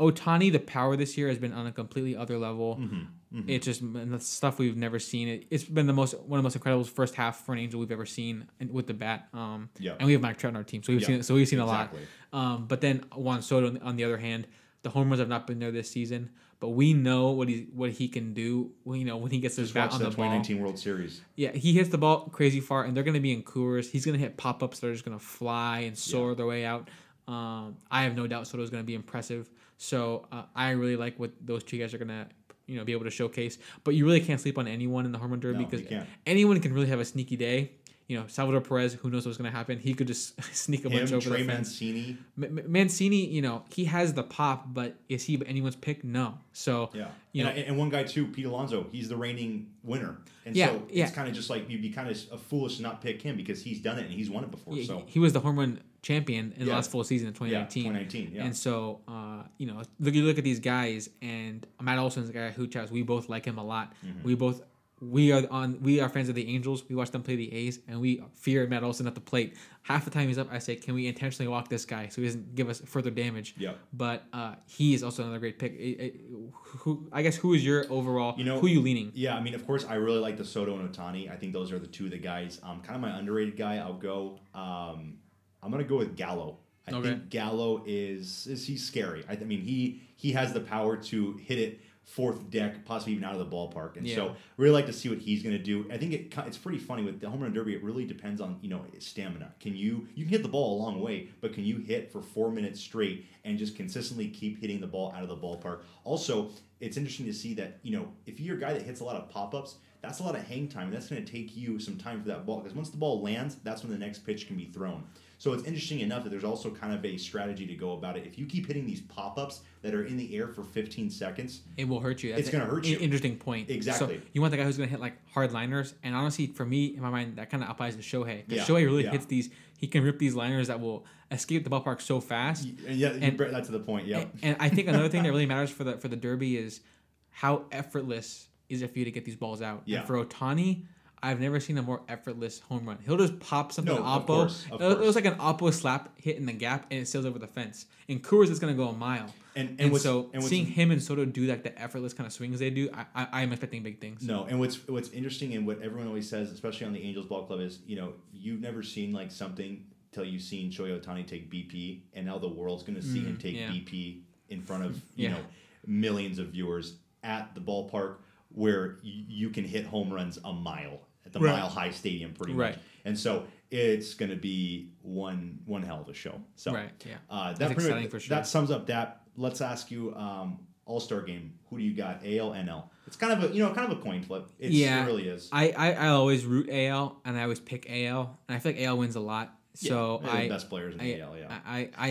Ohtani, the power this year has been on a completely other level. Mm-hmm. It's just the stuff we've never seen. It, it's been the most one of the most incredible first half for an Angel we've ever seen with the bat. Um, Yeah. and we have Mike Trout on our team, so we've Yeah, seen so we've seen exactly. a lot. Um, but then Juan Soto, on the, on the other hand, the home runs have not been there this season. But we know what he what he can do. When, you know when he gets his Just bat on the the ball. 2019 World Series. Yeah, he hits the ball crazy far, and they're going to be in Coors. He's going to hit pop ups that are just going to fly and soar their way out. Um, I have no doubt Soto's going to be impressive. So uh, I really like what those two guys are going to, you know, be able to showcase. But you really can't sleep on anyone in the home run derby No, because anyone can really have a sneaky day. You know, Salvador Perez, who knows what's going to happen? He could just sneak a Him, bunch over Trey the fence. Mancini. M- Mancini, you know, he has the pop, but is he anyone's pick? No. So Yeah, You and, know- and one guy too, Pete Alonso. He's the reigning winner, and Yeah, so yeah. it's kind of just like you'd be kind of foolish to not pick him because he's done it and he's won it before. he, so he was the home run champion in the last full season in yeah, 2019. 2019. Yeah, And so, uh, you know, look you look at these guys, and Matt Olson's a guy who chats. We both like him a lot. Mm-hmm. We both we are on we are fans of the Angels. We watch them play the A's, and we fear Matt Olson at the plate. Half the time he's up, I say, can we intentionally walk this guy so he doesn't give us further damage? Yep. But uh, he is also another great pick. It- it- who I guess who is your overall? You know- who you leaning? Yeah, I mean, of course, I really like the Soto and Ohtani. I think those are the two of the guys. Um, kind of my underrated guy. I'll go. Um, I'm gonna go with Gallo. I Okay. think Gallo is is he's scary. I, I mean, he he has the power to hit it fourth deck, possibly even out of the ballpark. And Yeah. so, really like to see what he's gonna do. I think it it's pretty funny with the home run derby. It really depends on you know stamina. Can you you can hit the ball a long way, but can you hit for four minutes straight and just consistently keep hitting the ball out of the ballpark? Also, it's interesting to see that you know if you're a guy that hits a lot of pop ups, that's a lot of hang time. That's going to take you some time for that ball because once the ball lands, that's when the next pitch can be thrown. So it's interesting enough that there's also kind of a strategy to go about it. If you keep hitting these pop ups that are in the air for 15 seconds, It will hurt you. That's It's gonna hurt you. Interesting point. Exactly. So you want the guy who's gonna hit like hard liners, and honestly, for me, in my mind, that kind of applies to Shohei. Because Yeah, Shohei really yeah. hits these. He can rip these liners that will escape the ballpark so fast. and yeah, you And- brought that to the point. Yeah. And, and I think another thing that really matters for the for the Derby is how effortless is it for you to get these balls out. Yeah. And for Ohtani, I've never seen a more effortless home run. He'll just pop something No, to of Oppo. course, of it, was like an Oppo slap hit in the gap, and it sails over the fence. In Coors, it's gonna go a mile. And- and And, so and seeing him and Soto do like the effortless kind of swings they do, I, I I'm expecting big things. No, and what's what's interesting and what everyone always says, especially on the Angels Ball Club, is you know you've never seen like something till you've seen Shohei Ohtani take BP, and now the world's going to see him mm, take yeah. BP in front of you Yeah. know millions of viewers at the ballpark where you can hit home runs a mile at the Right. Mile High Stadium, pretty Right. much. And so it's going to be one one hell of a show. So Right, yeah. uh, that pretty exciting much- for sure. That sums up that. Let's ask you. Um, all Star game. Who do you got? AL, NL. It's kind of a you know kind of a coin flip. It's, Yeah. it really is. I, I I always root AL and I always pick AL and I feel like AL wins a lot. So They're the I best players in I, AL. Yeah, I I,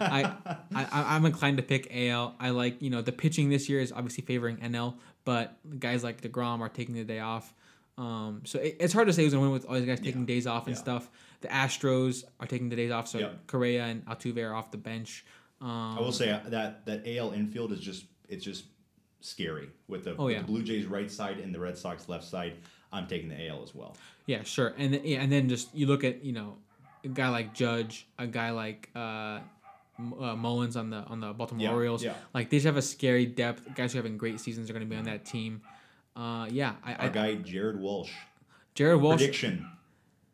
I I, I I'm inclined to pick AL. I like, you know, the pitching this year is obviously favoring NL, but guys like DeGrom are taking the day off. Um, so it, it's hard to say who's going to win with all these guys taking Yeah. days off and Yeah. stuff. The Astros are taking the days off, so Yep. Correa and Altuve are off the bench. Um, I will say that that AL infield is just it's just scary with the, Oh, yeah. the Blue Jays right side and the Red Sox left side. I'm taking the AL as well. Yeah, sure. And th- yeah, and then just you look at you know a guy like Judge, a guy like uh, uh, Mullins on the on the Baltimore Yeah, Orioles. yeah. Like they just have a scary depth. Guys who are having great seasons are going to be on that team. Uh, yeah, I, Our I guy Jared Walsh. Jared Walsh. Prediction: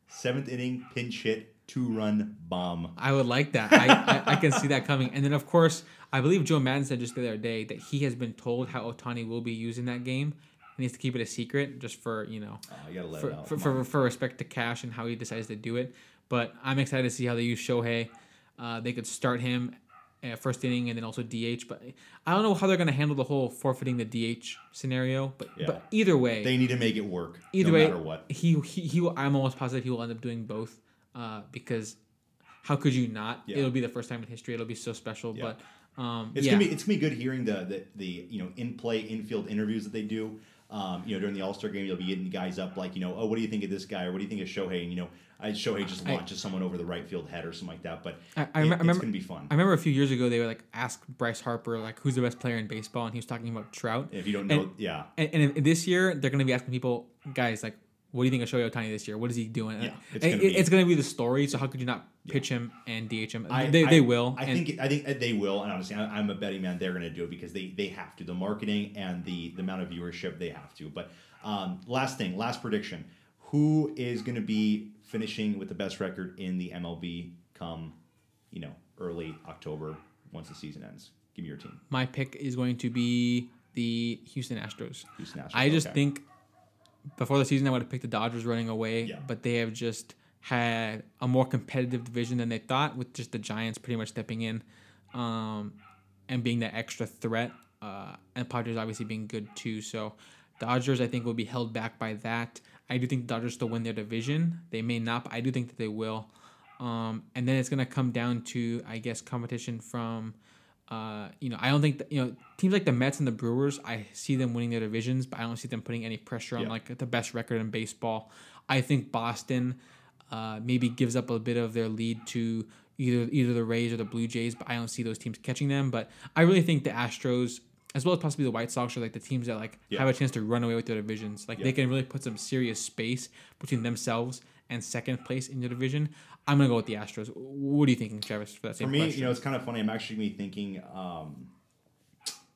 seventh inning pinch hit, two run bomb. I would like that. I, I, I can see that coming. And then of course, I believe Joe Maddon said just the other day that he has been told how Ohtani will be used in that game. He needs to keep it a secret just for you know Oh, you let for, it out. for, for, for respect to Cash and how he decides to do it. But I'm excited to see how they use Shohei. Uh, they could start him at first inning and then also DH. But I don't know how they're going to handle the whole forfeiting the DH scenario. But Yeah. but either way, they need to make it work. either no way, matter what. he he, he will, I'm almost positive he will end up doing both. Uh, because how could you not? Yeah. It'll be the first time in history. It'll be so special. Yeah. But um, It's gonna be it's gonna be good hearing the, the the you know in play infield interviews that they do. Um, you know during the All Star game, you'll be getting guys up like you know oh what do you think of this guy or what do you think of Shohei and you know I, Shohei just I- launches someone over the right field head or something like that. But I- I it- rem- it's remember- gonna be fun. I remember a few years ago they were like ask Bryce Harper like who's the best player in baseball and he was talking about Trout. if you don't know, and- yeah, And, and this year they're going to be asking people, guys, like what do you think of Shohei Ohtani this year? What is he doing? Yeah, it's it's gonna, gonna be, it's gonna be the story. So how could you not pitch him and DH him? I- they, I- they will. I and think I think they will, and honestly, I, I'm a betting man. They're going to do it because they they have to. The marketing and the the amount of viewership they have to. But um, last thing, last prediction: Who is going to be finishing with the best record in the MLB come, you know, early October once the season ends? Give me your team. my pick is going to be the Houston Astros. Houston Astros, I just okay. think before the season I would have picked the Dodgers running away, Yeah. but they have just had a more competitive division than they thought, with just the Giants pretty much stepping in um, and being that extra threat, uh, and Padres obviously being good too. So Dodgers, I think, will be held back by that. I do think the Dodgers still win their division. They may not, but I do think that they will. Um, and then it's gonna come down to, I guess, competition from. Uh, you know, I don't think that, you know teams like the Mets and the Brewers. I see them winning their divisions, but I don't see them putting any pressure on Yeah. like the best record in baseball. I think Boston uh, maybe gives up a bit of their lead to either either the Rays or the Blue Jays, but I don't see those teams catching them. But I really think the Astros, as well as possibly the White Sox, are like the teams that like Yeah. have a chance to run away with their divisions. Like they can really put some serious space between themselves and second place in the division. I'm gonna go with the Astros. What are you thinking, Travis? For that For me, question? you know, it's kind of funny. I'm actually gonna be thinking um,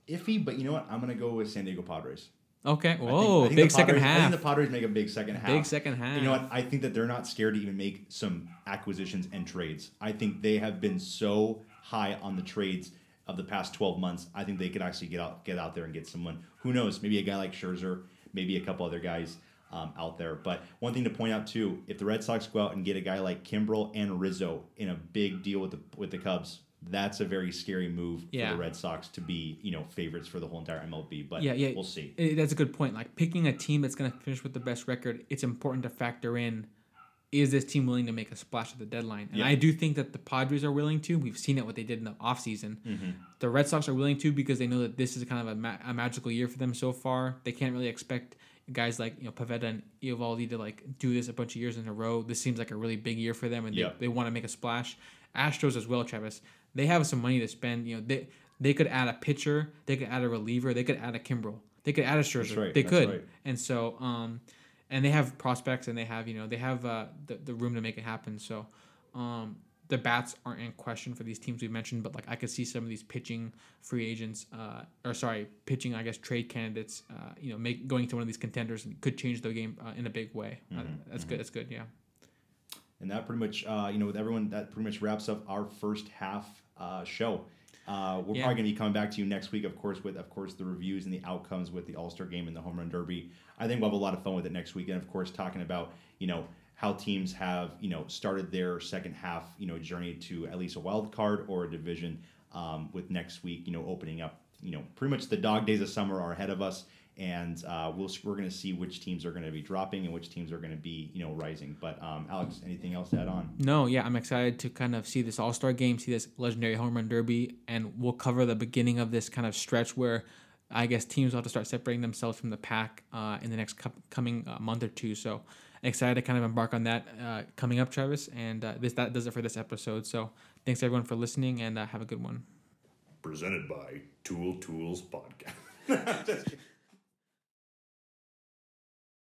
iffy, but you know what? I'm gonna go with San Diego Padres. okay. I think- Whoa, I think big the second Padres- I think the Padres make a big second half. Big second half. You know what? I think that they're not scared to even make some acquisitions and trades. I think they have been so high on the trades of the past 12 months. I think they could actually get out get out there and get someone. Who knows? Maybe a guy like Scherzer, maybe a couple other guys um, out there. But one thing to point out too, if the Red Sox go out and get a guy like Kimbrel and Rizzo in a big deal with the with the Cubs, that's a very scary move Yeah. for the Red Sox to be, you know, favorites for the whole entire MLB. But Yeah, yeah. we'll see. That's a good point. Like picking a team that's going to finish with the best record, it's important to factor in is this team willing to make a splash at the deadline? And Yeah. I do think that the Padres are willing to. We've seen it what they did in the offseason. Mm-hmm. The Red Sox are willing to because they know that this is kind of a, ma- a magical year for them so far. They can't really expect guys like you know Pivetta and Eovaldi to like do this a bunch of years in a row. This seems like a really big year for them, and Yeah. they, they want to make a splash. Astros as well, Travis. They have some money to spend. You know, they they could add a pitcher, they could add a reliever, they could add a Kimbrel, they could add a Scherzer. right, They could, right. and so um, and they have prospects and they have you know they have uh, the the room to make it happen. So um, the bats aren't in question for these teams we mentioned, but like I could see some of these pitching free agents, uh, or sorry, pitching I guess trade candidates, uh, you know, make going to one of these contenders and could change the game uh, in a big way. Uh, Mm-hmm, that's good. That's good. Yeah. And that pretty much, uh, you know, with everyone, that pretty much wraps up our first half uh, show. Uh, we're Yeah. probably going to be coming back to you next week, of course, with of course the reviews and the outcomes with the All Star Game and the Home Run Derby. I think we'll have a lot of fun with it next week, and of course, talking about you know how teams have you know started their second half you know journey to at least a wild card or a division. Um, with next week, you know, opening up, you know, pretty much the dog days of summer are ahead of us, and uh, we'll we're going to see which teams are going to be dropping and which teams are going to be you know rising. But um, Alex, anything else to add on? No, yeah, I'm excited to kind of see this All Star game, see this legendary home run derby, and we'll cover the beginning of this kind of stretch where I guess teams will have to start separating themselves from the pack uh, in the next co- coming uh, month or two. So excited to kind of embark on that uh, coming up, Travis. And uh, this that does it for this episode. So thanks everyone for listening, and uh, have a good one. presented by Tool Tools Podcast.